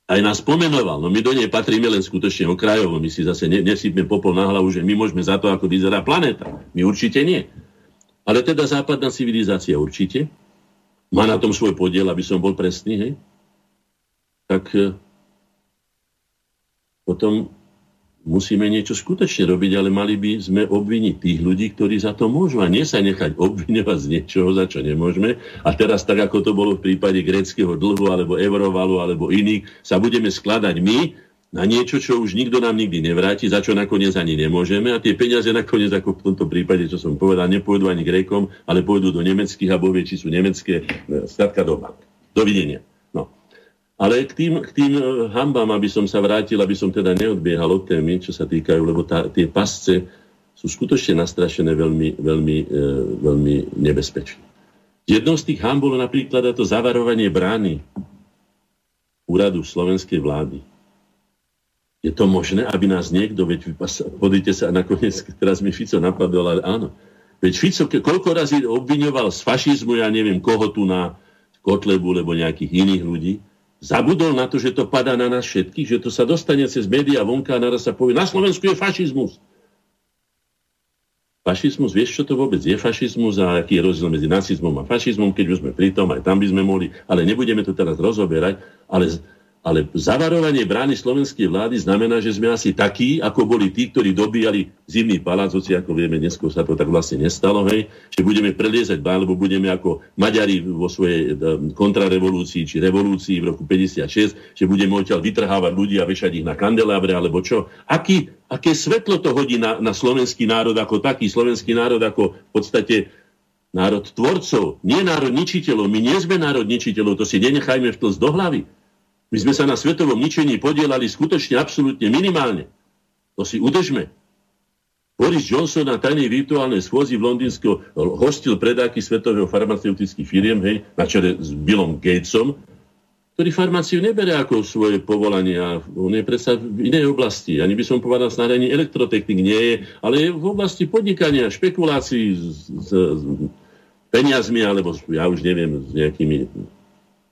aj nás pomenoval. No my do nej patríme len skutočne okrajovo. My si zase ne, nesýpme popol na hlavu, že my môžeme za to, ako vyzerá planéta. My určite nie. Ale teda západná civilizácia určite. Má na tom svoj podiel, aby som bol presný, hej? Tak eh, potom musíme niečo skutočne robiť, ale mali by sme obviniť tých ľudí, ktorí za to môžu a nie sa nechať obviňovať z niečoho, za čo nemôžeme. A teraz tak, ako to bolo v prípade greckého dlhu alebo eurovalu alebo iných, sa budeme skladať my na niečo, čo už nikto nám nikdy nevráti, za čo nakoniec ani nemôžeme. A tie peniaze nakoniec, ako v tomto prípade, čo som povedal, nepôjdu ani Grékom, ale pôjdu do nemeckých a bovie, či sú nemecké, e, skladka do bank. Dovidenia. Ale k tým, k tým e, hambám, aby som sa vrátil, aby som teda neodbiehal od témy, čo sa týkajú, lebo tá, tie pasce sú skutočne nastrašené veľmi, veľmi, e, veľmi nebezpečné. Jednou z tých ham bolo napríklad to zavarovanie brány úradu slovenskej vlády. Je to možné, aby nás niekto, veď podíte sa, nakoniec teraz mi Fico napadol, ale áno. Veď Fico koľko razy obviňoval z fašizmu, ja neviem koho tu na Kotlebu, alebo nejakých iných ľudí, zabudol na to, že to padá na nás všetkých, že to sa dostane cez médiá vonka a naraz sa povie, na Slovensku je fašizmus. Fašizmus, vieš, čo to vôbec je fašizmus a aký je rozdiel medzi nacizmom a fašizmom, keď už sme pri tom, aj tam by sme mohli, ale nebudeme to teraz rozoberať, ale ale zavarovanie brány slovenskej vlády znamená, že sme asi takí, ako boli tí, ktorí dobíjali zimný palác, hoci ako vieme, neskôr sa to tak vlastne nestalo, hej, že budeme preliezať bán, lebo budeme ako Maďari vo svojej kontrarevolúcii či revolúcii v roku 56, že budeme odtiaľ vytrhávať ľudí a vešať ich na kandelábre, alebo čo. Aký, aké svetlo to hodí na, na slovenský národ ako taký, slovenský národ ako v podstate národ tvorcov, nie národ ničiteľov. My nie sme národ ničiteľov, to si nenechajme vtlsť do hlavy. My sme sa na svetovom ničení podielali skutočne absolútne minimálne. To si udržme. Boris Johnson na tajnej virtuálnej schôzi v Londýnsko hostil predáky svetového farmaceutických firiem, hej, na čele s Billom Gatesom, ktorý farmáciu nebere ako svoje povolanie a on je predsa v inej oblasti. Ani by som povedal, ani elektrotechnik nie je, ale je v oblasti podnikania, špekulácií s, s, s peniazmi, alebo ja už neviem, s nejakými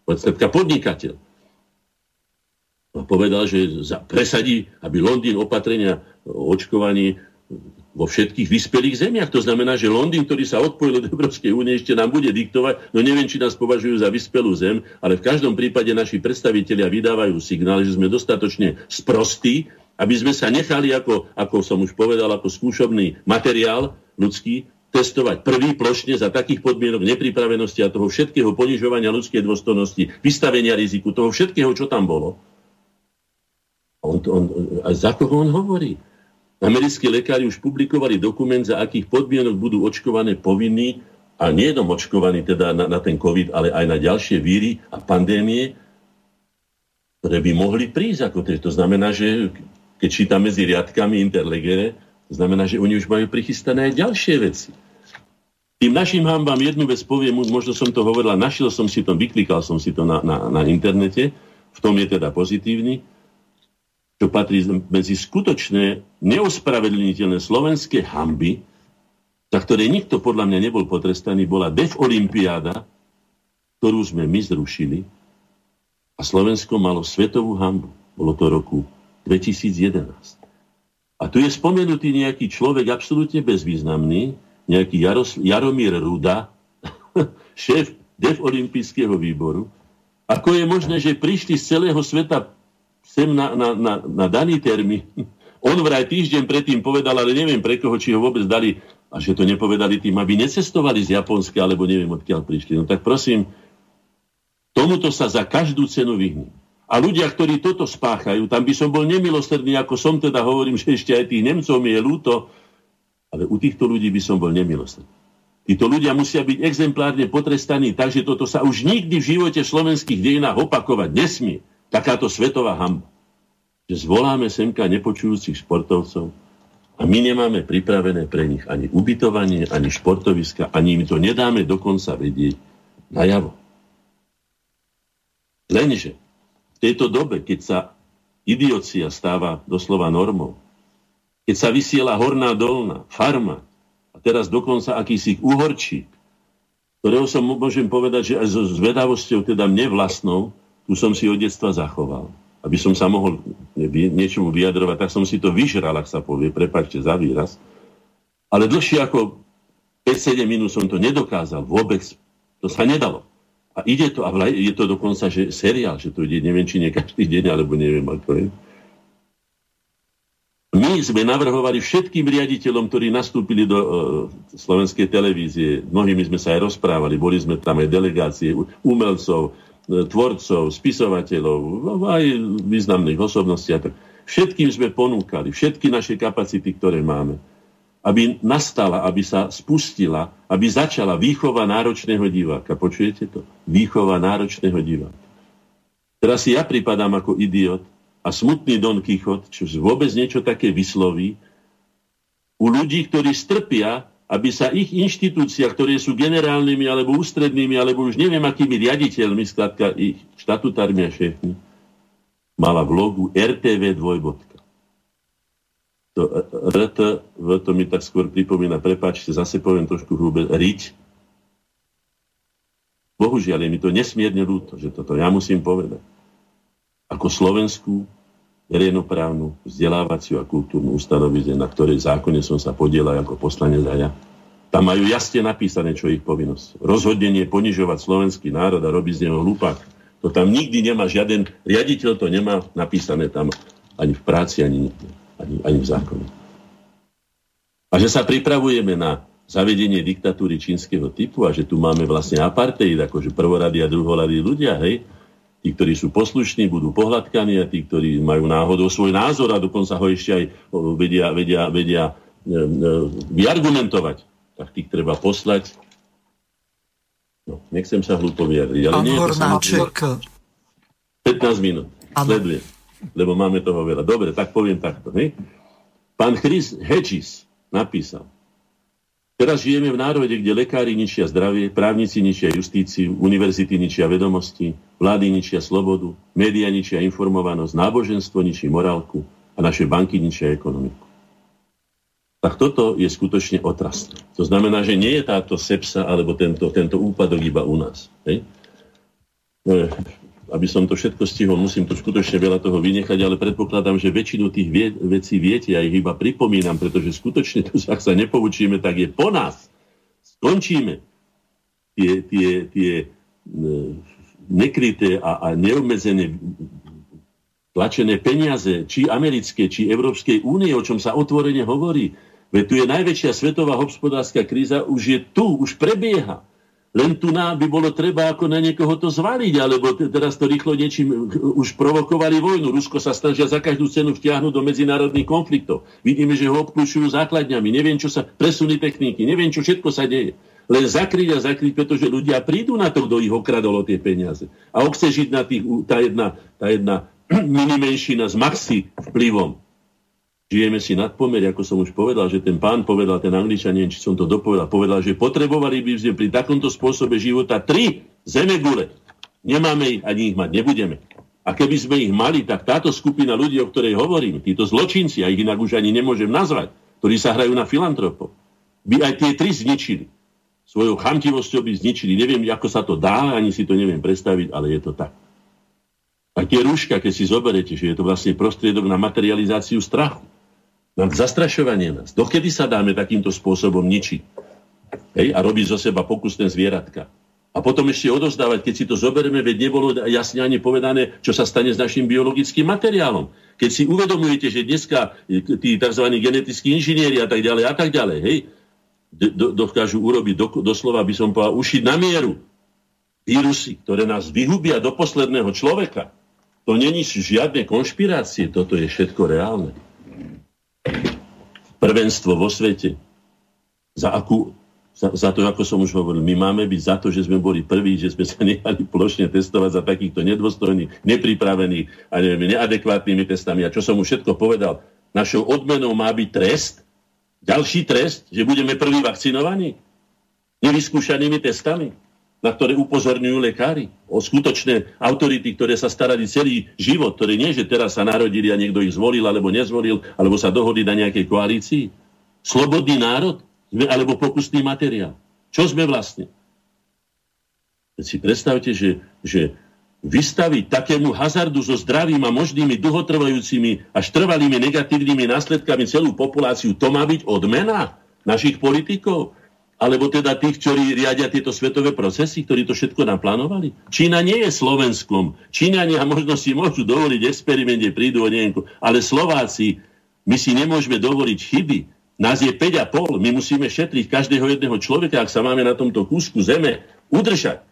podstate podnikateľ. Povedal, že presadí, aby Londýn opatrenia o očkovaní vo všetkých vyspelých zemiach. To znamená, že Londýn, ktorý sa odpojil od Európskej únie, ešte nám bude diktovať, no neviem, či nás považujú za vyspelú zem, ale v každom prípade naši predstavitelia vydávajú signál, že sme dostatočne sprostí, aby sme sa nechali, ako, ako som už povedal, ako skúšobný materiál ľudský, testovať prvý plošne za takých podmienok nepripravenosti a toho všetkého ponižovania ľudskej dôstojnosti, vystavenia riziku, toho všetkého, čo tam bolo. On, on, a za koho on hovorí? Americkí lekári už publikovali dokument, za akých podmienok budú očkované povinní, a nie jenom očkovaní teda na, na ten COVID, ale aj na ďalšie víry a pandémie, ktoré by mohli prísť ako to. To znamená, že keď čítam medzi riadkami interlegere, to znamená, že oni už majú prichystané aj ďalšie veci. Tým našim hambám jednu vec poviem, možno som to hovorila, našiel som si to, vyklikal som si to na, na, na internete, v tom je teda pozitívny, čo patrí medzi skutočné neospravedlniteľné slovenské hamby, za ktoré nikto podľa mňa nebol potrestaný, bola DEF Olympiáda, ktorú sme my zrušili a Slovensko malo svetovú hambu. Bolo to roku 2011. A tu je spomenutý nejaký človek absolútne bezvýznamný, nejaký Jaros, Jaromír Ruda, šéf DEF Olympijského výboru. Ako je možné, že prišli z celého sveta sem na, na, na, na daný termín. On vraj týždeň predtým povedal, ale neviem pre koho, či ho vôbec dali, a že to nepovedali tým, aby necestovali z Japonska, alebo neviem, odkiaľ prišli. No tak prosím, tomuto sa za každú cenu vyhne. A ľudia, ktorí toto spáchajú, tam by som bol nemilosrdný, ako som teda hovorím, že ešte aj tých Nemcov mi je ľúto, ale u týchto ľudí by som bol nemilosrdný. Títo ľudia musia byť exemplárne potrestaní, takže toto sa už nikdy v živote slovenských dejinách opakovať nesmie takáto svetová hamba, že zvoláme semka nepočujúcich športovcov a my nemáme pripravené pre nich ani ubytovanie, ani športoviska, ani im to nedáme dokonca vedieť najavo. Lenže v tejto dobe, keď sa idiocia stáva doslova normou, keď sa vysiela horná dolná, farma, a teraz dokonca akýsi uhorčík, ktorého som môžem povedať, že aj so zvedavosťou, teda mne vlastnou, tu som si od detstva zachoval. Aby som sa mohol niečomu vyjadrovať, tak som si to vyžral, ak sa povie, prepačte za výraz. Ale dlhšie ako 5-7 minút som to nedokázal vôbec. To sa nedalo. A ide to, a je to dokonca že seriál, že to ide, neviem, či nie každý deň, alebo neviem, ako je. My sme navrhovali všetkým riaditeľom, ktorí nastúpili do uh, slovenskej televízie, mnohými sme sa aj rozprávali, boli sme tam aj delegácie umelcov, tvorcov, spisovateľov, aj významných osobností. Všetkým sme ponúkali, všetky naše kapacity, ktoré máme, aby nastala, aby sa spustila, aby začala výchova náročného diváka. Počujete to? Výchova náročného diváka. Teraz si ja pripadám ako idiot a smutný Don Kichot, čo vôbec niečo také vysloví, u ľudí, ktorí strpia aby sa ich inštitúcia, ktoré sú generálnymi alebo ústrednými, alebo už neviem akými riaditeľmi, skladka ich štatutármi a šéfmi, mala v logu RTV dvojbodka. To RT, to mi tak skôr pripomína, prepáčte, zase poviem trošku hrubé, riť. Bohužiaľ, je mi to nesmierne ľúto, že toto ja musím povedať. Ako Slovensku verejnoprávnu, vzdelávaciu a kultúrnu ustanovizne, na ktorej zákone som sa podielal ako poslanec a ja. Tam majú jasne napísané, čo je ich povinnosť. Rozhodnenie ponižovať slovenský národ a robiť z neho hlupák. To tam nikdy nemá žiaden, riaditeľ to nemá napísané tam ani v práci, ani, ani, ani v zákone. A že sa pripravujeme na zavedenie diktatúry čínskeho typu a že tu máme vlastne apartheid, akože prvorady a druhoradí ľudia, hej, Tí, ktorí sú poslušní, budú pohľadkaní a tí, ktorí majú náhodou svoj názor a dokonca ho ešte aj vedia, vedia, vedia e, e, vyargumentovať, tak tých treba poslať. No, nechcem sa hlúpo vyjadriť. Ale Pán nie Hornáček, 15 minút. Sledujem. Lebo máme toho veľa. Dobre, tak poviem takto. Hej? Pán Chris Hedges napísal. Teraz žijeme v národe, kde lekári ničia zdravie, právnici ničia justíciu, univerzity ničia vedomosti, vlády ničia slobodu, média ničia informovanosť, náboženstvo ničí morálku a naše banky ničia ekonomiku. Tak toto je skutočne otrasné. To znamená, že nie je táto sepsa alebo tento, tento úpadok iba u nás. Hej? Aby som to všetko stihol, musím tu skutočne veľa toho vynechať, ale predpokladám, že väčšinu tých vie, vecí viete, ja ich iba pripomínam, pretože skutočne tu, ak sa nepoučíme, tak je po nás. Skončíme tie, tie, tie e, nekryté a, a neobmedzené tlačené peniaze, či americké, či Európskej únie, o čom sa otvorene hovorí. Veď tu je najväčšia svetová hospodárska kríza, už je tu, už prebieha. Len tu nám by bolo treba ako na niekoho to zvaliť, alebo teraz to rýchlo niečím už provokovali vojnu. Rusko sa snažia za každú cenu vtiahnuť do medzinárodných konfliktov. Vidíme, že ho obklúčujú základňami. Neviem, čo sa presuny techniky, neviem, čo všetko sa deje. Len zakryť a zakryť, pretože ľudia prídu na to, kto ich okradol o tie peniaze. A chce žiť na tých, tá jedna, tá jedna minimenšina s maxi vplyvom žijeme si nad pomer, ako som už povedal, že ten pán povedal, ten angličan, neviem, či som to dopovedal, povedal, že potrebovali by sme pri takomto spôsobe života tri zemegule. Nemáme ich, ani ich mať nebudeme. A keby sme ich mali, tak táto skupina ľudí, o ktorej hovorím, títo zločinci, a ich inak už ani nemôžem nazvať, ktorí sa hrajú na filantropov, by aj tie tri zničili. Svojou chamtivosťou by zničili. Neviem, ako sa to dá, ani si to neviem predstaviť, ale je to tak. A tie rúška, keď si zoberete, že je to vlastne prostriedok na materializáciu strachu na zastrašovanie nás. Dokedy sa dáme takýmto spôsobom ničiť? Hej? A robiť zo seba pokusné zvieratka. A potom ešte odozdávať, keď si to zoberieme, veď nebolo jasne ani povedané, čo sa stane s našim biologickým materiálom. Keď si uvedomujete, že dneska tí tzv. genetickí inžinieri a tak ďalej a tak ďalej, hej, do, dokážu urobiť do, doslova, by som povedal, ušiť na mieru vírusy, ktoré nás vyhubia do posledného človeka. To není žiadne konšpirácie, toto je všetko reálne prvenstvo vo svete. Za, akú, za, za to, ako som už hovoril, my máme byť za to, že sme boli prví, že sme sa nechali plošne testovať za takýchto nedôstojných, nepripravených a neviem, neadekvátnymi testami. A čo som už všetko povedal, našou odmenou má byť trest, ďalší trest, že budeme prví vakcinovaní nevyskúšanými testami na ktoré upozorňujú lekári. O skutočné autority, ktoré sa starali celý život, ktoré nie, že teraz sa narodili a niekto ich zvolil alebo nezvolil, alebo sa dohodli na nejakej koalícii. Slobodný národ? Alebo pokusný materiál? Čo sme vlastne? Keď si predstavte, že, že vystaviť takému hazardu so zdravým a možnými dlhotrvajúcimi až trvalými negatívnymi následkami celú populáciu, to má byť odmena našich politikov? Alebo teda tých, ktorí riadia tieto svetové procesy, ktorí to všetko naplánovali? Čína nie je Slovenskom. Číňania možno si môžu dovoliť experimente, prídu o niekoho, ale Slováci, my si nemôžeme dovoliť chyby. Nás je 5,5, my musíme šetriť každého jedného človeka, ak sa máme na tomto kúsku zeme udržať.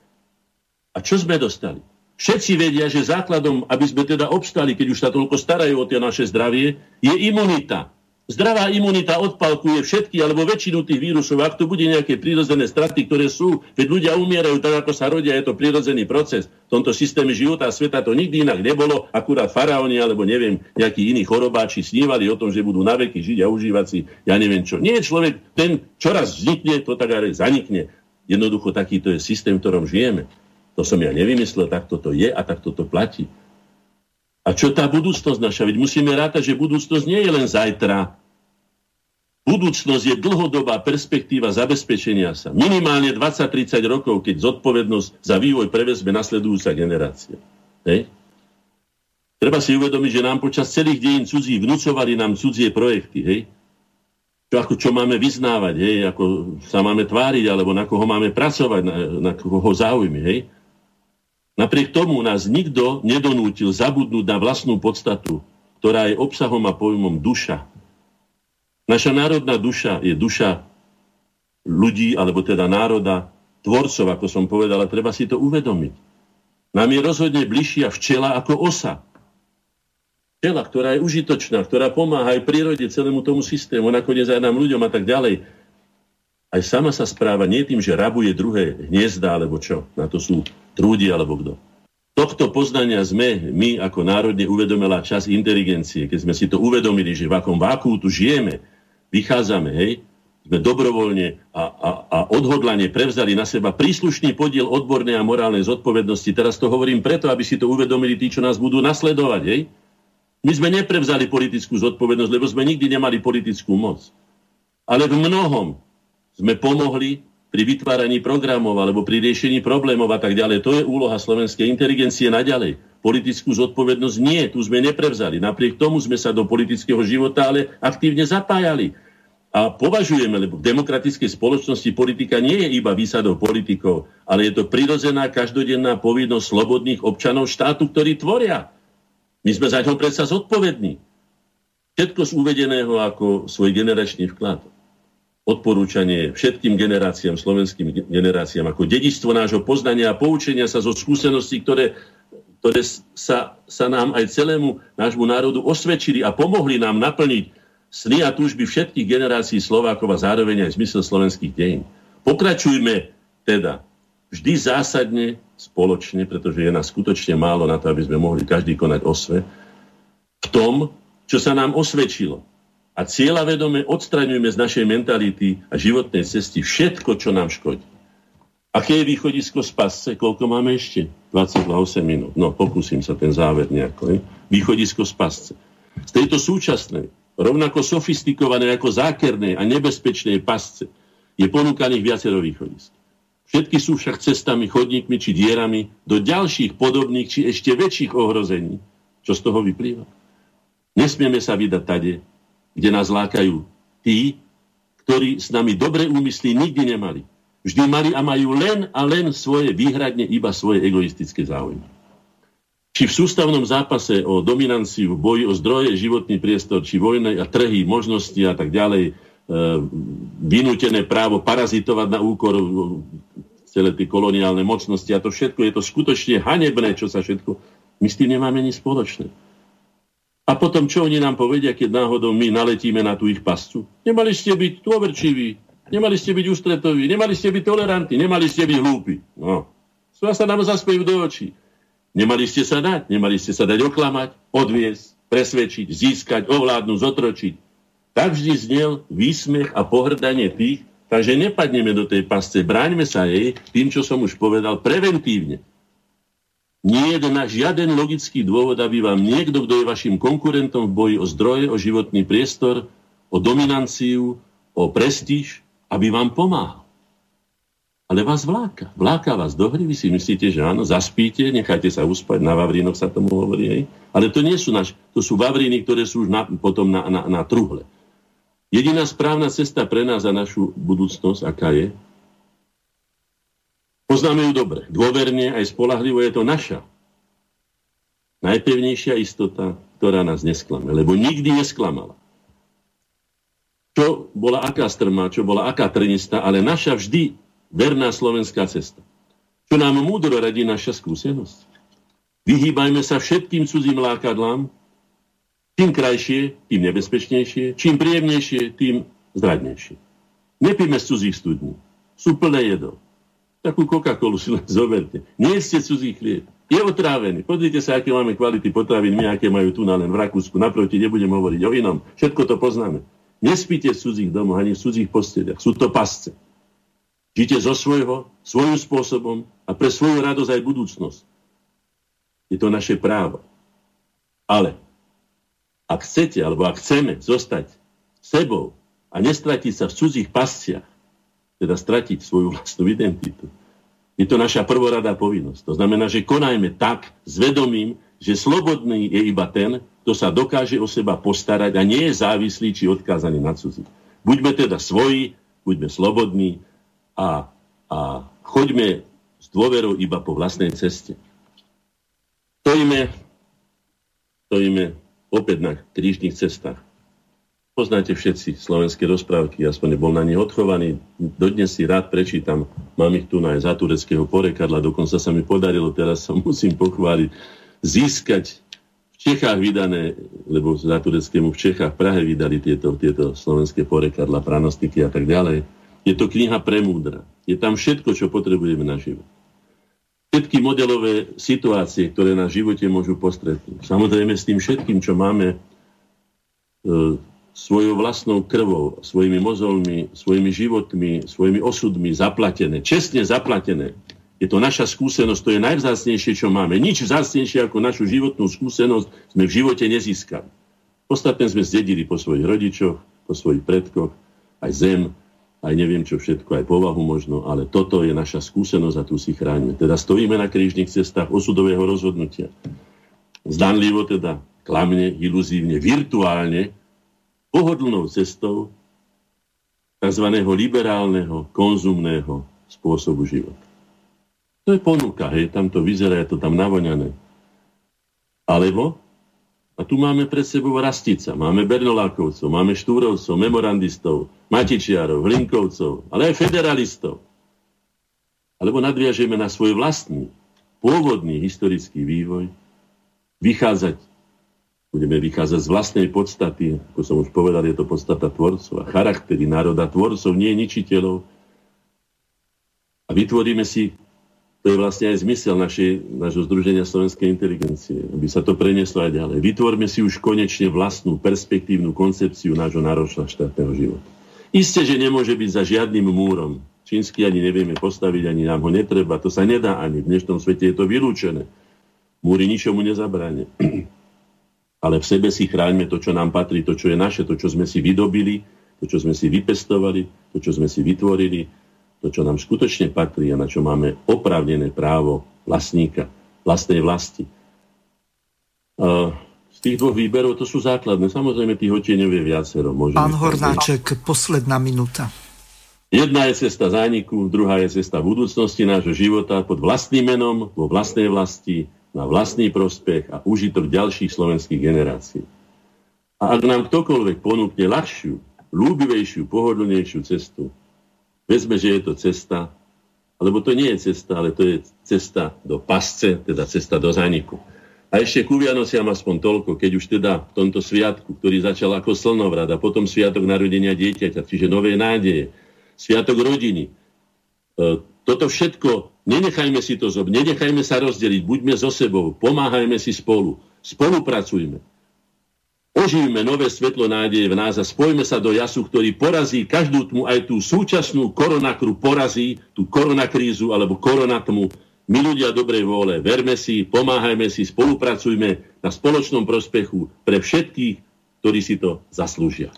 A čo sme dostali? Všetci vedia, že základom, aby sme teda obstali, keď už sa toľko starajú o tie naše zdravie, je imunita. Zdravá imunita odpalkuje všetky alebo väčšinu tých vírusov. Ak tu bude nejaké prírodzené straty, ktoré sú, veď ľudia umierajú tak, ako sa rodia, je to prírodzený proces. V tomto systéme života a sveta to nikdy inak nebolo. Akurát faraóni alebo neviem, nejakí iní chorobáči snívali o tom, že budú na veky žiť a užívať si, ja neviem čo. Nie človek, ten čoraz vznikne, to tak aj zanikne. Jednoducho takýto je systém, v ktorom žijeme. To som ja nevymyslel, tak toto je a tak toto platí. A čo tá budúcnosť naša? Veď musíme rátať, že budúcnosť nie je len zajtra, Budúcnosť je dlhodobá perspektíva zabezpečenia sa. Minimálne 20-30 rokov, keď zodpovednosť za vývoj prevezme nasledujúca generácia. Hej? Treba si uvedomiť, že nám počas celých dejín cudzí vnúcovali nám cudzie projekty. Hej? Čo, ako, čo máme vyznávať, hej? ako sa máme tváriť, alebo na koho máme pracovať, na, na koho záujmy. Hej? Napriek tomu nás nikto nedonútil zabudnúť na vlastnú podstatu, ktorá je obsahom a pojmom duša. Naša národná duša je duša ľudí, alebo teda národa, tvorcov, ako som povedal, treba si to uvedomiť. Nám je rozhodne bližšia včela ako osa. Včela, ktorá je užitočná, ktorá pomáha aj prírode, celému tomu systému, nakoniec aj nám ľuďom a tak ďalej. Aj sama sa správa nie tým, že rabuje druhé hniezda, alebo čo. Na to sú trúdi, alebo kto. tohto poznania sme my ako národne uvedomila čas inteligencie, keď sme si to uvedomili, že v akom váku tu žijeme, vychádzame, hej, sme dobrovoľne a, a, a odhodlane prevzali na seba príslušný podiel odbornej a morálnej zodpovednosti. Teraz to hovorím preto, aby si to uvedomili tí, čo nás budú nasledovať. Hej? My sme neprevzali politickú zodpovednosť, lebo sme nikdy nemali politickú moc. Ale v mnohom sme pomohli pri vytváraní programov alebo pri riešení problémov a tak ďalej. To je úloha slovenskej inteligencie naďalej. Politickú zodpovednosť nie, tu sme neprevzali. Napriek tomu sme sa do politického života ale aktívne zapájali a považujeme, lebo v demokratickej spoločnosti politika nie je iba výsadou politikov, ale je to prirodzená každodenná povinnosť slobodných občanov štátu, ktorí tvoria. My sme za ňo predsa zodpovední. Všetko z uvedeného ako svoj generačný vklad. Odporúčanie všetkým generáciám, slovenským generáciám, ako dedistvo nášho poznania a poučenia sa zo skúseností, ktoré, ktoré sa, sa nám aj celému nášmu národu osvedčili a pomohli nám naplniť sny a túžby všetkých generácií Slovákov a zároveň aj zmysel slovenských dejín. Pokračujme teda vždy zásadne spoločne, pretože je nás skutočne málo na to, aby sme mohli každý konať osve, v tom, čo sa nám osvedčilo. A cieľa vedome odstraňujeme z našej mentality a životnej cesty všetko, čo nám škodí. Aké je východisko z pasce? Koľko máme ešte? 28 minút. No, pokúsim sa ten záver nejako. Ne? Východisko z pasce. Z tejto súčasnej rovnako sofistikované ako zákerné a nebezpečné pasce, je ponúkaných viacero východisk. Všetky sú však cestami, chodníkmi či dierami do ďalších podobných či ešte väčších ohrození. Čo z toho vyplýva? Nesmieme sa vydať tade, kde nás lákajú tí, ktorí s nami dobré úmysly nikdy nemali. Vždy mali a majú len a len svoje výhradne iba svoje egoistické záujmy či v sústavnom zápase o dominanciu, boji o zdroje, životný priestor, či vojne a trhy, možnosti a tak ďalej, e, vynútené právo parazitovať na úkor e, celé tie koloniálne mocnosti a to všetko, je to skutočne hanebné, čo sa všetko... My s tým nemáme nič spoločné. A potom, čo oni nám povedia, keď náhodou my naletíme na tú ich pascu? Nemali ste byť dôverčiví, nemali ste byť ústretoví, nemali ste byť tolerantní, nemali ste byť hlúpi. No. Sa nám zaspejú do očí. Nemali ste sa dať, nemali ste sa dať oklamať, odviesť, presvedčiť, získať, ovládnuť, zotročiť. Tak vždy znel výsmech a pohrdanie tých, takže nepadneme do tej pasce, bráňme sa jej tým, čo som už povedal, preventívne. Nie je na žiaden logický dôvod, aby vám niekto, kto je vašim konkurentom v boji o zdroje, o životný priestor, o dominanciu, o prestíž, aby vám pomáhal ale vás vláka. Vláka vás do hry, vy si myslíte, že áno, zaspíte, nechajte sa uspať, na Vavrínoch sa tomu hovorí, hej. Ale to nie sú naš, to sú Vavríny, ktoré sú už na, potom na, na, na truhle. Jediná správna cesta pre nás a našu budúcnosť, aká je, poznáme ju dobre, dôverne, aj spolahlivo je to naša. Najpevnejšia istota, ktorá nás nesklame, lebo nikdy nesklamala. Čo bola aká strma, čo bola aká trnista, ale naša vždy verná slovenská cesta. Čo nám múdro radí naša skúsenosť. Vyhýbajme sa všetkým cudzím lákadlám, čím krajšie, tým nebezpečnejšie, čím príjemnejšie, tým zradnejšie. Nepíme z cudzích studní. Sú plné jedov. Takú Coca-Colu si len zoberte. Nie ste cudzí chlieb. Je otrávený. Pozrite sa, aké máme kvality potravín, my aké majú tu na len v Rakúsku. Naproti nebudem hovoriť o inom. Všetko to poznáme. Nespíte v cudzích domoch ani v cudzích posteliach. Sú to pasce. Žite zo svojho, svojím spôsobom a pre svoju radosť aj budúcnosť. Je to naše právo. Ale ak chcete, alebo ak chceme zostať sebou a nestratiť sa v cudzích pasciach, teda stratiť svoju vlastnú identitu, je to naša prvoradá povinnosť. To znamená, že konajme tak s vedomím, že slobodný je iba ten, kto sa dokáže o seba postarať a nie je závislý či odkázaný na cudzí. Buďme teda svoji, buďme slobodní a, a choďme s dôverou iba po vlastnej ceste. Stojíme, stojíme opäť na krížnych cestách. Poznáte všetci slovenské rozprávky, aspoň bol na nich odchovaný. Dodnes si rád prečítam, mám ich tu aj za tureckého porekadla, dokonca sa mi podarilo, teraz sa musím pochváliť, získať v Čechách vydané, lebo za tureckému v Čechách v Prahe vydali tieto, tieto slovenské porekadla, pranostiky a tak ďalej je to kniha premúdra. Je tam všetko, čo potrebujeme na život. všetky modelové situácie, ktoré na živote môžu postretnúť. Samozrejme s tým všetkým, čo máme e, svojou vlastnou krvou, svojimi mozolmi, svojimi životmi, svojimi osudmi zaplatené, čestne zaplatené. Je to naša skúsenosť, to je najvzácnejšie, čo máme. Nič vzácnejšie ako našu životnú skúsenosť sme v živote nezískali. Ostatné sme zdedili po svojich rodičoch, po svojich predkoch, aj zem, aj neviem čo všetko, aj povahu možno, ale toto je naša skúsenosť a tu si chránime. Teda stojíme na krížnych cestách osudového rozhodnutia. Zdanlivo teda, klamne, iluzívne, virtuálne, pohodlnou cestou tzv. liberálneho, konzumného spôsobu života. To je ponuka, hej, tam to vyzerá, je to tam navoňané. Alebo a tu máme pred sebou Rastica, máme Bernolákovcov, máme Štúrovcov, memorandistov, Matičiarov, Hlinkovcov, ale aj federalistov. Alebo nadviažeme na svoj vlastný, pôvodný historický vývoj, vychádzať, budeme vychádzať z vlastnej podstaty, ako som už povedal, je to podstata tvorcov a charaktery národa tvorcov, nie ničiteľov. A vytvoríme si to je vlastne aj zmysel našej, našho Združenia slovenskej inteligencie, aby sa to prenieslo aj ďalej. Vytvorme si už konečne vlastnú perspektívnu koncepciu nášho náročného štátneho života. Isté, že nemôže byť za žiadnym múrom. Čínsky ani nevieme postaviť, ani nám ho netreba. To sa nedá ani. V dnešnom svete je to vylúčené. Múry ničomu nezabráne. Ale v sebe si chráňme to, čo nám patrí, to, čo je naše, to, čo sme si vydobili, to, čo sme si vypestovali, to, čo sme si vytvorili, to, čo nám skutočne patrí a na čo máme oprávnené právo vlastníka, vlastnej vlasti. z tých dvoch výberov to sú základné. Samozrejme, tých otieňov je viacero. Môže Pán Hornáček, posledná minúta. Jedna je cesta zániku, druhá je cesta budúcnosti nášho života pod vlastným menom, vo vlastnej vlasti, na vlastný prospech a užitok ďalších slovenských generácií. A ak nám ktokoľvek ponúkne ľahšiu, ľúbivejšiu, pohodlnejšiu cestu, Vezme, že je to cesta, alebo to nie je cesta, ale to je cesta do pasce, teda cesta do zániku. A ešte ku Vianociam aspoň toľko, keď už teda v tomto sviatku, ktorý začal ako slnovrat a potom sviatok narodenia dieťaťa, čiže nové nádeje, sviatok rodiny. E, toto všetko, nenechajme si to zob, nenechajme sa rozdeliť, buďme so sebou, pomáhajme si spolu, spolupracujme. Oživíme nové svetlo nádeje v nás a spojme sa do jasu, ktorý porazí každú tmu, aj tú súčasnú koronakru porazí, tú koronakrízu alebo koronatmu. My ľudia dobrej vôle, verme si, pomáhajme si, spolupracujme na spoločnom prospechu pre všetkých, ktorí si to zaslúžia.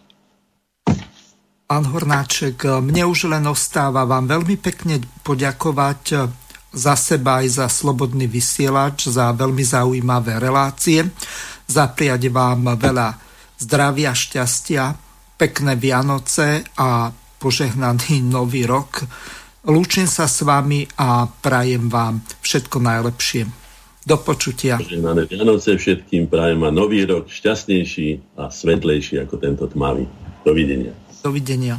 Pán Hornáček, mne už len ostáva vám veľmi pekne poďakovať za seba aj za Slobodný vysielač, za veľmi zaujímavé relácie zapriať vám veľa zdravia, šťastia, pekné Vianoce a požehnaný nový rok. Lúčim sa s vami a prajem vám všetko najlepšie. Do počutia. Požehnané Vianoce všetkým prajem a nový rok šťastnejší a svetlejší ako tento tmavý. Dovidenia. Dovidenia.